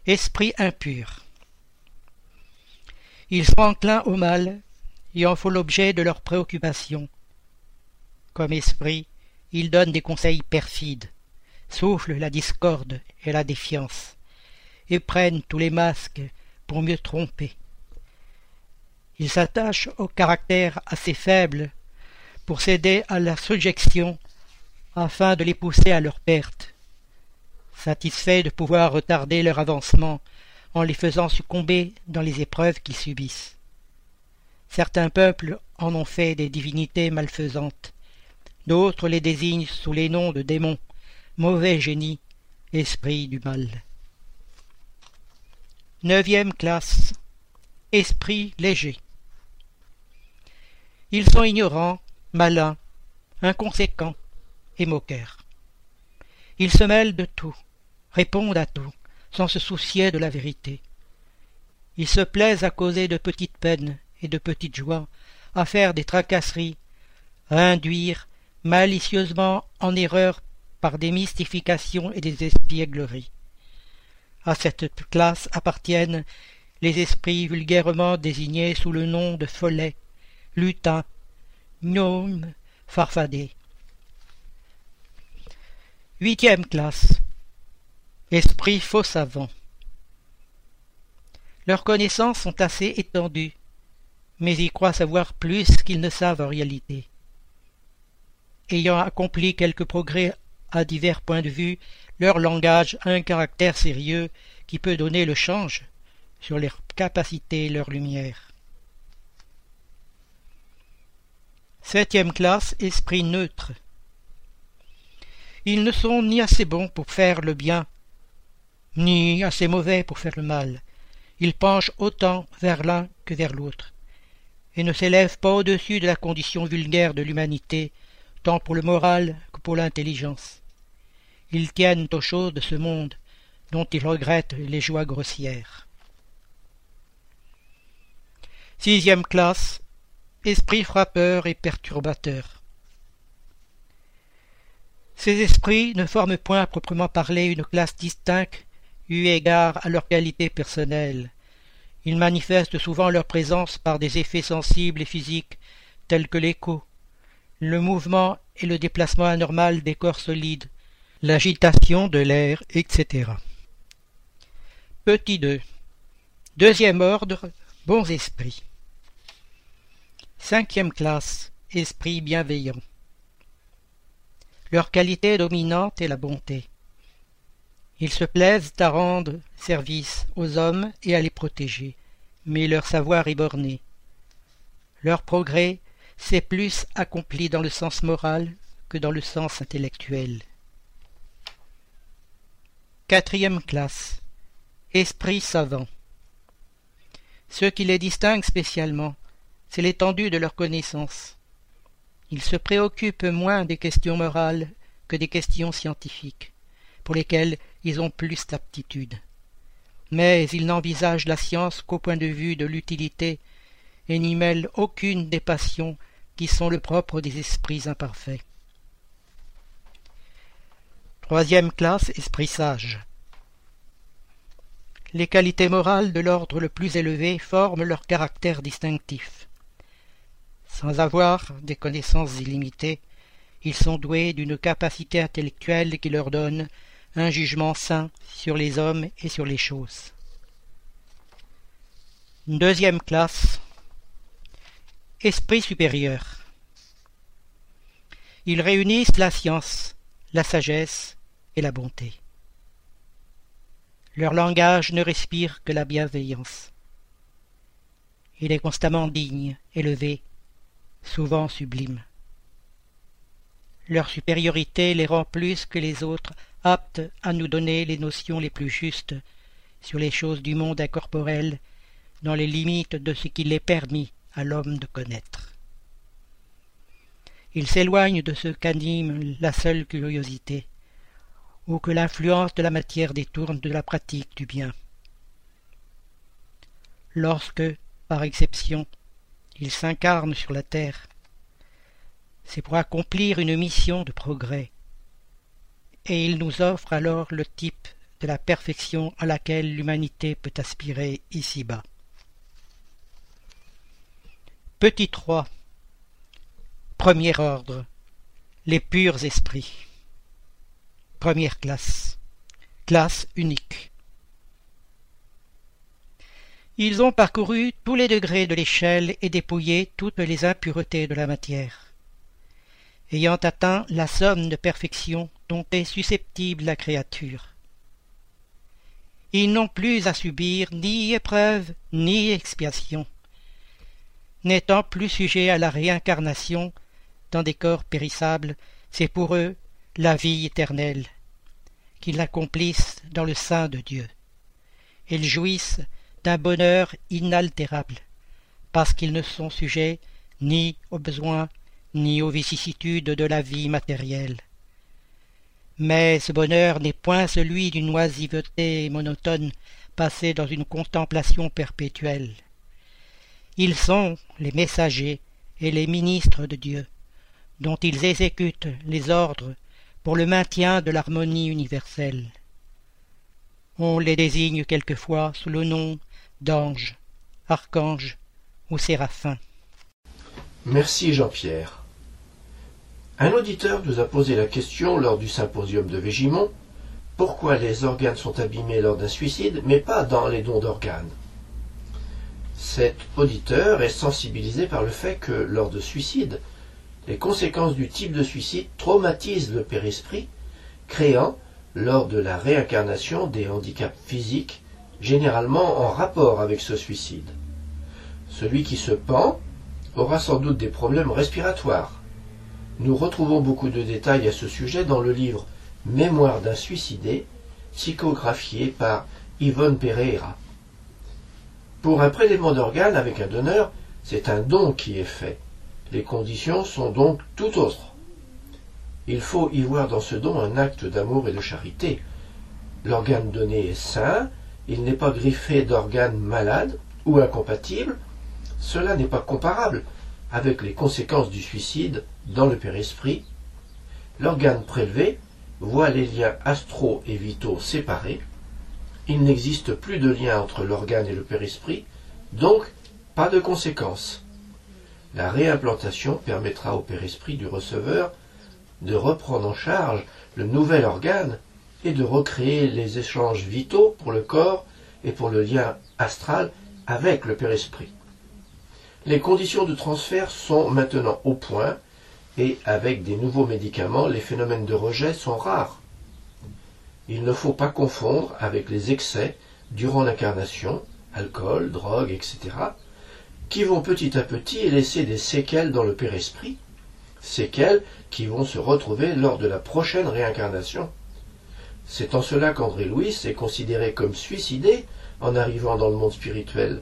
esprit impur. Ils sont enclins au mal et en font l'objet de leurs préoccupations. Comme esprit, ils donnent des conseils perfides, soufflent la discorde et la défiance, et prennent tous les masques pour mieux tromper. Ils s'attachent au caractère assez faible pour céder à la subjection afin de les pousser à leur perte, satisfaits de pouvoir retarder leur avancement en les faisant succomber dans les épreuves qu'ils subissent. Certains peuples en ont fait des divinités malfaisantes, d'autres les désignent sous les noms de démons, mauvais génies, esprits du mal. Neuvième classe. Esprit léger. Ils sont ignorants malins, inconséquents et. Ils se mêlent de tout, répondent à tout, sans se soucier de la vérité. Ils se plaisent à causer de petites peines et de petites joies, à faire des tracasseries, à induire malicieusement en erreur par des mystifications et des espiègleries. À cette classe appartiennent les esprits vulgairement désignés sous le nom de follets, lutins, gnomes, farfadets. Huitième classe. Esprits faux savants. Leurs connaissances sont assez étendues, mais ils croient savoir plus qu'ils ne savent en réalité. Ayant accompli quelques progrès à divers points de vue, leur langage a un caractère sérieux qui peut donner le change sur leurs capacités et leur lumière. Septième classe, esprit neutre. Ils ne sont ni assez bons pour faire le bien, ni assez mauvais pour faire le mal. Ils penchent autant vers l'un que vers l'autre, et ne s'élèvent pas au-dessus de la condition vulgaire de l'humanité, tant pour le moral que pour l'intelligence. Ils tiennent aux choses de ce monde, dont ils regrettent les joies grossières. Sixième classe, esprit frappeur et perturbateur. Ces esprits ne forment point à proprement parler une classe distincte eu égard à leurs qualités personnelles. Ils manifestent souvent leur présence par des effets sensibles et physiques tels que l'écho, le mouvement et le déplacement anormal des corps solides, l'agitation de l'air, etc. Petit 2. Deuxième ordre, bons esprits. Cinquième classe, esprit bienveillant. Leur qualité dominante est la bonté. Ils se plaisent à rendre service aux hommes et à les protéger, mais leur savoir est borné. Leur progrès s'est plus accompli dans le sens moral que dans le sens intellectuel. Quatrième classe. Esprit savant. Ce qui les distingue spécialement, c'est l'étendue de leurs connaissances. Ils se préoccupent moins des questions morales que des questions scientifiques pour lesquels ils ont plus d'aptitude. Mais ils n'envisagent la science qu'au point de vue de l'utilité et n'y mêlent aucune des passions qui sont le propre des esprits imparfaits. Troisième classe, esprit sage. Les qualités morales de l'ordre le plus élevé forment leur caractère distinctif. Sans avoir des connaissances illimitées, ils sont doués d'une capacité intellectuelle qui leur donne un jugement sain sur les hommes et sur les choses. Deuxième classe. Esprit supérieur. Ils réunissent la science, la sagesse et la bonté. Leur langage ne respire que la bienveillance. Il est constamment digne, élevé, souvent sublime. Leur supériorité les rend plus que les autres apte à nous donner les notions les plus justes sur les choses du monde incorporel dans les limites de ce qu'il est permis à l'homme de connaître. Il s'éloigne de ce qu'anime la seule curiosité, ou que l'influence de la matière détourne de la pratique du bien. Lorsque, par exception, il s'incarne sur la terre, c'est pour accomplir une mission de progrès, et il nous offre alors le type de la perfection à laquelle l'humanité peut aspirer ici-bas. Petit 3 Premier ordre Les purs esprits. Première classe. Classe unique. Ils ont parcouru tous les degrés de l'échelle et dépouillé toutes les impuretés de la matière ayant atteint la somme de perfection dont est susceptible la créature. Ils n'ont plus à subir ni épreuve ni expiation. N'étant plus sujets à la réincarnation dans des corps périssables, c'est pour eux la vie éternelle, qu'ils l'accomplissent dans le sein de Dieu. Ils jouissent d'un bonheur inaltérable, parce qu'ils ne sont sujets ni aux besoins ni aux vicissitudes de la vie matérielle. Mais ce bonheur n'est point celui d'une oisiveté monotone passée dans une contemplation perpétuelle. Ils sont les messagers et les ministres de Dieu, dont ils exécutent les ordres pour le maintien de l'harmonie universelle. On les désigne quelquefois sous le nom d'anges, archanges ou séraphins. Merci Jean-Pierre. Un auditeur nous a posé la question lors du symposium de Végimont pourquoi les organes sont abîmés lors d'un suicide, mais pas dans les dons d'organes. Cet auditeur est sensibilisé par le fait que lors de suicide, les conséquences du type de suicide traumatisent le périsprit, créant, lors de la réincarnation, des handicaps physiques, généralement en rapport avec ce suicide. Celui qui se pend aura sans doute des problèmes respiratoires. Nous retrouvons beaucoup de détails à ce sujet dans le livre Mémoire d'un suicidé, psychographié par Yvonne Pereira. Pour un prélèvement d'organes avec un donneur, c'est un don qui est fait. Les conditions sont donc tout autres. Il faut y voir dans ce don un acte d'amour et de charité. L'organe donné est sain, il n'est pas griffé d'organes malades ou incompatibles. Cela n'est pas comparable avec les conséquences du suicide dans le périsprit. L'organe prélevé voit les liens astro et vitaux séparés, il n'existe plus de lien entre l'organe et le périsprit, donc pas de conséquences. La réimplantation permettra au périsprit du receveur de reprendre en charge le nouvel organe et de recréer les échanges vitaux pour le corps et pour le lien astral avec le périsprit. Les conditions de transfert sont maintenant au point et avec des nouveaux médicaments, les phénomènes de rejet sont rares. Il ne faut pas confondre avec les excès durant l'incarnation, alcool, drogue, etc., qui vont petit à petit laisser des séquelles dans le père-esprit, séquelles qui vont se retrouver lors de la prochaine réincarnation. C'est en cela qu'André Louis est considéré comme suicidé en arrivant dans le monde spirituel.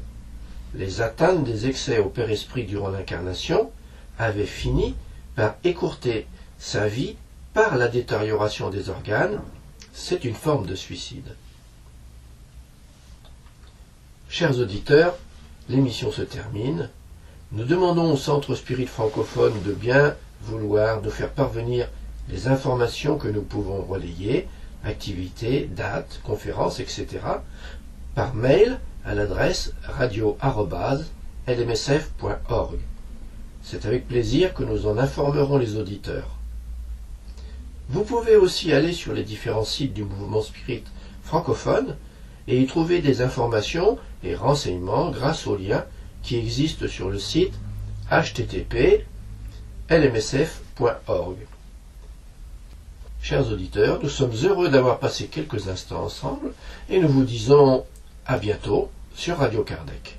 Les atteintes des excès au père-esprit durant l'incarnation avaient fini par écourter sa vie par la détérioration des organes, c'est une forme de suicide. Chers auditeurs, l'émission se termine. Nous demandons au Centre Spirit francophone de bien vouloir nous faire parvenir les informations que nous pouvons relayer, activités, dates, conférences, etc., par mail à l'adresse radio-lmsf.org. C'est avec plaisir que nous en informerons les auditeurs. Vous pouvez aussi aller sur les différents sites du mouvement spirit francophone et y trouver des informations et renseignements grâce aux liens qui existent sur le site http lmsf.org. Chers auditeurs, nous sommes heureux d'avoir passé quelques instants ensemble et nous vous disons à bientôt sur Radio Kardec.